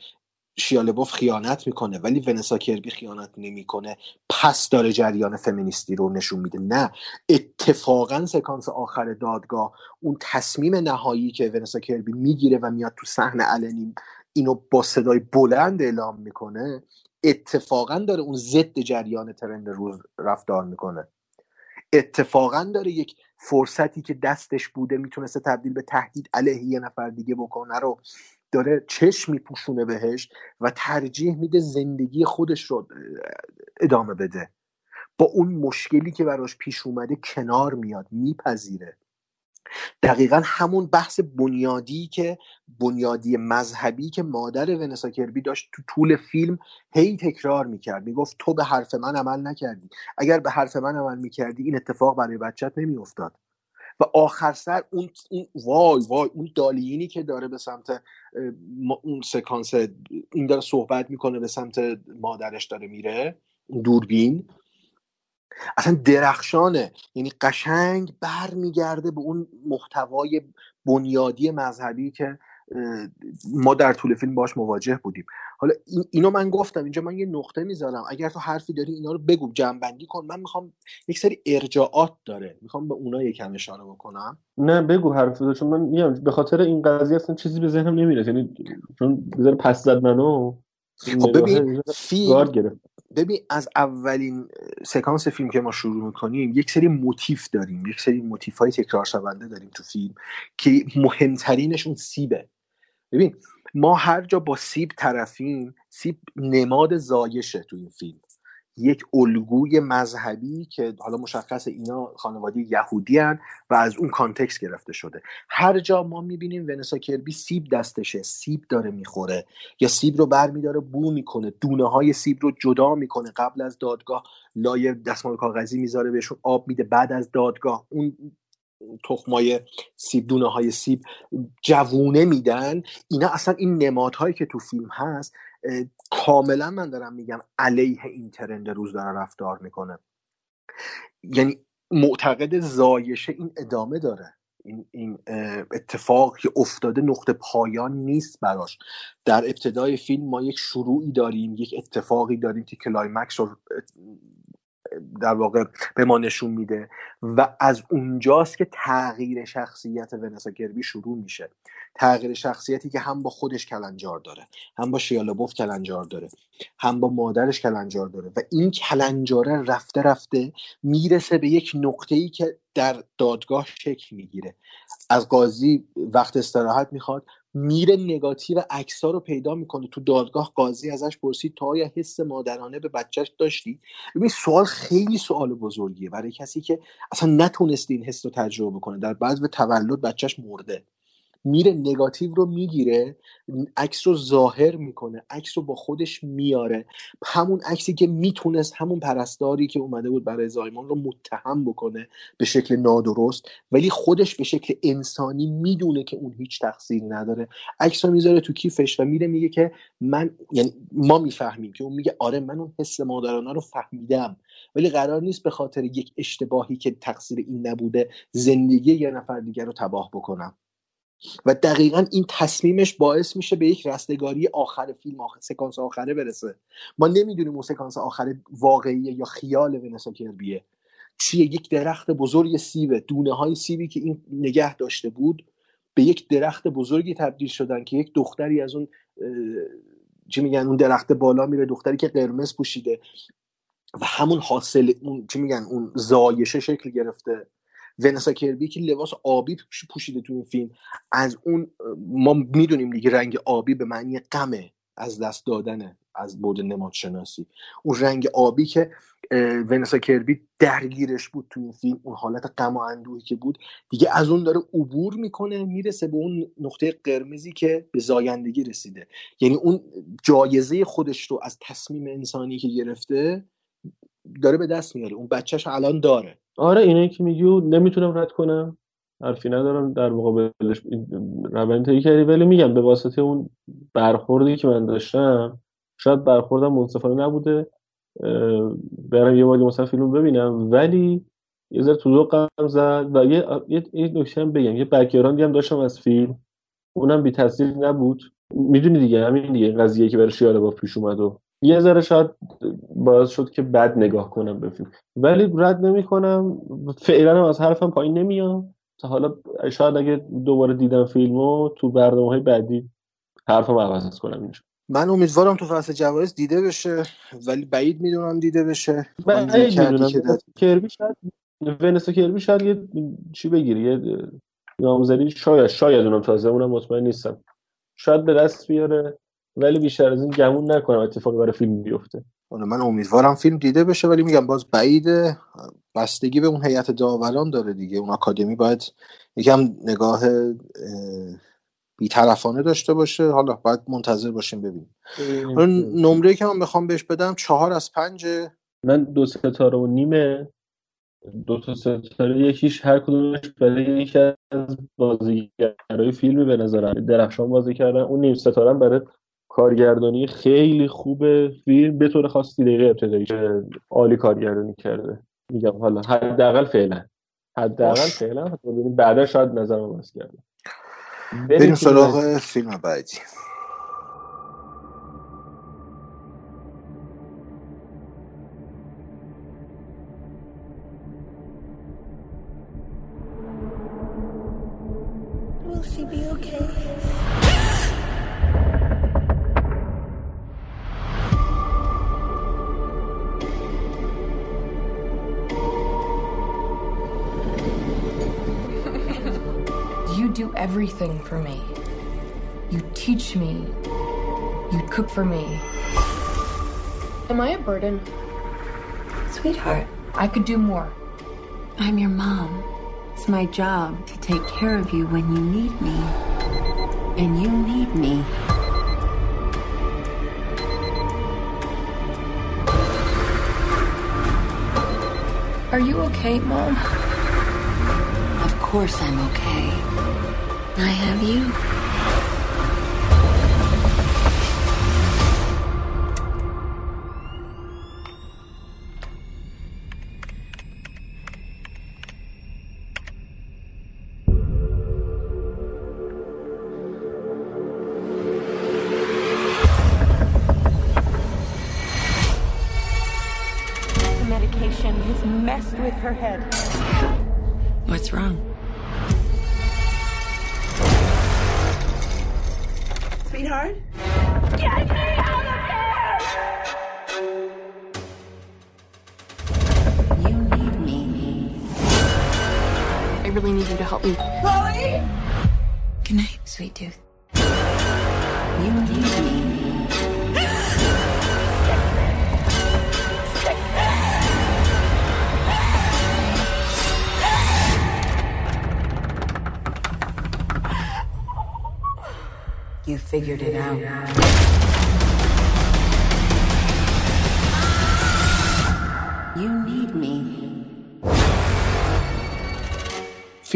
شیالبوف خیانت می‌کنه ولی ونسا کربی خیانت نمی‌کنه پس داره جریان فمینیستی رو نشون میده. نه اتفاقا سکانس آخر دادگاه اون تصمیم نهایی که ونسا کربی می‌گیره و میاد تو صحنه علنی اینو با صدای بلند اعلام می‌کنه اتفاقا داره اون ضد جریان ترند روز رفتار می‌کنه. اتفاقا داره یک فرصتی که دستش بوده می‌تونسته تبدیل به تهدید علیه یه نفر دیگه بکنه رو داره چشم میپوشونه بهش و ترجیح میده زندگی خودش رو ادامه بده. با اون مشکلی که براش پیش اومده کنار میاد میپذیره. دقیقا همون بحث بنیادی که بنیادی مذهبی که مادر ونسا کربی داشت تو طول فیلم هی تکرار می‌کرد. می‌گفت تو به حرف من عمل نکردی. اگر به حرف من عمل می‌کردی این اتفاق برای بچت نمیافتاد. و آخر سر اون, اون وای وای اون دالینی که داره به سمت اون سکانس این داره صحبت می‌کنه به سمت مادرش داره میره دوربین. اصلا درخشانه. یعنی قشنگ برمیگرده به اون محتوای بنیادی مذهبی که ما در طول فیلم باش مواجه بودیم. حالا اینو من گفتم. اینجا من یه نقطه می‌ذارم اگر تو حرفی داری اینا رو بگو جنبندی کن. من می‌خوام یک سری ارجاعات داره. می‌خوام به اونا یکم اشاره بکنم. نه بگو حرف داره چون من میگم به خاطر این قضیه اصلا چیزی به ذهنم نمیاد یعنی چون بذار پس زد منو. خب ببین فیلم ببین از اولین سکانس فیلم که ما شروع می‌کنیم یک سری موتیف داریم یک سری موتیف های تکرار شونده داریم تو فیلم که مهمترینشون سیبه. ببین ما هر جا با سیب طرفیم سیب نماد زایشه تو این فیلم. یک الگوی مذهبی که حالا مشخص اینا خانواده یهودی هن و از اون context گرفته شده. هر جا ما می‌بینیم ونسا کربی سیب دستشه سیب داره می‌خوره. یا سیب رو برمیداره بو می‌کنه دونه های سیب رو جدا می‌کنه. قبل از دادگاه لایه دستمال کاغذی می‌ذاره بهشون آب میده. بعد از دادگاه اون تخمای سیب دونه های سیب جوونه میدن. اینا اصلا این نمادهایی که تو فیلم هست کاملا من دارم میگم علیه این trend روز داره رفتار می‌کنه. یعنی معتقد زایشه این ادامه داره. این, این اتفاق که افتاده نقطه پایان نیست براش. در ابتدای فیلم ما یک شروعی داریم یک اتفاقی داریم که کلایمکس رو در واقع به ما نشون میده و از اونجاست که تغییر شخصیت ونسا گربی شروع میشه. تغییر شخصیتی که هم با خودش کلنجار داره هم با شیالوبوف کلنجار داره هم با مادرش کلنجار داره و این کلنجاره رفته رفته می‌رسه به یک نقطه ای که در دادگاه شکل می‌گیره. از قاضی وقت استراحت می‌خواد میره نگاتیو عکس رو پیدا می‌کنه. تو دادگاه قاضی ازش پرسید تا آیا حس مادرانه به بچهش داشتی؟ ببین سوال خیلی سوال بزرگیه برای کسی که اصلا نتونست این حس رو تجربه کنه. در بعد به تولد بچهش مرده. میره نگاتیو رو می‌گیره عکس رو ظاهر می‌کنه عکس رو با خودش میاره. همون عکسی که می‌تونست همون پرستاری که اومده بود برای زایمان رو متهم بکنه به شکل نادرست ولی خودش به شکل انسانی می‌دونه که اون هیچ تقصیری نداره. عکس رو می‌ذاره تو کیفش و میره میگه که من یعنی ما می‌فهمیم که اون میگه آره من اون حس مادرانه رو فهمیدم ولی قرار نیست به خاطر یک اشتباهی که تقصیر این نبوده زندگی یه نفر دیگر رو تباه بکنم. و دقیقا این تصمیمش باعث میشه به یک رستگاری آخر فیلم آخر سکانس آخره برسه. ما نمی‌دونیم اون سکانس آخر واقعیه یا خیال ونسا کربیه. چیه؟ یک درخت بزرگ سیبه دونه های سیبی که این نگه داشته بود به یک درخت بزرگی تبدیل شدن که یک دختری از اون چی میگن اون درخت بالا میره دختری که قرمز پوشیده و همون حاصل اون چی میگن اون زایشه شکل گرفته. ونسا کربی که لباس آبی پوشیده تو این فیلم از اون ما می‌دونیم دیگه رنگ آبی به معنی غمه از دست دادنه از بود نماد شناسی اون رنگ آبی که ونسا کربی درگیرش بود تو این فیلم اون حالت غم و اندوهی که بود دیگه از اون داره عبور می‌کنه می‌رسه به اون نقطه قرمزی که به زایندگی رسیده. یعنی اون جایزه خودش رو از تصمیم انسانی که گرفته داره به دست میاره. اون بچهش الان داره. آره اینه که میگی نمی‌تونم رد کنم. حرفی ندارم. در مقابلش روند طی کردی. ولی میگم به واسطه اون برخوردی که من داشتم شاید برخوردم منصفانه نبوده. برم یه بار مثلا فیلم ببینم. ولی یه ذره تو قم زد و یه یه نکته هم بگم. یه بکگراندی هم داشتم از فیلم. اونم بی تاثیر نبود. می‌دونی دیگه همین دیگه قضیه که برای شیاله با پیش اومد و یه ذره شاید باعث شد که بد نگاه کنم به فیلم. ولی رد نمی کنم فعلا هم از حرفم پایین نمیام. تا حالا شاید اگه دوباره دیدم فیلمو تو برنامه های بعدی حرفم عوض کنم اینجا. من امیدوارم تو فصل جوایز دیده بشه ولی بعید می‌دونم دیده بشه. بعید می‌دونم. کربی شاید ونسا کربی شاید یه چی بگیری یه نامزدی شاید شاید اونم تازه اونم مطمئن نیستم. شاید به دست بیاره. ولی بیشتر از این گمون نکنم اتفاقی برای فیلم بیفته. من امیدوارم فیلم دیده بشه ولی میگم باز بعیده بستگی به اون هیئت داوران داره دیگه. اون آکادمی باید یکم نگاه بیطرفانه داشته باشه. حالا باید منتظر باشیم ببینیم. نمره که من بخوام بهش بدم چهار از پنج من دو ستاره و نیمه. دو تا ستاره یکیش هر کدومش برای یکی از بازیگرای فیلمی به نظرم. درخشان بازی کردن. اون نیم ستاره برای کارگردانی خیلی خوب فیلم به طور خاص دقیقه ابتدایی عالی کارگردانی کرده. میگم حالا حداقل فعلا. حداقل فعلا. بعدا شاید نظرم عوض کرده. بریم سراغ فیلم بعدی. Everything for me. You teach me. You cook for me. Am I a burden? Sweetheart, I could do more. I'm your mom. It's my job to take care of you when you need me. And you need me. Are you okay, Mom? Of course I'm okay. I have you.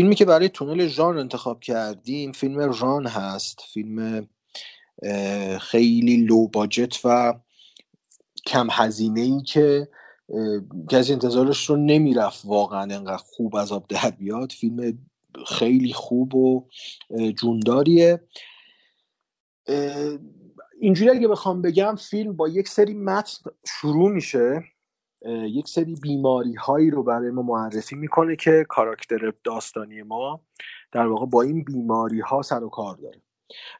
فیلمی که برای تونل ژان انتخاب کردیم فیلم ژان هست. فیلم خیلی لو باجت و کم هزینه ای که کسی انتظارش رو نمی‌رفت واقعا انقدر خوب از آب در بیاد. فیلم خیلی خوب و جونداریه. اینجوری اگه بخوام بگم فیلم با یک سری متن شروع میشه. یک سری بیماری هایی رو برای ما معرفی می‌کنه که کاراکتر داستانی ما در واقع با این بیماری ها سر و کار داره.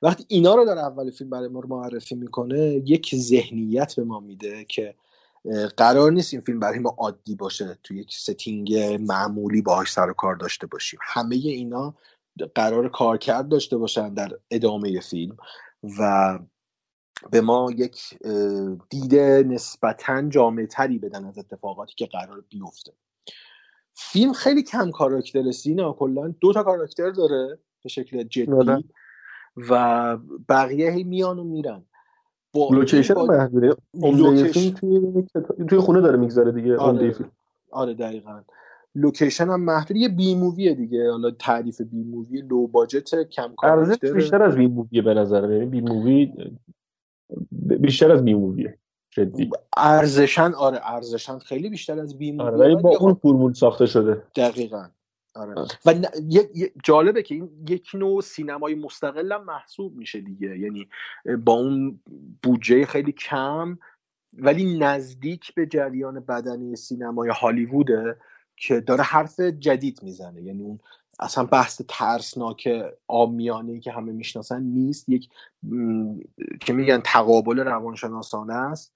وقتی اینا رو در اول فیلم برای ما معرفی می‌کنه یک ذهنیت به ما میده که قرار نیست این فیلم برای ما عادی باشه تو یک ستینگ معمولی باهاش سر و کار داشته باشیم. همه اینا قرار کارکرد داشته باشن در ادامه فیلم و به ما یک اه، دید نسبتا جامع تری بدن از اتفاقاتی که قرار بیفته. فیلم خیلی کم کاراکتر سینا کلا دو تا کاراکتر داره به شکل جدی آره. و بقیه هی میان و میرن. با لوکیشن با- لوکیشن- توی خونه داره می‌گذاره دیگه آره. آره دقیقا. لوکیشن هم محدود یه B movie یه دیگه. حالا تعریف B movie low budget کم کاراکتر. بیشتر از B movie یه به نظرم یعنی B movie بیشتر از B movie یه جدی. ارزشش آره ارزشش خیلی بیشتر از B آره movie یه با اون فرمول ساخته شده. دقیقا آره. و ن- یه- جالبه که این یک نوع سینمای مستقل هم محسوب میشه دیگه. یعنی با اون بودجه خیلی کم ولی نزدیک به جریان بدنه سینمای هالیووده که داره حرف جدید می‌زنه. یعنی اون اصلا بحث ترسناک آمیانه که همه می‌شناسن نیست. یک که میگن تقابل روانشناسانه است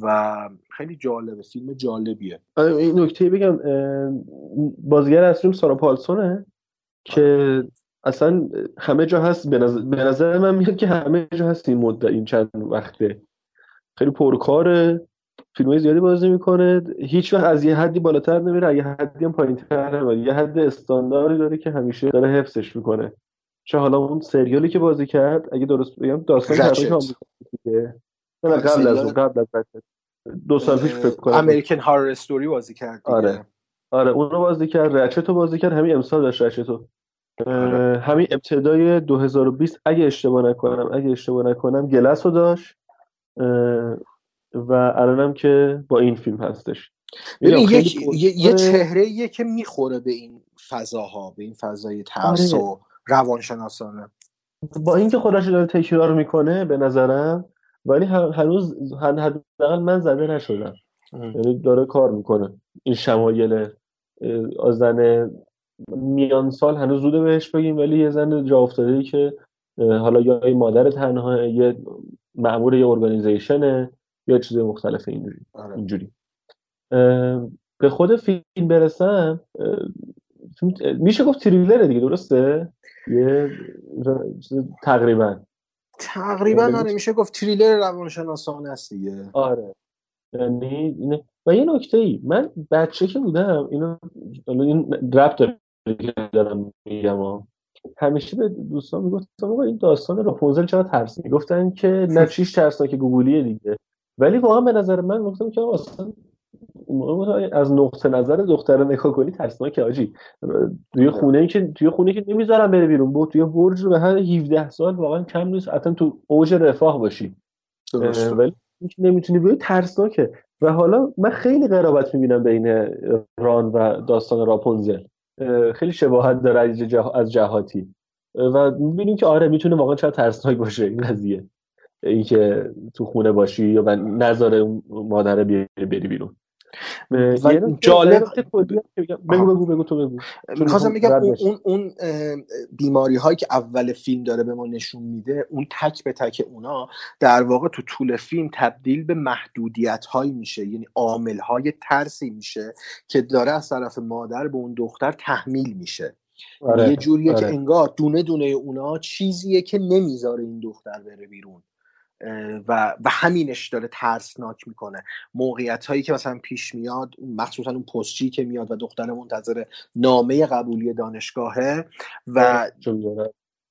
و خیلی جالبه فیلم جالبیه. آره، این نکته بگم بازیگر اصلیم سارا پالسونه که اصلا همه جا هست. به به نظر من میاد که همه جا هست این مدت این چند وقته. خیلی پرکاره. فیلم زیادی بازی می‌کنه. هیچ وقت از یه حدی بالاتر نمیره. یه حدی هم پایین تر یه حد استانداری داره که همیشه داره حفظش می‌کنه. چه حالا اون سریالی که بازی کرد اگه درست بگم داستان دیگه. نه قبل از اون. قبل از دو سال پیش فکر کنم. امریکن هارر استوری بازی کرد دیگه. آره. آره اون رو بازی کرد. رچتو بازی کرد. همین امسال داشت رچتو آره. همین ابتدای 2020 اگه اشتباه نکنم اگه اشتباه نکنم گلس رو داشت. و الانم که با این فیلم هستش. ببین یک یه, چهره یه که می‌خوره به این فضاها به این فضای ترس آره. و روانشناسانه. با اینکه خودش داره تکرار می‌کنه به نظرم ولی هنوز حداقل من زده نشدم. یعنی داره کار می‌کنه. این شمایل زن میان سال هنوز زوده بهش بگیم ولی یه زن جا افتاده که حالا یا یه مادر تنها یه معمور یه ارگانیزیشنه یا چیز مختلف اینجوری. آره. اینجوری. به خود فیلم برسم میشه گفت تریلره دیگه درسته؟ یه تقریبا. تقریبا آره میشه گفت تریلر روانشناسانه است دیگه. آره. یعنی و یه نکته ای من بچه که بودم اینو این رپ دارم میگم همیشه به دوستان می‌گفتم این داستان راپونزل چرا ترس گفتن که نه چیش که گوگلیه دیگه. ولی واقعا به نظر من گفتم که اصلا از نقطه نظر دختر نگاه کنی ترسناکه آجی. توی خونه ای که توی خونه که نمی‌ذارم بره بیرون. بود توی برج رو به هر 17 سال واقعا کم نیست. حتی تو اوج رفاه باشی. ولی نمی‌تونی بیای ترسناکه. و حالا من خیلی قرابت می‌بینم بین ران و داستان راپونزل. خیلی شباهت داره از جهاتی. و می‌بینیم که آره می‌تونه واقعا چرا ترسناک باشه این قضیه. اینکه تو خونه باشی یا نظر مادر بری بیرون. جالب بگو بگو بگو تو بگو. می‌خواستم بگم اون, اون, اون بیماری هایی که اول فیلم داره به ما نشون میده اون تک به تک اونا در واقع تو طول فیلم تبدیل به محدودیت هایی میشه. یعنی عامل های ترسی میشه که داره از طرف مادر به اون دختر تحمیل میشه. آره. یه جوریه آره. که انگار دونه دونه اونا چیزیه که نمی‌ذاره این دختر بره بیرون. و و همینش داره ترسناک می‌کنه. موقعیت هایی که مثلا پیش میاد مخصوصا اون پستچی که میاد و دختر منتظر نامه قبولی دانشگاهه و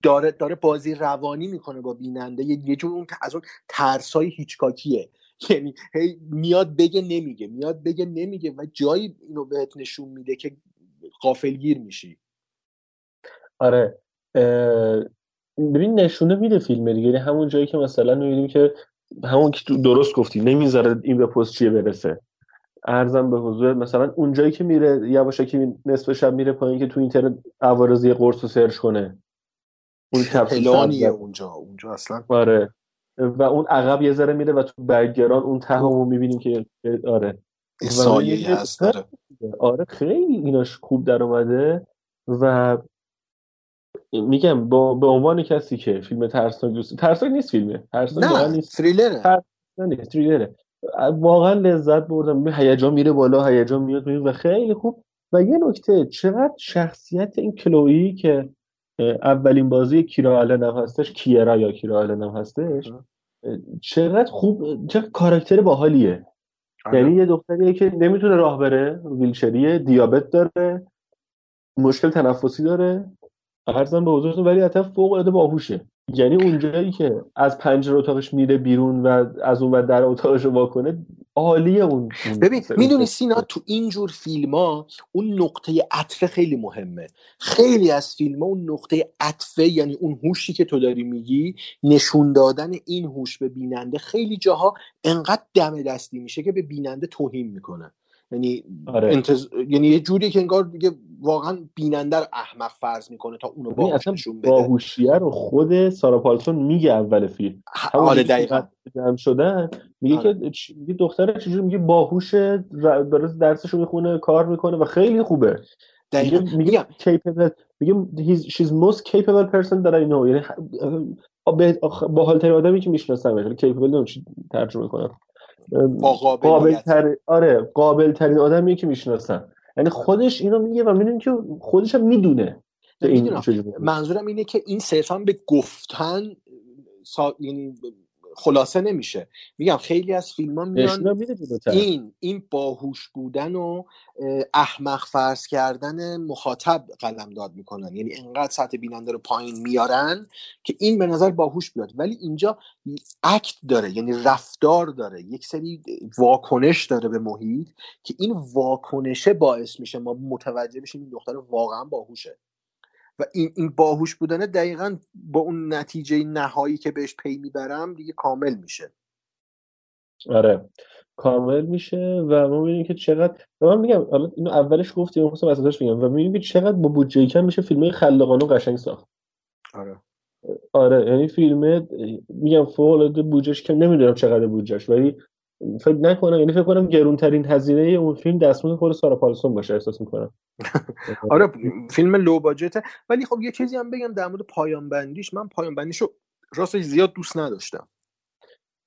داره. داره بازی روانی می‌کنه با بیننده. یه جور اون از اون ترس های هیچکاکیه. یعنی هی میاد بگه نمیگه میاد بگه نمیگه و جایی اینو بهت نشون میده که غافلگیر میشی. آره ببین نشونه میده فیلم دیگه. یعنی همون جایی که مثلا می‌بینیم که همون که درست گفتی نمی‌ذاره این به پست چیه برسه. ارزم به حضور مثلا اون جایی که میره یواشکی نصف شب میره پایین که تو اینترنت عوارضی قرص رو سرچ کنه. اون پلانیه اونجا. اونجا اصلا. آره. و اون عقب یه ذره میره و تو برگران اون ته رو می‌بینیم که آره. سایه هست آره. آره خیلی ایناش خوب در اومده و میگم با به عنوان کسی که فیلم ترسناک دوست ترسناک نیست فیلمه. ترسناک نه نیست. تریلره. نیست تریلره. واقعا لذت بردم. هیجان میره بالا هیجان میاد و خیلی خوب. و یه نکته چقدر شخصیت این کلویی که اولین بازی کیرا آلن هستش کیرا یا کیرا آلن هستش چقدر خوب چه کاراکتر باحالیه. آره. یعنی یه دختریه که نمی‌تونه راه بره ویلچریه دیابت داره مشکل تنفسی داره. ارزم به حضورتون ولی حتی فوق العاده باهوشه. یعنی اونجایی که از پنجره اتاقش میره بیرون و از اون در اتاقش رو واکنه عالیه اون ببین می‌دونی سینا تو اینجور فیلم ها اون نقطه عطفه خیلی مهمه. خیلی از فیلم ها اون نقطه عطفه یعنی اون هوشی که تو داری میگی نشون دادن این هوش به بیننده خیلی جاها انقدر دم دستی میشه که به بیننده توهین می‌کنه یعنی آره. انتز... یعنی یه جوری که انگار دیگه واقعا بیننده رو احمق فرض می‌کنه تا اونو باهوش نشون بده. باهوشیه رو خود سارا پالسون میگه اول فیلم. آره دقیقاً. جمع شدن میگه آره. که میگه دختر چجوری میگه باهوشه داره درسشو می‌خونه کار می‌کنه و خیلی خوبه. دقیقاً. میگه میگه capable میگه she's most capable person that I know. یعنی با حالترین آدمی که می‌شناسم capable نمیشه ترجمه کنم. قابل قابلیت. تر... آره قابل ترین آدمیه که می‌شناسم یعنی خودش اینو میگه و می‌دونی که خودش هم می‌دونه این. منظورم اینه که این صرفا به گفتن سا... یعنی خلاصه نمیشه. میگم خیلی از فیلم ها میان. این این باهوش بودن و احمق فرض کردن مخاطب قلمداد می‌کنن. یعنی انقدر سطح بیننده رو پایین میارن که این به نظر باهوش بیاد. ولی اینجا اکت داره یعنی رفتار داره. یک سری واکنش داره به محیط که این واکنشه باعث میشه ما متوجه بشیم این دختر واقعا باهوشه. و این این باهوش بودنه دقیقا با اون نتیجه نهایی که بهش پی می‌برم دیگه کامل میشه. آره. کامل میشه و ما می‌بینیم که چقدر و من میگم حالا اینو اولش گفتیم من خواستم وسطش بگم و می‌بینیم که چقدر با بودجه کم میشه فیلم خلاقانه قشنگ ساخت. آره. آره یعنی فیلم میگم فوق العاده بودجهش کم نمی‌دونم چقدر بودجهش ولی فکر نکنم یعنی فکر کنم گرونترین هزینه اون فیلم دستمزد خود سارا پالسون باشه احساس می‌کنم. آره فیلم لو باجته. ولی خب یه چیزی هم بگم در مورد پایان بندیش من پایان بندیشو راستش زیاد دوست نداشتم.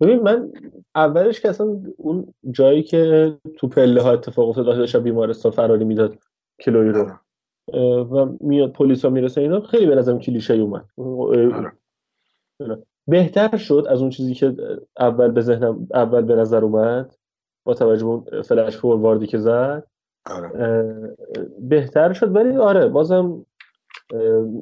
ببین من اولش که اصلا اون جایی که تو پله ها اتفاق افتاد داشت بیمارستان فراری می‌داد کلوی رو. اه، و میاد پلیس ها می‌رسه اینا خیلی به نظرم کلیشه اومد. اه، بهتر شد از اون چیزی که اول به ذهنم اول به نظر اومد؟ با توجه به اون فلش فورواردی که زد؟ اه، بهتر شد ولی آره بازم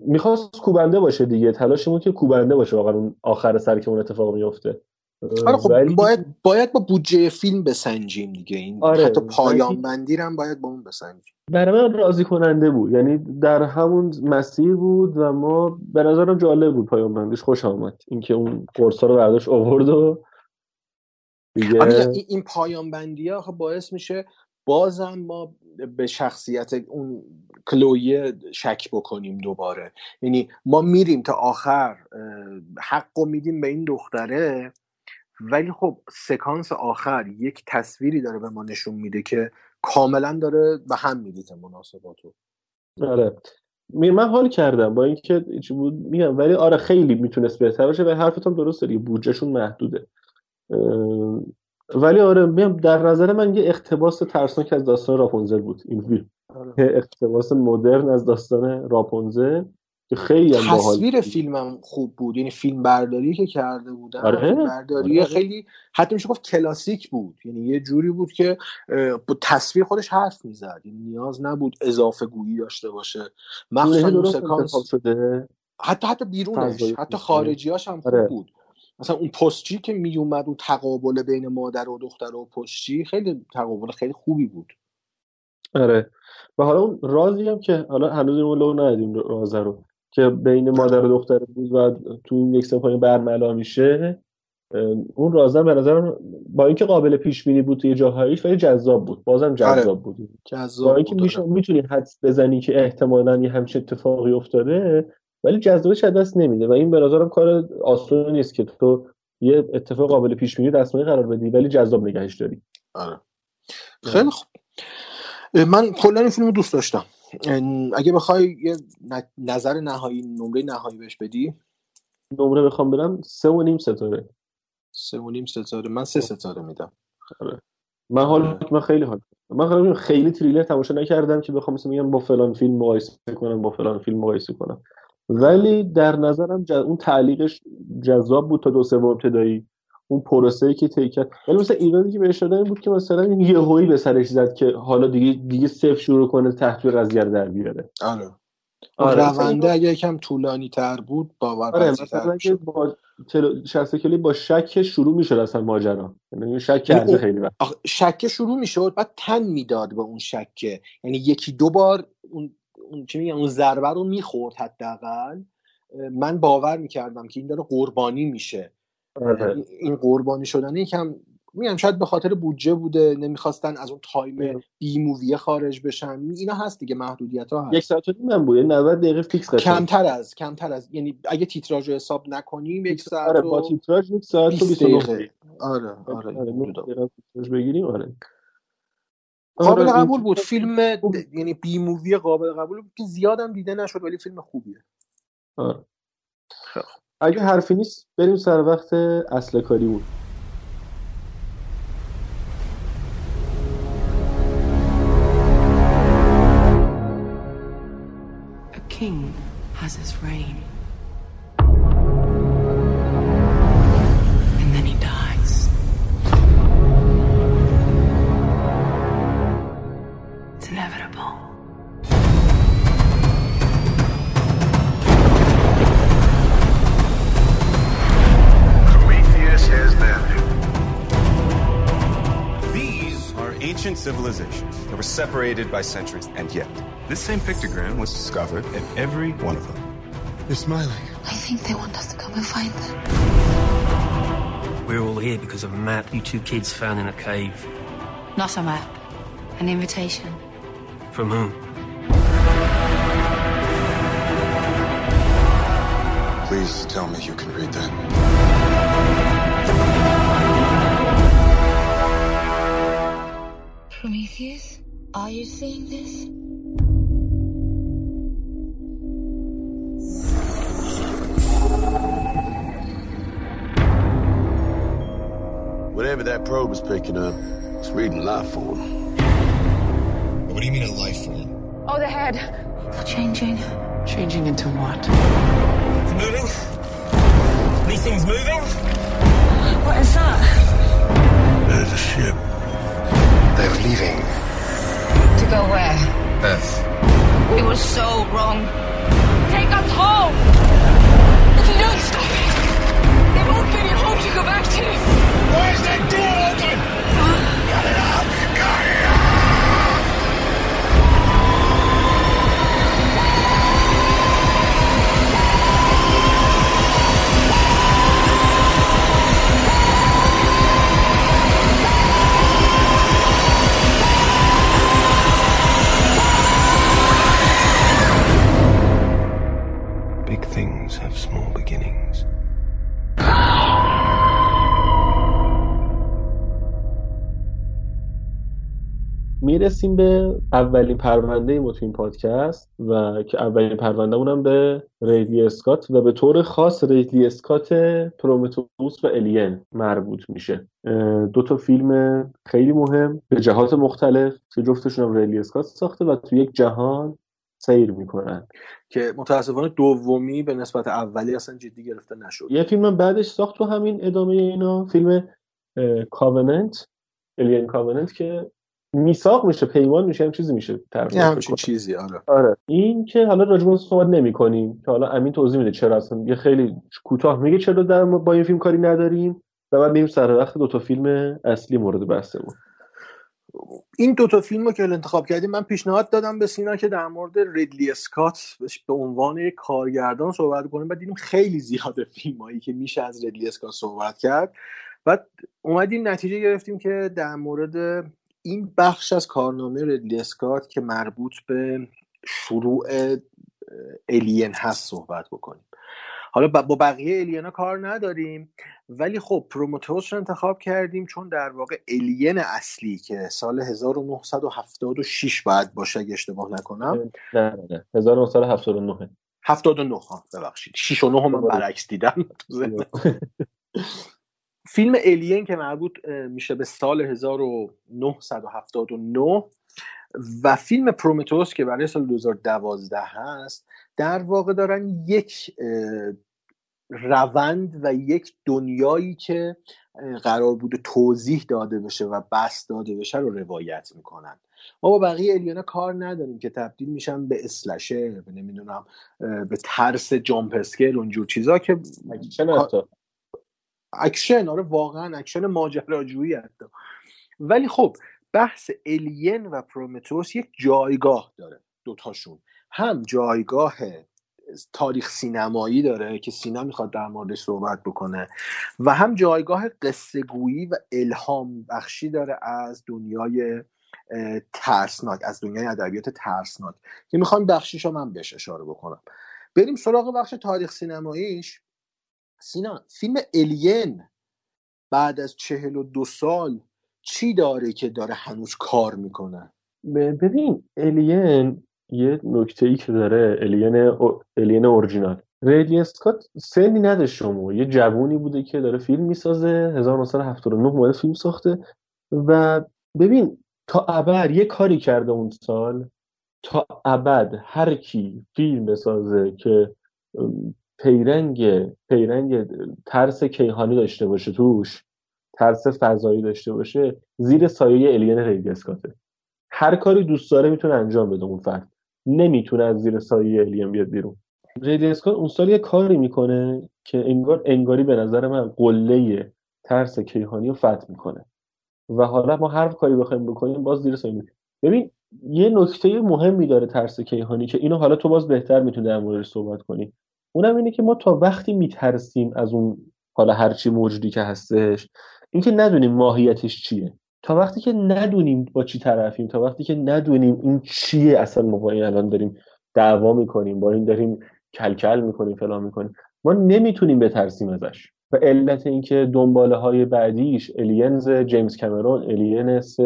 می‌خواست کوبنده باشه دیگه. تلاشمون که کوبنده باشه واقعا اون آخر سر که اون اتفاق میفته آره خب ولی- باید باید با بودجه فیلم بسنجیم دیگه. این آره، حتی پایان بندی هم باید با اون بسنجیم. برای من راضی کننده بود. یعنی در همون مسیر بود و ما به نظرم جالب بود پایان بندیش. خوش آمد. اینکه اون قرصا رو برداشت آورد و دیگه آره این- پایان بندی ها باعث میشه بازم ما به شخصیت اون کلویه شک بکنیم دوباره. یعنی ما میریم تا آخر حق رو میدیم به این دختره. ولی خب سکانس آخر یک تصویری داره به ما نشون میده که کاملا داره به هم میریزه مناسباتو. آره. من حال کردم با اینکه چی بود؟ میگم ولی آره خیلی می‌تونست بهتر باشه و حرفت هم درسته دیگه بودجهشون محدوده. ولی آره میگم در نظر من یه اقتباس ترسناک از داستان راپونزل بود این فیلم. یه اقتباس مدرن از داستان راپونزل که خیلی هم باحال تصویر فیلمم خوب بود. یعنی فیلم برداری که کرده بودن آره. برداری آره. خیلی حتی میشه گفت کلاسیک بود. یعنی یه جوری بود که با تصویر خودش حرف می‌زد. یعنی نیاز نبود اضافه گویی داشته باشه. مخصوصا اون سکانس حتی حتی بیرونش. حتی. خارجیاش هم خوب آره. بود. مثلا اون پستچی که میومد اون تقابل بین مادر و دختر و پستچی خیلی تقابل خیلی خوبی بود. آره. و حالا اون رازی هم که حالا هنوز اینو لو ندادیم راز رو. که بین مادر و دختر بود و تو این یک سمفونی برملا میشه اون رازم به نظرم با اینکه قابل پیش بینی بود توی جاهایش ولی جذاب بود. بازم جذاب بود. جذاب با اینکه میشه می‌تونی حدس بزنی که احتمالاً یه همچین اتفاقی افتاده ولی جذابش از دست نمیده و این به نظرم کار آسون نیست که تو یه اتفاق قابل پیش بینی دستمایه قرار بدی ولی جذاب نگهش داری. آره. خیلی خوب. من کلا این فیلم دوست داشتم. اگه بخوای یه نظر نهایی نمره نهایی بهش بدی؟ نمره بخوام برم سه و نیم ستاره. سه و نیم ستاره. من سه ستاره میدم. آره. من حال من خیلی حال. من خیلی خیلی تریلر تماشا نکردم که بخوام مثلا بگم با فلان فیلم مقایسه کنم با فلان فیلم مقایسه کنم. ولی در نظرم ج- اون تعلیقش جذاب بود تا دو سوم ابتدایی. اون پروسه که طی کرد. ولی مثلا ایرادی که بهش دادن این بود که مثلا این یهویی به سرش زد که حالا دیگه دیگه صفر شروع کنه تحقیق قضیه رو در بیاره. آره. آره، رونده اگه یکم طولانی تر بود باور آره مثلا. که با تل... 60 کلی با شک شروع می‌شد اصلا ماجرا. یعنی شک کرده اون- خیلی وقت. آخه شکه شروع می‌شد بعد تن می‌داد به اون شکه یعنی یکی دو بار اون اون چی میگن اون ضربه رو می‌خورد حداقل. من باور می‌کردم که این داره قربانی میشه. آره. این- این قربانی شدن یکم میگم شاید به خاطر بودجه بوده نمی‌خواستن از اون time B movie یه خارج بشن. اینا هست دیگه محدودیت ها هست. یک ساعت و نیم بود یعنی 90 دقیقه fix قشنگ کمتر از کمتر از. یعنی اگه تیتراژ رو حساب نکنیم یک ساعت آره با تیتراژ یک ساعت و 20 29 دقیقه. آره آره آره تیتراژ بگیریم آره. قابل آره، قبول بود. فیلم د- یعنی B movie قابل قبول بود. که زیادم دیده نشد ولی فیلم خوبیه. آره. اگه حرفی نیست بریم سر وقت اصل کاریمون A king has his reign. Separated by centuries, and yet this same pictogram was discovered in every one of them. They're smiling. I think they want us to come and find them. We're all here because of a map you two kids found in a cave. Not a map, an invitation. From whom? Please tell me you can read that. Prometheus, are you seeing this? Whatever that probe is picking up, it's reading life form. What do you mean a life form? Oh, the head. They're changing. Changing into what? It's moving. These things moving. What is that? There's a ship. They're leaving. To go where? Earth. We were so wrong. Take us home! If you don't stop it, there won't be any home to go back to. Where's that door open? می‌رسیم به اولین پرونده ما تو این پادکست و که اولین پرونده اونم به ریدلی اسکات و به طور خاص ریدلی اسکات پرومتوس و الین مربوط میشه. دو تا فیلم خیلی مهم به جهات مختلف که جفتشون هم ریدلی اسکات ساخته و تو یک جهان سیر می‌کنن. که متاسفانه دومی به نسبت اولی اصلا جدی گرفته نشد یه فیلم بعدش ساخت تو همین ادامه اینا فیلم کاوننت الین کاوننت که میثاق میشه پیمان میشه هم چیزی میشه یه همچین چیزی آره. آره. این که حالا راجع صحبت نمی کنیم که حالا امین توضیح میده چرا اصلا یه خیلی کوتاه میگه چرا در با این فیلم کاری نداریم و بعد میریم سر وقت دو تا فیلم اصلی مورد بحثمون. این دو تا فیلم رو که انتخاب کردیم من پیشنهاد دادم به سینا که در مورد ریدلی اسکات به عنوان یک کارگردان صحبت کنیم. بعد دیدیم خیلی زیاده فیلمایی که میشه از ریدلی اسکات صحبت کرد. بعد اومدیم نتیجه گرفتیم که در مورد این بخش از کارنامه ریدلی اسکات که مربوط به شروع الین هست صحبت بکنیم. حالا با بقیه الینا کار نداریم ولی خب پروموتوس رو انتخاب کردیم چون در واقع الین اصلی که سال 1976 باید باشه اگه اشتباه نکنم. نه نه 1979 79 ها ببخشید. 6 و 9 من برعکس دیدم فیلم الین که مربوط میشه به سال 1979 و فیلم پرومتوس که برای سال 2012 هست در واقع دارن یک روند و یک دنیایی که قرار بوده توضیح داده بشه و بس داده بشه رو روایت می‌کنن. ما با بقیه الیانا کار نداریم که تبدیل میشن به اسلشه به نمی‌دونم به ترس jump اونجور چیزا که اکشن آره واقعا اکشن ماجراجویی حتی. ولی خب بحث Alien و پرومتوس یک جایگاه داره دوتاشون. هم جایگاه تاریخ سینمایی داره که سینا می‌خواد در موردش صحبت بکنه و هم جایگاه قصه گویی و الهام بخشی داره از دنیای ترسناک از دنیای ادبیات ترسناک. که می‌خوام بخشیش رو من بهش اشاره بکنم. بریم سراغ بخش تاریخ سینماییش. سینا فیلم الین بعد از چهل و دو سال چی داره که داره هنوز کار می‌کنه؟ ببین الین یه نکته ای که داره الین. الین اورجینال ریدلی اسکات سنی نداشت شما. یه جوونی بوده که داره فیلم می‌سازه. 1979 اومده فیلم ساخته. و ببین تا ابر یه کاری کرده اون سال. تا ابد هر کی فیلم بسازه که پیرنگ پیرنگ ترس کیهانی داشته باشه توش ترس فضایی داشته باشه زیر سایه الین ریدی هر کاری دوست داره می‌تونه انجام بده اون فرد. نمی‌تونه از زیر سایه الین بیاد بیرون. ریدی اون سال یه کاری می‌کنه که انگار انگاری به نظر من قله ترس کیهانی رو فتح می‌کنه. و حالا ما هر کاری بخوایم بکنیم باز زیر سایه ببین یه نکته مهمی داره ترس کیهانی که اینو حالا تو باز بهتر می‌تونی در موردش صحبت کنی. اونم اینه که ما تا وقتی میترسیم از اون حالا هرچی موجودی که هستش اینکه ندونیم ماهیتش چیه. تا وقتی که ندونیم با چی طرفیم تا وقتی که ندونیم این چیه اصلا ما با این الان داریم دعوا می‌کنیم با این داریم کلکل می‌کنیم فلان می‌کنیم ما نمی‌تونیم بترسیم ازش. و علت اینکه دنباله های بعدیش الینز جیمز کامرون الینس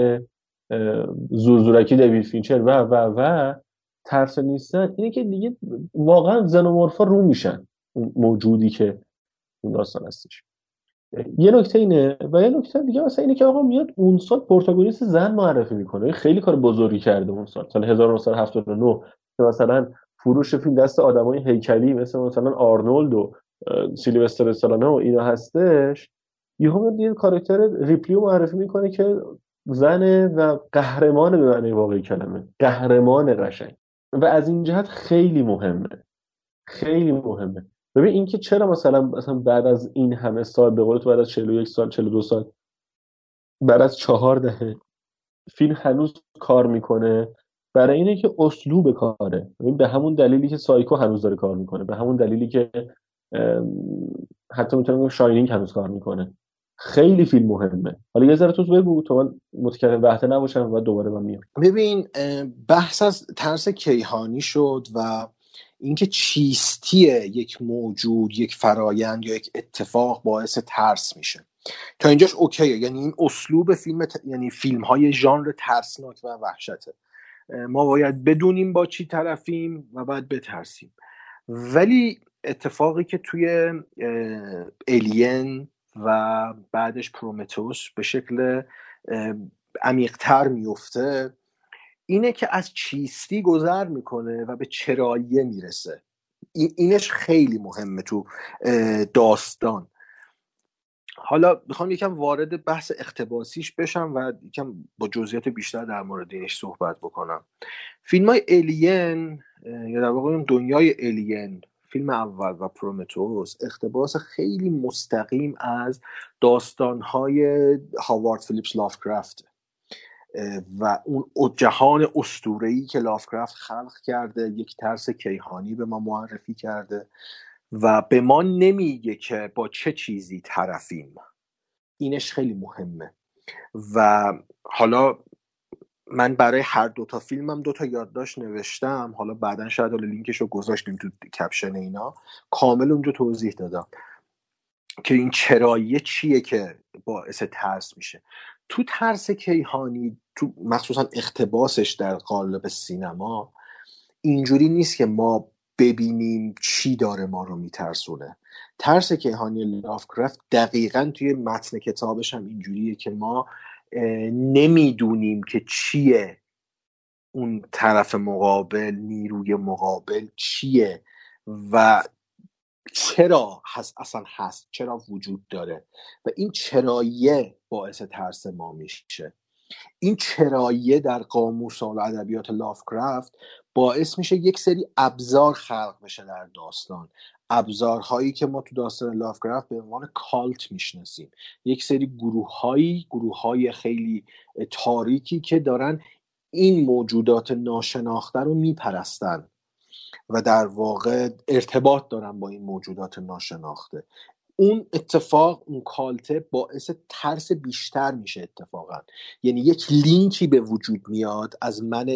زورزورکی دوید فینچر و و و ترس نیستن اینه که دیگه واقعا زنومورفا رو میشن موجودی که اون داستان هستش. یه نکته اینه و یه نکته دیگه مثلا اینه که آقا میاد اون سال زن معرفی می‌کنه. خیلی کار بزرگی کرده اون سال. سال 1979 که مثلا فروش فیلم دست آدمای هیکلی مثل مثلا آرنولد و سیلوستر استالونه و اینا هستش. یهو میاد یه کاراکتر ریپلی رو معرفی می‌کنه که زنه و قهرمان به معنی واقعی کلمه. قهرمان قشنگ. و از این جهت خیلی مهمه. خیلی مهمه. ببین اینکه چرا مثلا مثلا بعد از این همه سال به قول تو بعد از 41 سال 42 سال بعد از چهار دهه فیلم هنوز کار می‌کنه. برای اینه که اسلوب کاره. ببین به همون دلیلی که سایکو هنوز داره کار می‌کنه. به همون دلیلی که حتی می‌تونم شاینینگ هنوز کار می‌کنه. خیلی فیلم مهمه. حالا یه ذره تو بگو تو من متکلم وحده نباشم و دوباره من میام. ببین بحث از ترس کیهانی شد و اینکه چیستی یک موجود یک فرایند یا یک اتفاق باعث ترس میشه. تا اینجاش اوکیه. یعنی این اسلوب فیلم ت... یعنی فیلم های ژانر ترسناک و وحشته. ما باید بدونیم با چی طرفیم و باید بترسیم. ولی اتفاقی که توی الین و بعدش پرومتوس به شکل عمیقتر میفته اینه که از چیستی گذر می‌کنه و به چراییه می‌رسه. اینش خیلی مهمه تو داستان. حالا می‌خوام یکم وارد بحث اختباسیش بشم و یکم با جزئیات بیشتر در مورد اینش صحبت بکنم. فیلم های الین یا در واقع دنیای الین فیلم اول و پرومتوس اقتباس خیلی مستقیم از داستانهای هاوارد فیلیپس لافکرافت. و اون جهان استورهی که لافکرافت خلق کرده یک ترس کیهانی به ما معرفی کرده و به ما نمیگه که با چه چیزی طرفیم. اینش خیلی مهمه. و حالا من برای هر دوتا فیلمم دوتا یادداشت نوشتم. حالا بعدا شاید حالا لینکش رو گذاشتیم تو کپشن اینا. کامل اونجا توضیح دادم. که این چراییه چیه که باعث ترس میشه. تو ترس کیهانی تو مخصوصا اختباسش در قالب سینما اینجوری نیست که ما ببینیم چی داره ما رو میترسونه. ترس کیهانی لافکرافت دقیقا توی متن کتابش هم اینجوریه که ما نمی‌دونیم که چیه اون طرف مقابل نیروی مقابل چیه و چرا هست اصلا هست چرا وجود داره و این چراییه باعث ترس ما میشه. این چراییه در قاموس و ادبیات لافکرافت باعث میشه یک سری ابزار خلق بشه در داستان. ابزارهایی که ما تو داستان لافکرافت به عنوان کالت می‌شناسیم. یک سری گروه هایی گروه های خیلی تاریکی که دارن این موجودات ناشناخته رو میپرستن و در واقع ارتباط دارن با این موجودات ناشناخته. اون اتفاق اون کالته باعث ترس بیشتر میشه اتفاقا. یعنی یک لینکی به وجود میاد از من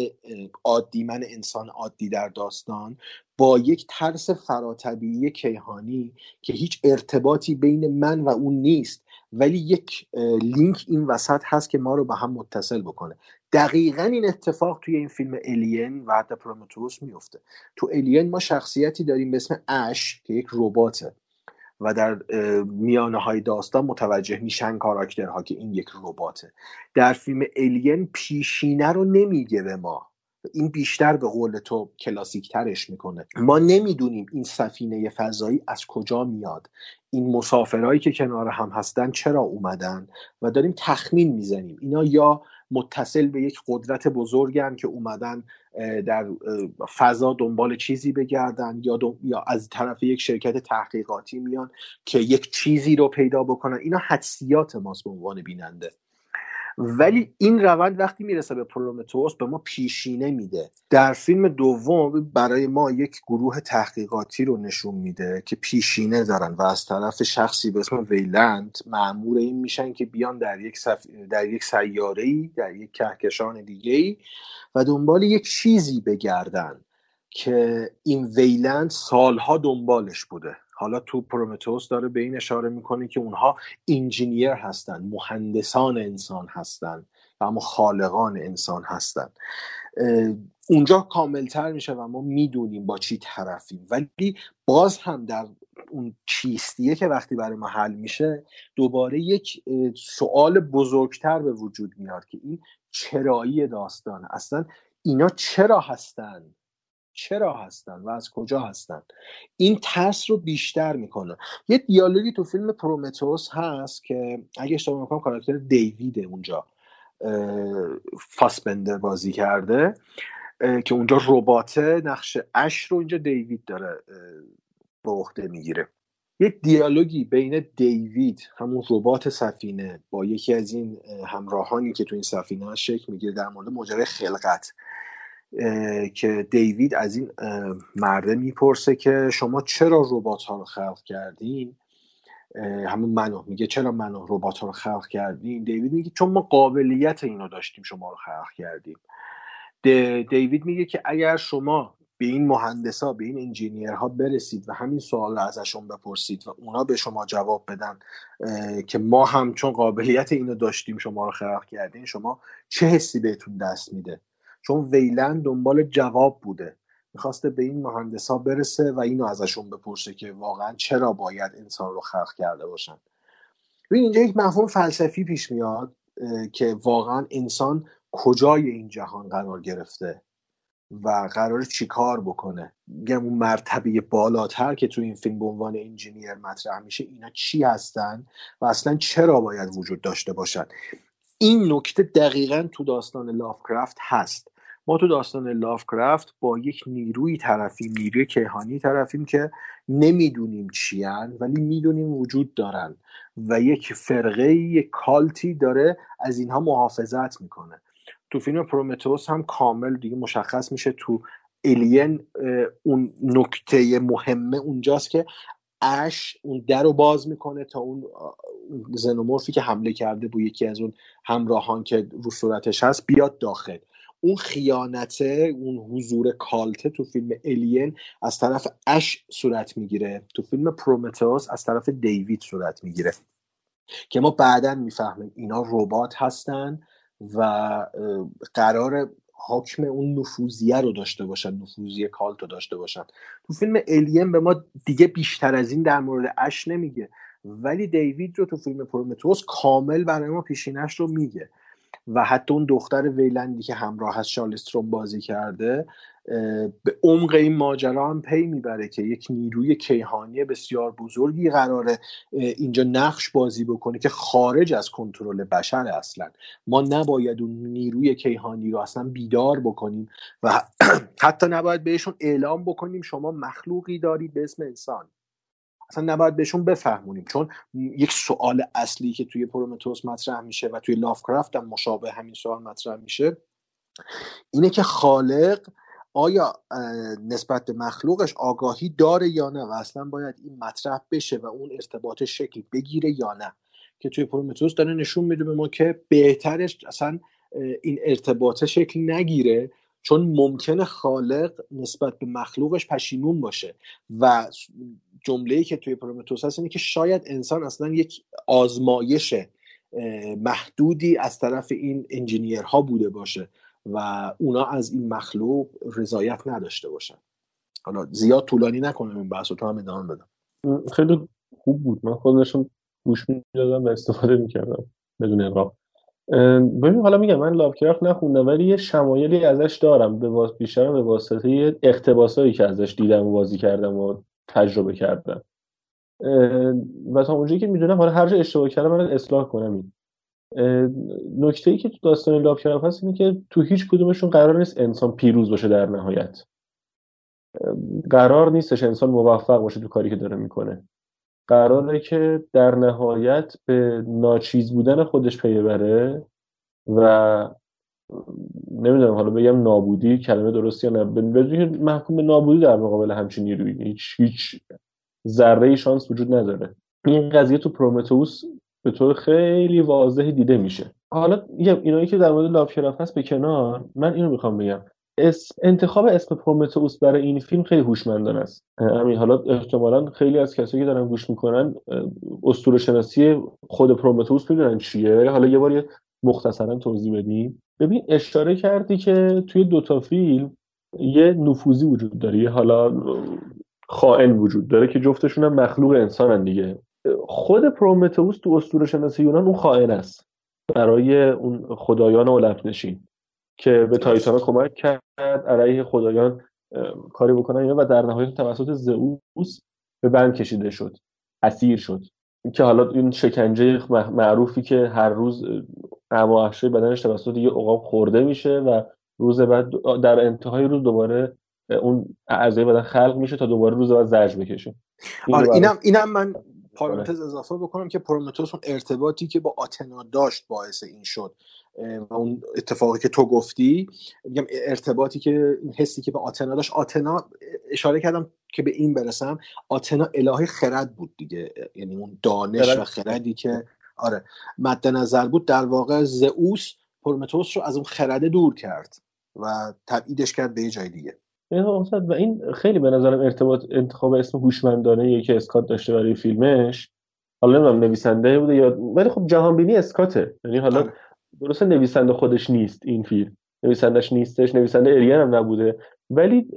عادی من انسان عادی در داستان با یک ترس فراتبیعی کیهانی که هیچ ارتباطی بین من و اون نیست. ولی یک لینک این وسط هست که ما رو به هم متصل بکنه. دقیقا این اتفاق توی این فیلم الین و حتی پرومتوس میفته. تو الین ما شخصیتی داریم به اسم اش که یک رباته. و در میانه های داستان متوجه میشن کاراکترها که این یک رباته. در فیلم الین پیشینه رو نمیگه به ما. این بیشتر به قول تو کلاسیک ترش می‌کنه. ما نمی‌دونیم این سفینه فضایی از کجا میاد. این مسافرهایی که کنار هم هستن چرا اومدن؟ و داریم تخمین می‌زنیم. اینا یا متصل به یک قدرت بزرگن که اومدن در فضا دنبال چیزی بگردن یا, یا از طرف یک شرکت تحقیقاتی میان که یک چیزی رو پیدا بکنن. اینا حدسیات ماست به عنوان بیننده. ولی این روند وقتی می‌رسه به پرومتوس به ما پیشینه میده. در فیلم دوم برای ما یک گروه تحقیقاتی رو نشون میده که پیشینه دارن و از طرف شخصی به اسم ویلند معمور این میشن که بیان در یک, سف... در یک سیاره ای در یک کهکشان دیگه ای و دنبال یک چیزی بگردن که این ویلند سالها دنبالش بوده. حالا تو پرومتوس داره به این اشاره می‌کنه که اونها انجینیر هستن مهندسان انسان هستن و اما خالقان انسان هستن. اونجا کاملتر میشه و ما می‌دونیم با چی طرفیم. ولی باز هم در اون چیستیه که وقتی برای ما حل میشه دوباره یک سوال بزرگتر به وجود میاد که این چرایی داستان. اصلا اینا چرا هستن؟ چرا هستن و از کجا هستن. این ترس رو بیشتر می‌کنه. یه دیالوگی تو فیلم پرومتوس هست که اگه اشتباه نکنم کاراکتر دیویده اونجا فاسبندر بازی کرده که اونجا رباته نقش اش رو اینجا دیوید داره به عهده می‌گیره. یه دیالوگی بین دیوید همون ربات سفینه با یکی از این همراهانی که تو این سفینه شکل می‌گیره در مورد ماجرای خلقت. که دیوید از این مرده می‌پرسه که شما چرا ربات ها رو خلق کردین؟ همون منو. میگه چرا منو ربات ها رو خلق کردین؟ دیوید میگه چون ما قابلیت اینو داشتیم شما رو خلق کردیم. دیوید میگه که اگر شما به این مهندسا به این انجینیرها برسید و همین سوال رو ازشون بپرسید و اونا به شما جواب بدن که ما هم چون قابلیت اینو داشتیم شما رو خلق کردین شما چه حسی بهتون دست میده؟ چون ویلند دنبال جواب بوده. می‌خواسته به این مهندس ها برسه و اینو ازشون بپرسه که واقعا چرا باید انسان رو خلق کرده باشن. ببین اینجا یک مفهوم فلسفی پیش میاد که واقعا انسان کجای این جهان قرار گرفته و قرار چیکار بکنه. میگم اون مرتبه بالاتر که تو این فیلم به عنوان انجینیر مطرح میشه اینا چی هستن و اصلا چرا باید وجود داشته باشن؟ این نکته دقیقا تو داستان لافکرافت هست. ما تو داستان لافکرافت با یک نیروی طرفیم نیروی کیهانی طرفیم که نمی‌دونیم چیان ولی می‌دونیم وجود دارن و یک فرقه یک کالتی داره از اینها محافظت می‌کنه. تو فیلم پرومتوس هم کامل دیگه مشخص میشه تو الین اون نکته مهمه اونجاست که اش اون در رو باز می‌کنه تا اون زنومورفی که حمله کرده بود یکی از اون همراهان که رو صورتش هست بیاد داخل. اون خیانته اون حضور کالته تو فیلم الین از طرف اش صورت می‌گیره. تو فیلم پرومتوس از طرف دیوید صورت می‌گیره. که ما بعدا می‌فهمیم اینا ربات هستن و قرار حاکم اون نفوذیه رو داشته باشن نفوذی کالت رو داشته باشن. تو فیلم الین به ما دیگه بیشتر از این در مورد اش نمیگه. ولی دیوید رو تو فیلم پرومتوس کامل برای ما پیشینش رو میگه. و حتی اون دختر ویلندی که همراه از شالستروم بازی کرده به عمق این ماجرا هم پی می‌بره که یک نیروی کیهانی بسیار بزرگی قراره اینجا نقش بازی بکنه که خارج از کنترل بشر اصلا. ما نباید اون نیروی کیهانی رو اصلا بیدار بکنیم و حتی نباید بهشون اعلام بکنیم شما مخلوقی دارید به اسم انسان. اصلا نباید بهشون بفهمونیم. چون یک سوال اصلی که توی پرومتوس مطرح میشه و توی لافکرافت هم مشابه همین سوال مطرح میشه اینه که خالق آیا نسبت به مخلوقش آگاهی داره یا نه و اصلا باید این مطرح بشه و اون ارتباط شکل بگیره یا نه؟ که توی پرومتوس داره نشون میده به ما که بهترش اصلا این ارتباط شکل نگیره چون ممکنه خالق نسبت به مخلوقش پشیمون باشه و جمله که توی پرومتوس هست اینه که شاید انسان اصلا یک آزمایش محدودی از طرف این انجینیرها بوده باشه و اونا از این مخلوق رضایت نداشته باشن. حالا زیاد طولانی نکنم این بحث رو تو هم ادامه بدم. خیلی خوب بود. من خودشون گوش می‌دادم و استفاده می‌کردم بدون اقراق. ببین حالا میگم من لاوکرافت نخوندم ولی یه شمایلی ازش دارم به. بیشتر به واسطه اقتباسایی که ازش دیدم و بازی کردم و تجربه کردم. و تا اونجایی که می‌دونم حالا هر جا اشتباه کردم من اصلاح کنم این. نکته ای که تو داستان لاوکرافت هست اینه که تو هیچ کدومشون قرار نیست انسان پیروز باشه در نهایت. قرار نیستش انسان موفق باشه تو کاری که داره می‌کنه. قراره که در نهایت به ناچیز بودن خودش پی بره و نمی‌دونم حالا بگم نابودی کلمه درستی یا نه. بدون محکوم به نابودی در مقابل همچین نیروی هیچ هیچ ذره شانس وجود نداره. این قضیه تو پرومتوس به طور خیلی واضحی دیده میشه. حالا اینایی که در مورد لاوکرافت هست به کنار من اینو می‌خوام بگم. انتخاب اسم پرومتئوس برای این فیلم خیلی هوشمندانه است. همین حالا احتمالا خیلی از کسایی که دارن گوش می‌کنن اسطوره شناسی خود پرومتئوس می‌دونن چیه؟ حالا یه بار مختصرا توضیح بدیم ببین اشاره کردی که توی دوتا فیلم یه نفوذی وجود داره یه حالا خائن وجود داره که جفتشون هم مخلوق انسانن دیگه. خود پرومتئوس تو اسطوره شناسی یونان اون خائن است برای اون خدایان اولمپ نشین که به تایتانا کمک کرد علیه خدایان کاری بکنن. اینا و در نهایت توسط زئوس به بند کشیده شد اسیر شد. که حالا این شکنجه معروفی که هر روز اما بدنش توسط یه عقاب خورده میشه و روز بعد در انتهای روز دوباره اون اعضای بدن خلق میشه تا دوباره روز بعد زرج بکشه. آره اینم اینم من پارانتز اضافه بکنم که پرومتوس اون ارتباطی که با آتنا داشت باعث این شد و اون اتفاقی که تو گفتی میگم ارتباطی که این حسی که به آتنا داشت. آتنا اشاره کردم که به این برسم آتنا الهه خرد بود دیگه. یعنی اون دانش و خردی که آره مد نظر بود. در واقع زئوس پرومتوس رو از اون خرده دور کرد و تبعیدش کرد به یه جای دیگه. و این خیلی به نظرم ارتباط انتخاب اسم هوشمندانه که اسکات داشته برای فیلمش. حالا نمی‌دونم نویسنده بوده یا ولی خب جهانبینی اسکاته. یعنی حالا آره. درسته نویسنده خودش نیست این فیلم. نویسندش نیستش نویسنده اریان هم نبوده. ولی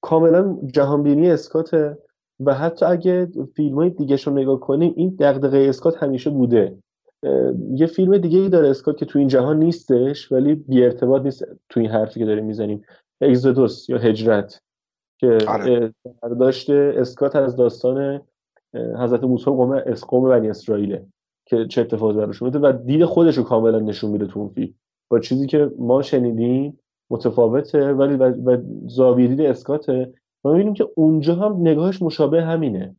کاملا جهانبینی اسکاته و حتی اگه فیلم های دیگه رو نگاه کنیم این دغدغه اسکات همیشه بوده. یه فیلم دیگه ای داره اسکات که تو این جهان نیستش ولی بی ارتباط نیست تو این حرفی که داریم می‌زنیم. اگزودوس یا هجرت که آره. داشته اسکات از داستان حضرت موسی قوم قوم بنی اسرائیله که چه اتفاقی براش میفته و دید خودش رو کاملا نشون میده تو اون فیلم. با چیزی که ما شنیدیم متفاوته ولی و زاویه دید اسکاته. ما می‌بینیم که اونجا هم نگاهش مشابه همینه.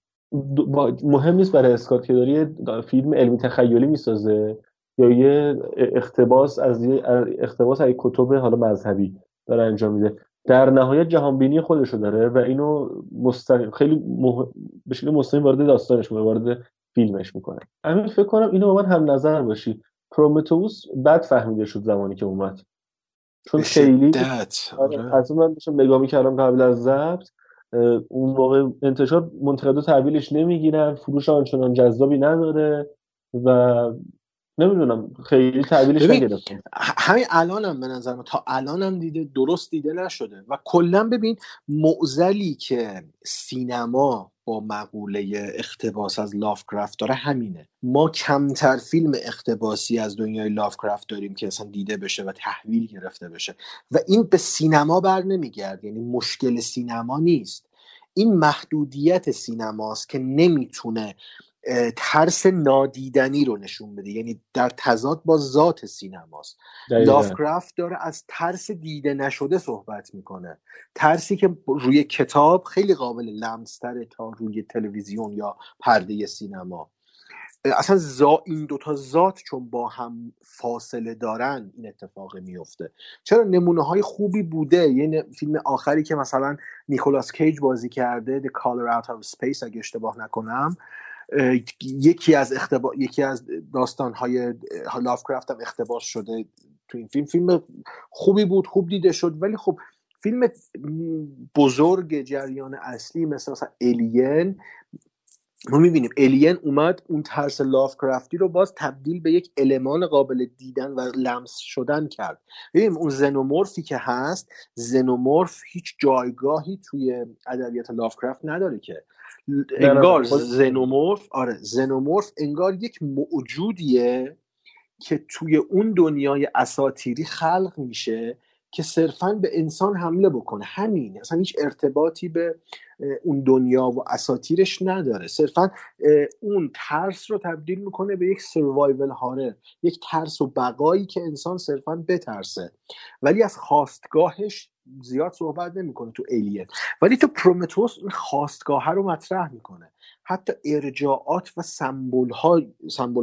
مهم نیست برای اسکات که داری فیلم علمی تخیلی می‌سازه یا یه اختباس از یه اختباس از کتب حالا مذهبی. داره انجام میده. در نهایت جهانبینی خودش رو داره و اینو مستقیم خیلی مح... به شکل مستقیم وارد داستانش می‌کنه وارد فیلمش می‌کنه. همین فکر کنم اینو با من هم نظر باشی. پرومتوس بد فهمیده شد زمانی که اومد. چون خیلی آره. از من داشتم نگاه می‌کردم قبل از ضبط اون موقع انتشار منتقدا تحویلش نمی‌گیرن فروش آنچنان جذابی نداره و نمی‌دونم خیلی تحویلش نگرفتم. همین الانم به نظر تا الانم دیده درست دیده نشده. و کلا ببین معزلی که سینما با مقوله اختباس از لافکرافت داره همینه. ما کمتر فیلم اختباسی از دنیای لافکرافت داریم که اصلا دیده بشه و تحویل گرفته بشه. و این به سینما بر نمیگرد یعنی مشکل سینما نیست. این محدودیت سینماست که نمی‌تونه ترس نادیدنی رو نشون بده. یعنی در تضاد با ذات سینماست. لافکرافت داره از ترس دیده نشده صحبت می‌کنه. ترسی که روی کتاب خیلی قابل لمستره تا روی تلویزیون یا پرده سینما. اصلا زا این دوتا ذات چون با هم فاصله دارن این اتفاق میفته چرا نمونه های خوبی بوده؟ یه فیلم آخری که مثلا نیکولاس کیج بازی کرده The Color Out of Space اگه اشتباه نکنم یکی از اختبا... یکی از داستان های لافکرافت هم اختباس شده تو این فیلم. فیلم خوبی بود خوب دیده شد ولی خب فیلم بزرگ جریان اصلی مثل مثلا الین ما می‌بینیم الین اومد اون ترس لافکرافتی رو باز تبدیل به یک المان قابل دیدن و لمس شدن کرد. ببینیم اون زنومورفی که هست زنومورف هیچ جایگاهی توی ادبیات لافکرافت نداره که. انگار زنومورف آره زنومورف انگار یک موجودیه که توی اون دنیای اساتیری خلق میشه که صرفا به انسان حمله بکنه. همین اصلا هیچ ارتباطی به اون دنیا و اساتیرش نداره. صرفا اون ترس رو تبدیل می‌کنه به یک سروایول هارر یک ترس و بقایی که انسان صرفا بترسه. ولی از خواستگاهش زیاد صحبت نمی‌کنه تو الین ولی تو پرومتوس این خواستگاه رو مطرح می‌کنه. حتی ارجاعات و سمبول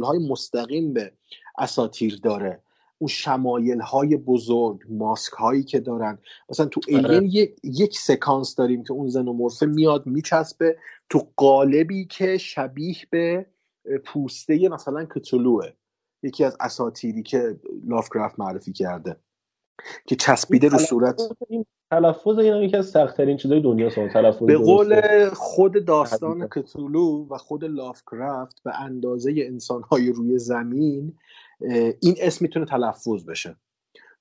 های مستقیم به اساتیر داره. اون شمایل های بزرگ ماسک هایی که دارن. مثلا تو الین یک،, یک سکانس داریم که اون زنومورفه میاد میچسبه تو قالبی که شبیه به پوسته مثلا کتولوه یکی از اساتیری که لافکرافت معرفی کرده. که چسبیده رو صورت تلفظ این یکی از سختترین چیزای دنیا تلفظ به قول خود داستان کتولو و خود لافکرافت به اندازه انسانهای روی زمین این اسم می‌تونه تلفظ بشه.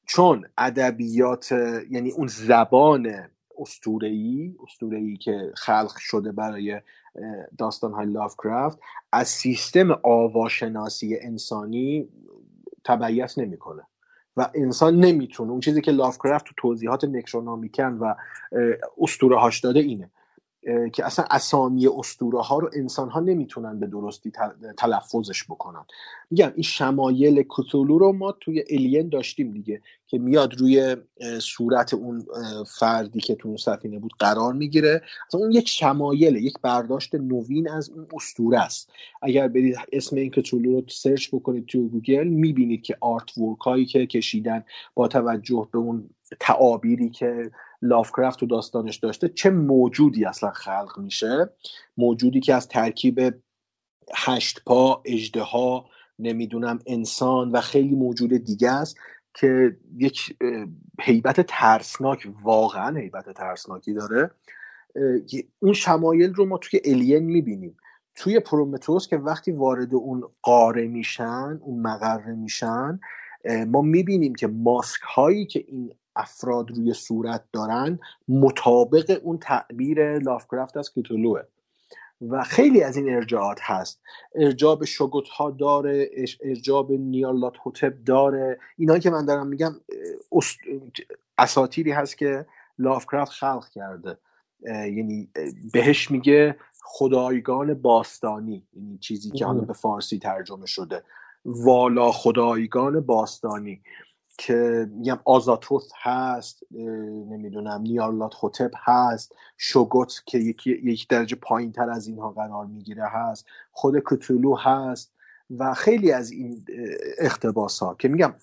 چون ادبیات یعنی اون زبان استورهی استورهی که خلق شده برای داستان های لافکرافت از سیستم آواشناسی انسانی تبعیت نمی‌کنه. و انسان نمی‌تونه. اون چیزی که لافکرافت تو توضیحات نکرونامیکن و استوره هاش داده اینه. که اصلا اسامی استوره ها رو انسان ها نمی‌تونن به درستی تلفظش بکنن. میگم این شمایل کتولو رو ما توی الین داشتیم دیگه که میاد روی صورت اون فردی که تو اون سفینه بود قرار می‌گیره. اصلا اون یک شمایله یک برداشت نوین از اون اسطوره است. اگر برید اسم این کتولو رو search بکنید توی گوگل می‌بینید که artwork هایی که کشیدن با توجه به اون تعابیری که لافکرافت تو داستانش داشته چه موجودی اصلا خلق میشه؟ موجودی که از ترکیب هشت پا اژدها نمی‌دونم انسان و خیلی موجود دیگه است که یک حیبت ترسناک واقعا حیبت ترسناکی داره. اون شمایل رو ما توی الین می‌بینیم. توی پرومتوس که وقتی وارد اون قاره میشن اون مقره میشن ما می‌بینیم که ماسک هایی که این افراد روی صورت دارن مطابق اون تعبیر لافکرافت از کتولوه و خیلی از این ارجاعات هست. ارجاع به شگوت ها داره ارجاع به نیالات هوتب داره. اینایی که من دارم میگم اساتیری هست که لافکرافت خلق کرده. یعنی بهش میگه خدایگان باستانی. یعنی چیزی که حالا به فارسی ترجمه شده. والا خدایگان باستانی. که میگم آزاتوث هست نمی‌دونم نیارلات خوتب هست شوگوت که یکی یک درجه پایین تر از اینها قرار می‌گیره هست خود کتولو هست و خیلی از این اختباس ها که میگم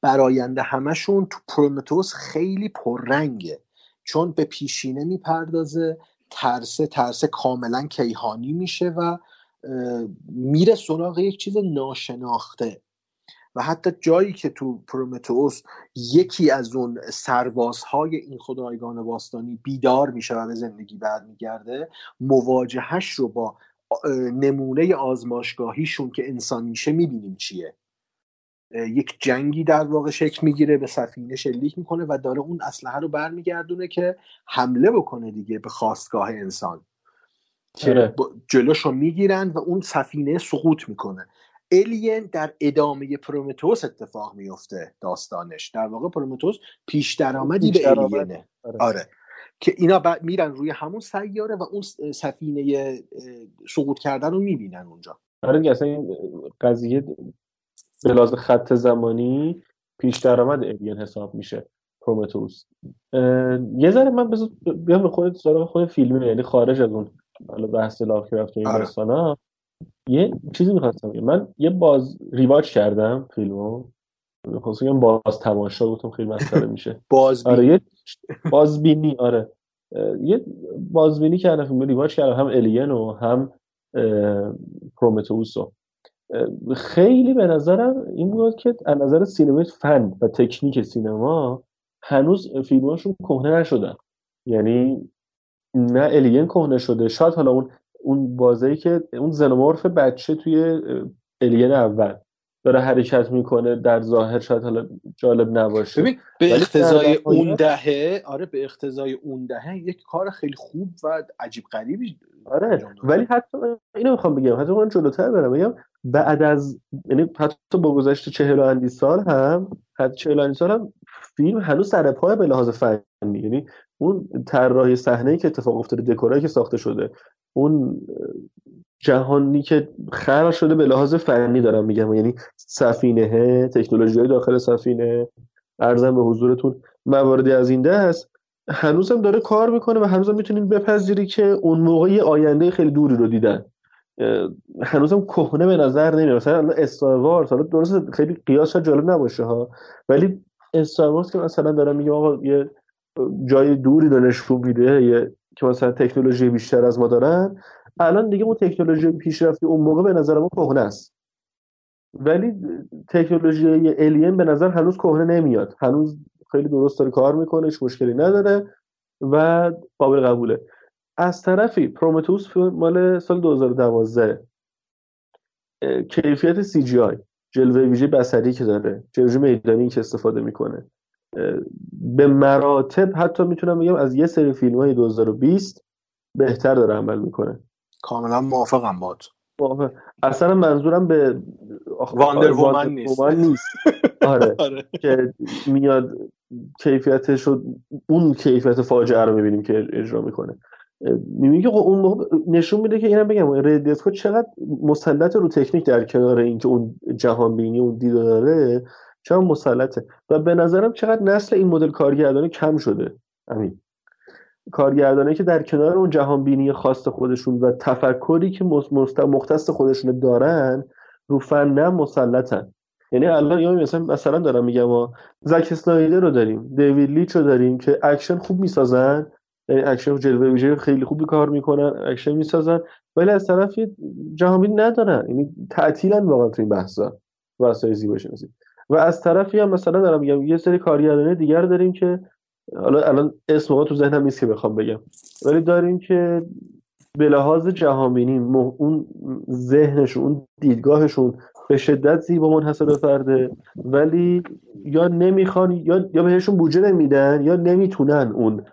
براینده همشون تو پرومتوس خیلی پررنگه. چون به پیشینه می‌پردازه ترسه ترسه کاملا کیهانی میشه و میره سراغ یک چیز ناشناخته. و حتی جایی که تو پرومتئوس یکی از اون سربازهای این خدایگان باستانی بیدار میشه و به زندگی برمیگرده مواجهش رو با نمونه آزمایشگاهیشون که انسان میشه می‌بینیم چیه. یک جنگی در واقع شکل می‌گیره به سفینه شلیک می‌کنه و داره اون اسلحه رو برمیگردونه که حمله بکنه دیگه به خواستگاه انسان. جلوش رو می‌گیرن و اون سفینه سقوط می‌کنه. الین در ادامه پرومتوس اتفاق میفته داستانش در واقع پرومتوس پیش درآمدی به الینه آره. آره. که اینا میرن روی همون سیاره و اون سفینه سقوط کردن رو می‌بینن اونجا آره اصلا این قضیه به خط زمانی پیش درآمد الین حساب میشه پرومتوس یه ذره من بذار بیام به خود سراغ خود فیلمه یعنی خارج از اون بحث لاکرافت و این آره. یه چیزی می‌خواستم من یه باز ریواچ کردم فیلمو. خواستم باز تماشا گفتم خیلی مسخره میشه. باز آره یه بازبینی آره. یه بازبینی کردم فیلم ریواچ کردم هم الین و هم پرومتئوس خیلی به نظرم این بود که از نظر سینمای فن و تکنیک سینما هنوز فیلماشون کهنه نشدن. یعنی نه الین کهنه شده شاید حالا اون اون بازی که اون زنومورف بچه توی الین اول داره حرکت می‌کنه در ظاهر شاید حالا جالب نباشه. ببین به اقتضای اون دهه آره به اقتضای اون دهه یک کار خیلی خوب و عجیب غریبی آره ولی حتی اینو می‌خوام بگم حتی من جلوتر برم بگم بعد از یعنی حتی با گذشت چهل و سال هم حتی چهل و سال هم فیلم هنوز سر پای به لحاظ فنی یعنی اون طراحی صحنه که اتفاق افتاده دکورایی که ساخته شده اون جهانی که خلق شده به لحاظ فنی دارم میگم. یعنی سفینه تکنولوژی داخل سفینه. ارزم به حضورتون مواردی از این دست هنوزم داره کار می‌کنه و هنوزم می‌تونید بپذیری که اون موقع یه آینده خیلی دوری رو دیدن. هنوزم کهنه به نظر نمیاد. مثلا استار وارز حالا درست خیلی قیاس جالب نباشه ها ولی استار وارز که مثلا دارم میگم آقا یه جای دوری رو نشون میده یه که مثلا تکنولوژی بیشتر از ما دارن الان دیگه اون تکنولوژی پیشرفتی اون موقع به نظر ما کهنه است. ولی تکنولوژی الین به نظر هنوز کهنه نمیاد. هنوز خیلی درست داره کار می‌کنه مشکلی نداره و قابل قبوله. از طرفی پرومتوس مال سال 2012 کیفیت سی جی آی جلوه ویژه بصری که داره جلوه میدانی که استفاده می‌کنه. به مراتب حتی می‌تونم بگم از یه سری فیلم های 2020 بهتر داره عمل می‌کنه. کاملا موافقم باد. موافق. اصلا منظورم به واندر وومن نیست. نیست. آره. آره. که میاد کیفیتش رو اون کیفیت فاجعه رو می‌بینیم که اجرا می‌کنه. می‌بینی که اون موقع نشون میده که اینم بگم ریدلی چقدر مسلط رو تکنیک در کنار اینکه اون جهان بینی اون دید داره چقدر مسلطه. و به نظرم چقدر نسل این مدل کارگردانی کم شده. همین کارگردانی که در کنار اون جهان بینی خاص خودشون و تفکری که مختص خودشون دارن رو فن مسلطن. یعنی الان یا مثلا مثلا دارم میگم ما زک اسنایدر رو داریم دیوید لیچ رو داریم که اکشن خوب می‌سازن. یعنی اکشن جلوه ویژه خیلی خوبی کار می‌کنن اکشن می‌سازن. ولی از طرف جهانی ندارن. یعنی تعطیلن واقعا تو این بحثا. واسه زیبا شناسی و از طرفی هم مثلا دارم میگم یه سری کارگردانی دیگر داریم که حالا الان اسم تو ذهنم نیست که بخوام بگم. ولی داریم که به لحاظ جهانبینی اون ذهنشون اون دیدگاهشون به شدت زیبا منحصر فرده. ولی یا نمی‌خوان یا یا بهشون بودجه نمیدن یا نمی‌تونن اون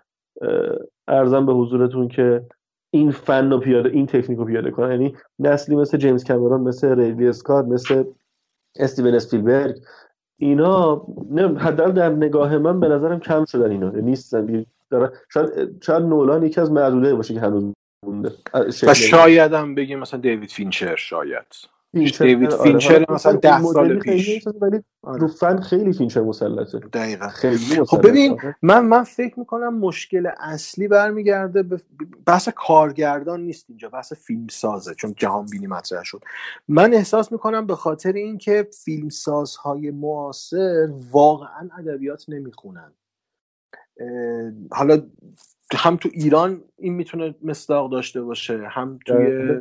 عرضم به حضورتون که این فن رو پیاده این تکنیک رو پیاده کنن. یعنی نسلی مثل جیمز کامرون مثل ریدلی اسکات مثل استیون اسپیلبرگ اینا حداقل در نگاه من به نظرم کم شدن اینا. نیستن. شاید شاید نولان یکی از معدوده باشه که هنوز مونده. و شاید هم بگیم مثلا دیوید فینچر شاید. دیوید آره. فینچر مثلا ده سال پیش. ولی آره. رو فن خیلی فینچر مسلطه. دقیقا. خیلی خب ببین من من فکر می‌کنم مشکل اصلی برمیگرده به بحث کارگردان نیست اینجا بحث فیلم سازه چون جهان بینی مطرح شد. من احساس می‌کنم به خاطر اینکه فیلم سازهای معاصر واقعا ادبیات نمی‌خونن. حالا هم تو ایران این می‌تونه مصداق داشته باشه هم توی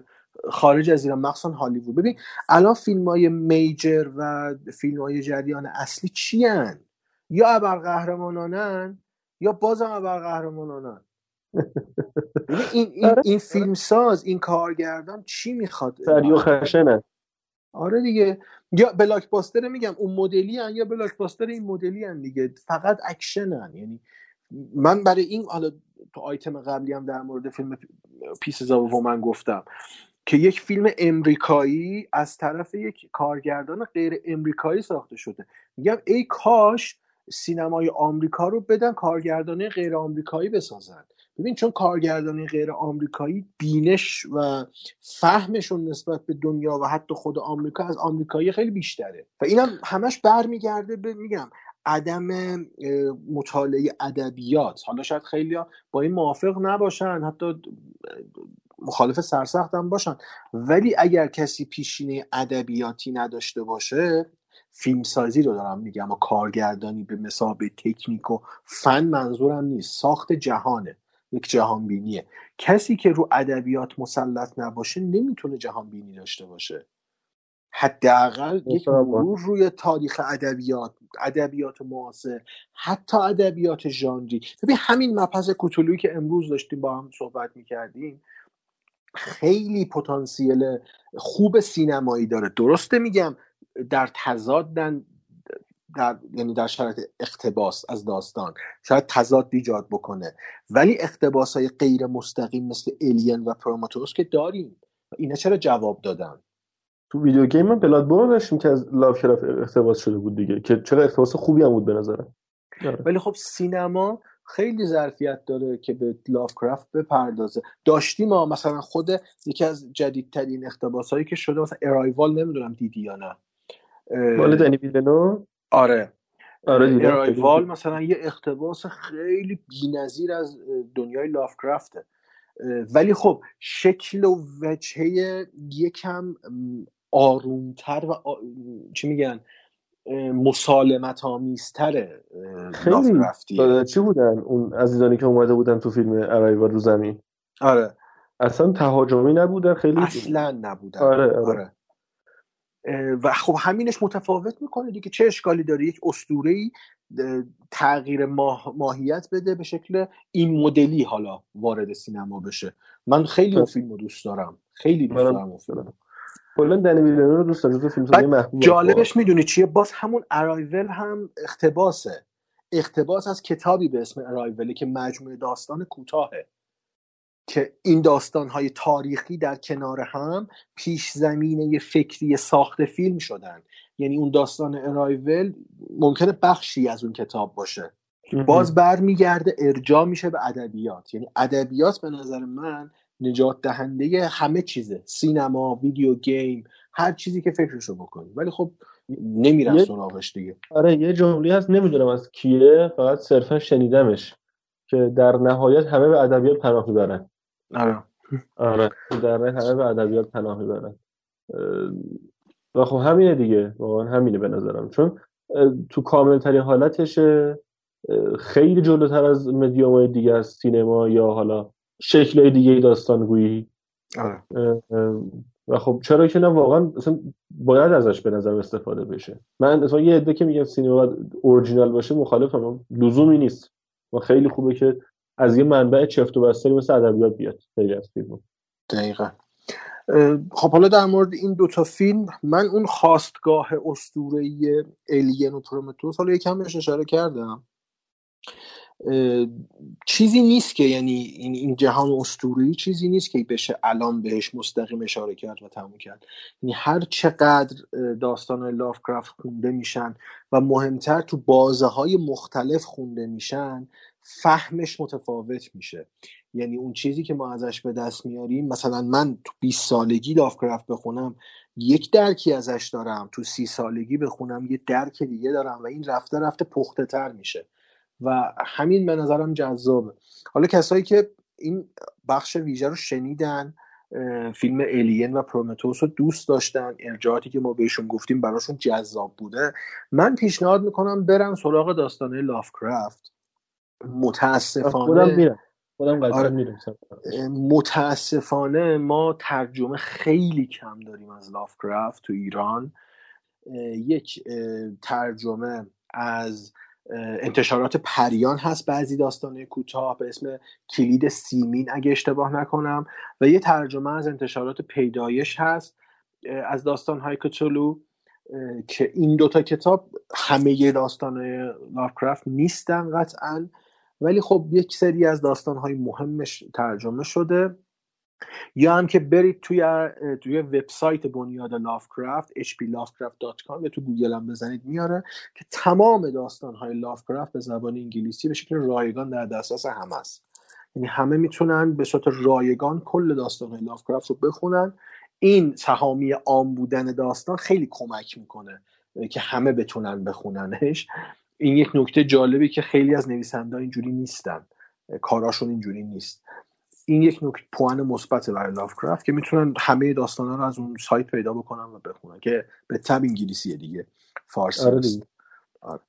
خارج از ایران مخصوصا هالیوود. ببین الان فیلم های میجر و فیلم های جریان اصلی چی هن؟ یا ابرقهرمانانن یا بازم ابرقهرمانانن. این, این, آره. این فیلم ساز این کارگردان چی می‌خواد؟ سریو خشنه. آره دیگه. یا blockbuster میگم اون مدلی هن یا blockbuster این مدلی هن دیگه. فقط اکشنن یعنی من برای این حالا تو آیتم قبلی هم در مورد فیلم پیس و من گفتم. که یک فیلم امریکایی از طرف یک کارگردان غیر امریکایی ساخته شده. میگم ای کاش سینمای آمریکا رو بدن کارگردانی غیر آمریکایی بسازن. ببین چون کارگردانی غیر آمریکایی بینش و فهمشون نسبت به دنیا و حتی خود آمریکا از آمریکایی خیلی بیشتره. و اینم همش برمیگرده به میگم عدم مطالعه ادبیات. حالا شاید خیلی با این موافق نباشن حتی مخالف سرسخت هم باشن. ولی اگر کسی پیشینه ادبیاتی نداشته باشه فیلمسازی رو دارم میگم و کارگردانی به مسابه تکنیک و فن منظورم نیست. ساخت جهانه. یک جهان بینیه کسی که رو ادبیات مسلط نباشه نمی‌تونه جهان بینی داشته باشه. حداقل یک مرور روی تاریخ ادبیات ادبیات معاصر حتی ادبیات ژانری. ببین همین مبحث کوتولویی که امروز داشتیم با هم صحبت می‌کردیم. خیلی پتانسیل خوب سینمایی داره. درسته میگم در تضادن در یعنی در شرایط اقتباس از داستان. شاید تضاد ایجاد بکنه. ولی اقتباس های غیر مستقیم مثل الین و پروماتوس که داریم. اینا چرا جواب دادن؟ تو video game هم بلادبورن داشتیم که از لافکرافت اقتباس شده بود دیگه. که چرا اقتباس خوبی هم بود به نظرم. ولی خب سینما خیلی ظرفیت داره که به لافکرافت بپردازه. داشتیم ما مثلا خود یکی از جدیدترین اقتباس هایی که شده مثلا ارایوال نمی‌دونم دیدی یا نه. مال دنی ویلنو؟ آره. آره. ارایوال مثلا یه اقتباس خیلی بی‌نظیر از دنیای لافکرافته ولی خب شکل و وجهه یکم آرومتر و آ... چی میگن؟ مسالمت آمیزتره خیلی چی بودن؟ اون عزیزانی که اومده بودن تو فیلم ارایوال رو زمین. آره. اصلا تهاجمی نبودن خیلی اصلا نبودن. آره آره, اه، و خب همینش متفاوت می‌کنه دیگه چه اشکالی داره؟ یک اسطوره تغییر ماه... ماهیت بده به شکل این مدلی حالا وارد سینما بشه. من خیلی اون فیلم رو دوست دارم. خیلی دوست دارم اون فیلم. کلا دنی ویلنو رو دوست دارم جزو فیلم بعد محبوب جالبش می‌دونی چیه؟ باز همون ارایول هم اقتباسه. اقتباس از کتابی به اسم ارایوله که مجموعه داستان کوتاهه. که این داستان های تاریخی در کنار هم پیش زمینه فکری ساخت فیلم شدن. یعنی اون داستان ارایول ممکنه بخشی از اون کتاب باشه. باز برمیگرده ارجاع میشه به ادبیات. یعنی ادبیات به نظر من نجات دهنده همه چیزه. سینما ویدیو گیم هر چیزی که فکرشو بکنی. ولی خب نمیرن یه- سراغش دیگه. آره یه جمله هست نمی‌دونم از کیه فقط صرفا شنیدمش که در نهایت همه به ادبیات پناه می‌برن. آره. آره در نهایت همه به ادبیات پناه می‌برن. و خب همینه دیگه. واقعا همینه به نظرم. چون تو کامل ترین حالتشه خیلی جلوتر از مدیوم دیگه از سینما یا حالا شکل دیگه داستانگویی. آره. اه، اه، و خب چرا که نه واقعا اصلا باید ازش به نظر استفاده بشه. من اصلا یه عده که میگن سینما باید اورجینال باشه مخالفم. لزومی نیست. و خیلی خوبه که از یه منبع چفت و بستری مثل ادبیات بیاد. خیلی از فیلم دقیقا. خب حالا در مورد این دوتا فیلم من اون خواستگاه اسطوره‌ای الین و پرومتوس حالا یکم بهش اشاره کردم. چیزی نیست که یعنی این این جهان اسطوره‌ای چیزی نیست که بشه الان بهش مستقیم اشاره کرد و تموم کرد. یعنی هر چقدر داستان لافکرافت خونده میشن و مهمتر تو بازه های مختلف خونده میشن فهمش متفاوت میشه. یعنی اون چیزی که ما ازش به دست میاریم مثلا من تو 20 سالگی لافکرافت بخونم یک درکی ازش دارم تو سی سالگی بخونم یه درک دیگه دارم و این رفته رفته پخته تر میشه. و همین به نظرم جذابه. حالا کسایی که این بخش ویژه رو شنیدن فیلم الین و پرومتوس رو دوست داشتن ارجاعاتی که ما بهشون گفتیم براشون جذاب بوده. من پیشنهاد می‌کنم برن سراغ داستانه لافکرافت خودم متاسفانه میرم. خودم قطعا آره. میرم متاسفانه ما ترجمه خیلی کم داریم از لافکرافت تو ایران. یک ترجمه از انتشارات پریان هست بعضی داستانه کوتاه به اسم کلید سیمین اگه اشتباه نکنم و یه ترجمه از انتشارات پیدایش هست از داستان های کتولو که این دوتا کتاب همه داستان لافکرافت نیستن قطعا ولی خب یک سری از داستانهای مهمش ترجمه شده. یا هم که برید توی توی وبسایت بنیاد لافکرافت hplovecraft.com یا تو گوگل هم بزنید میاره که تمام داستانهای لافکرافت به زبان انگلیسی به شکل رایگان در دسترس همه است. یعنی همه می‌تونن به صورت رایگان کل داستانهای لافکرافت رو بخونن. این سهامی عام بودن داستان خیلی کمک می‌کنه که همه بتونن بخوننش. این یک نکته جالبی که خیلی از نویسنده اینجوری نیستن. کاراشون اینجوری نیست. این یک نکته پوان مثبت برای لافکرافت که می‌تونن همه داستانا رو از اون سایت پیدا بکنن و بخونن که به تب انگلیسیه دیگه فارسی آره دیگه. آره.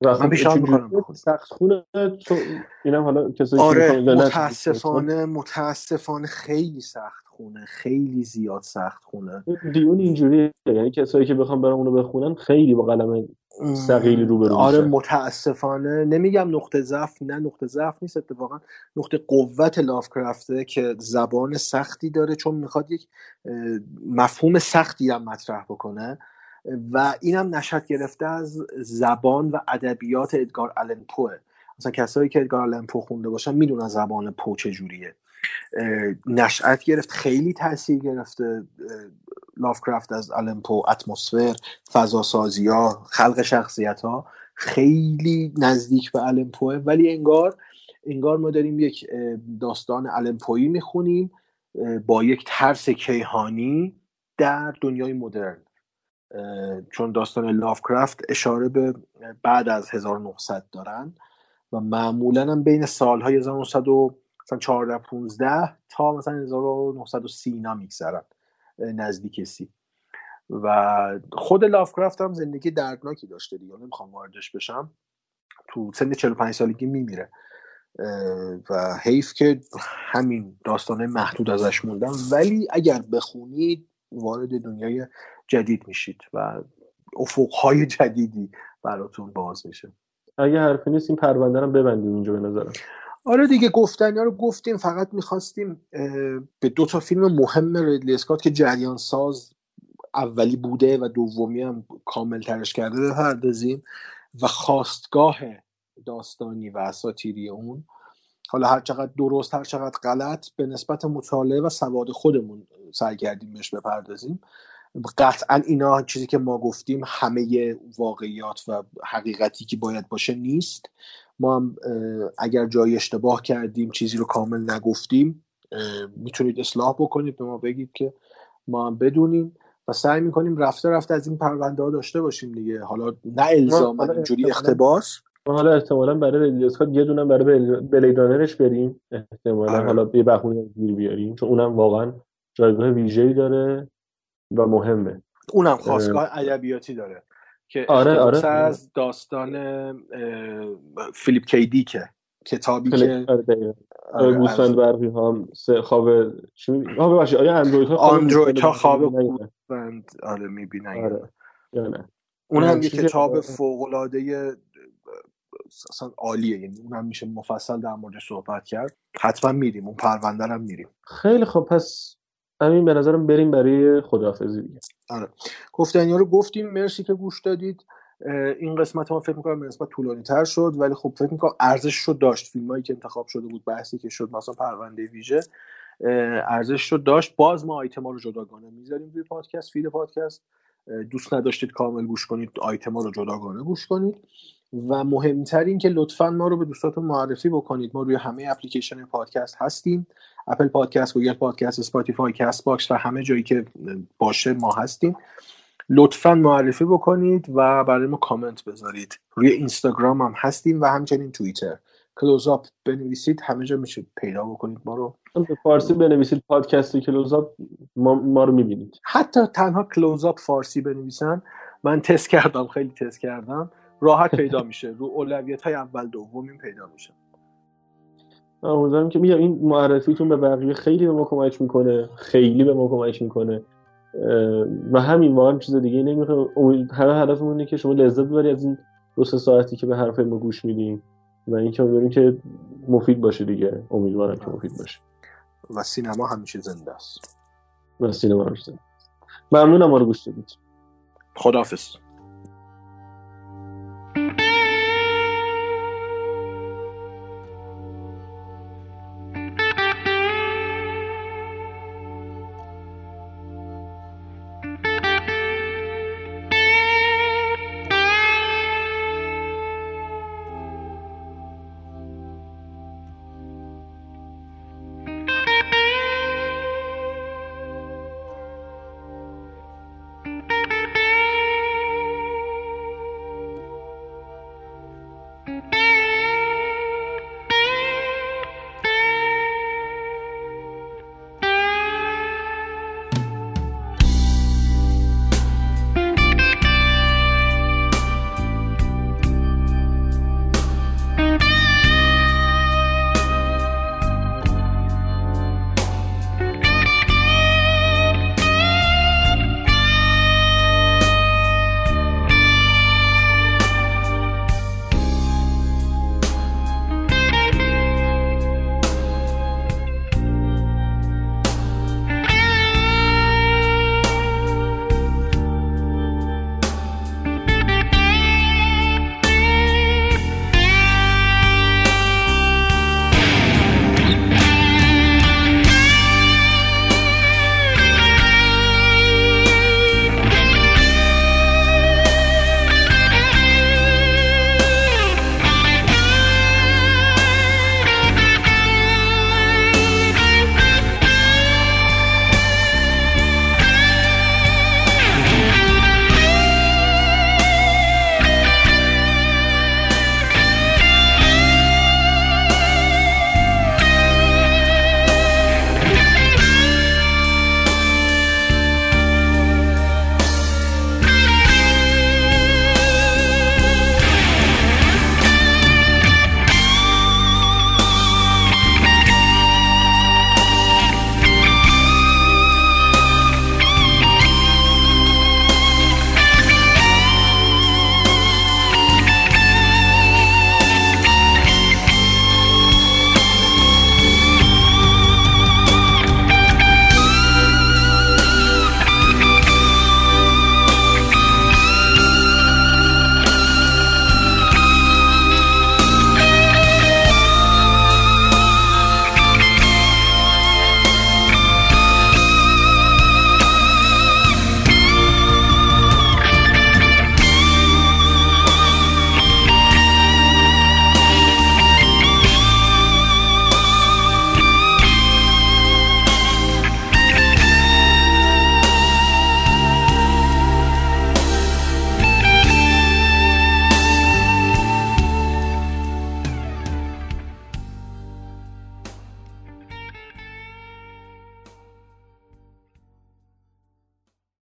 من پیشنهاد می‌کنم سخت خونه تو اینم حالا کسایی که آره متاسفانه متاسفانه خیلی سخت خونه خیلی زیاد سخت خونه دیون اینجوریه یعنی کسایی که بخوام برام اونو بخونن خیلی با قلم ثقیلی روبرو آره متاسفانه. نمیگم نقطه ضعف نه نقطه ضعف نیست اتفاقا نقطه قوت لافکرافته که زبان سختی داره چون می‌خواد یک مفهوم سختی هم مطرح بکنه. و اینم نشد گرفته از زبان و ادبیات ادگار آلن پوه. مثلا کسایی که ادگار آلن پو خونده باشن می‌دونن زبان پو چجوریه نشأت گرفت خیلی تاثیر گرفته لافکرافت از آلن پو اتمسفر فضا سازی ها خلق شخصیت ها خیلی نزدیک به آلن پوه ولی انگار انگار ما داریم یک داستان آلن پویی می‌خونیم با یک ترس کیهانی در دنیای مدرن. چون داستان لافکرافت اشاره به بعد از 1900 دارن و معمولا هم بین سالهای 1914 15 تا مثلا 1930 اینا میگذرن نزدیک سی. و خود لافکرافت هم زندگی دردناکی داشته دیگه. نمی‌خوام واردش بشم. تو سن 45 سالگی میمیره. و حیف که همین داستانه محدود ازش موندن ولی اگر بخونید وارد دنیای جدید میشید و افقهای جدیدی براتون باز میشه. اگه حرفی نیست این پرونده رو ببندیم اینجا به نظرم. آره دیگه گفتنی رو گفتیم فقط می‌خواستیم به دو تا فیلم مهم ریدلی اسکات که جریان ساز اولی بوده و دومی هم کامل ترش کرده بپردازیم و خواستگاه داستانی و اساتیری اون. حالا هر چقدر درست هر چقدر غلط به نسبت مطالعه و سواد خودمون سعی کردیم بهش بپردازیم. قطعا اینا چیزی که ما گفتیم همه واقعیات و حقیقتی که باید باشه نیست. ما هم اگر جای اشتباه کردیم چیزی رو کامل نگفتیم می‌تونید اصلاح بکنید به ما بگید که ما هم بدونیم و سعی می‌کنیم رفته رفته از این پرونده ها داشته باشیم دیگه. حالا نه الزاما اینجوری اختباس حالا احتمالا برای ریدلی یه دونه برای بلیدانرش بریم. احتمالا. آره. حالا یه بهونه گیر بیاریم چون اونم واقعا جایگاه ویژه‌ای داره. و مهمه. اونم خواستگاه ادبیاتی داره که آره آره. از داستان فیلیپ کیدی که کتابی که آره آره گوسفند برقی هم خواب چی آه ببخشید آیا اندروید ها اندروید ها خواب گوسفند آره می‌بینن. آره. نه. اون هم یه کتاب فوق العاده اصلا عالیه. یعنی اون هم میشه مفصل در موردش صحبت کرد. حتما میریم. اون پرونده هم میریم. خیلی خب پس همین به نظرم بریم برای خداحافظی دیگه. آره. گفتنیا رو گفتیم مرسی که گوش دادید. این قسمت ما فکر می‌کنم نسبتا طولانی تر شد ولی خب فکر می‌کنم ارزش رو داشت. فیلم هایی که انتخاب شده بود بحثی که شد مثلا پرونده ویژه ارزش رو داشت. باز ما آیتم ها رو جداگانه می‌ذاریم روی پادکست feed پادکست. دوست نداشتید کامل گوش کنید آیتم ها رو جداگانه گوش کنید. و مهمتر این که لطفا ما رو به دوستاتون معرفی بکنید. ما روی همه اپلیکیشن پادکست هستیم. اپل پادکست گوگل پادکست اسپاتیفای کست باکس و همه جایی که باشه ما هستیم. لطفا معرفی بکنید و برای ما کامنت بذارید. روی اینستاگرام هم هستیم و همچنین توییتر. کلوزاپ بنویسید همه جا میشه پیدا بکنید ما رو. به فارسی بنویسید پادکست کلوزاپ ما, ما رو می‌بینید. حتی تنها کلوزاپ فارسی بنویسن. من تست کردم خیلی تست کردم. راحت پیدا میشه. رو اولویت های اول دوم پیدا میشه. امیدوارم که میگم این معرفیتون به بقیه خیلی به ما کمک می‌کنه. خیلی به ما کمک می‌کنه. و همین واقعا چیز دیگه نمی‌خوام. همه هدفمون اینه که شما لذت ببری از این دو سه ساعتی که به حرف ما گوش میدیم و اینکه امیدواریم که مفید باشه دیگه. امیدوارم که مفید باشه. و سینما همیشه زنده است. و سینما همیشه ممنونم ما رو گوش دادید. خداحافظ.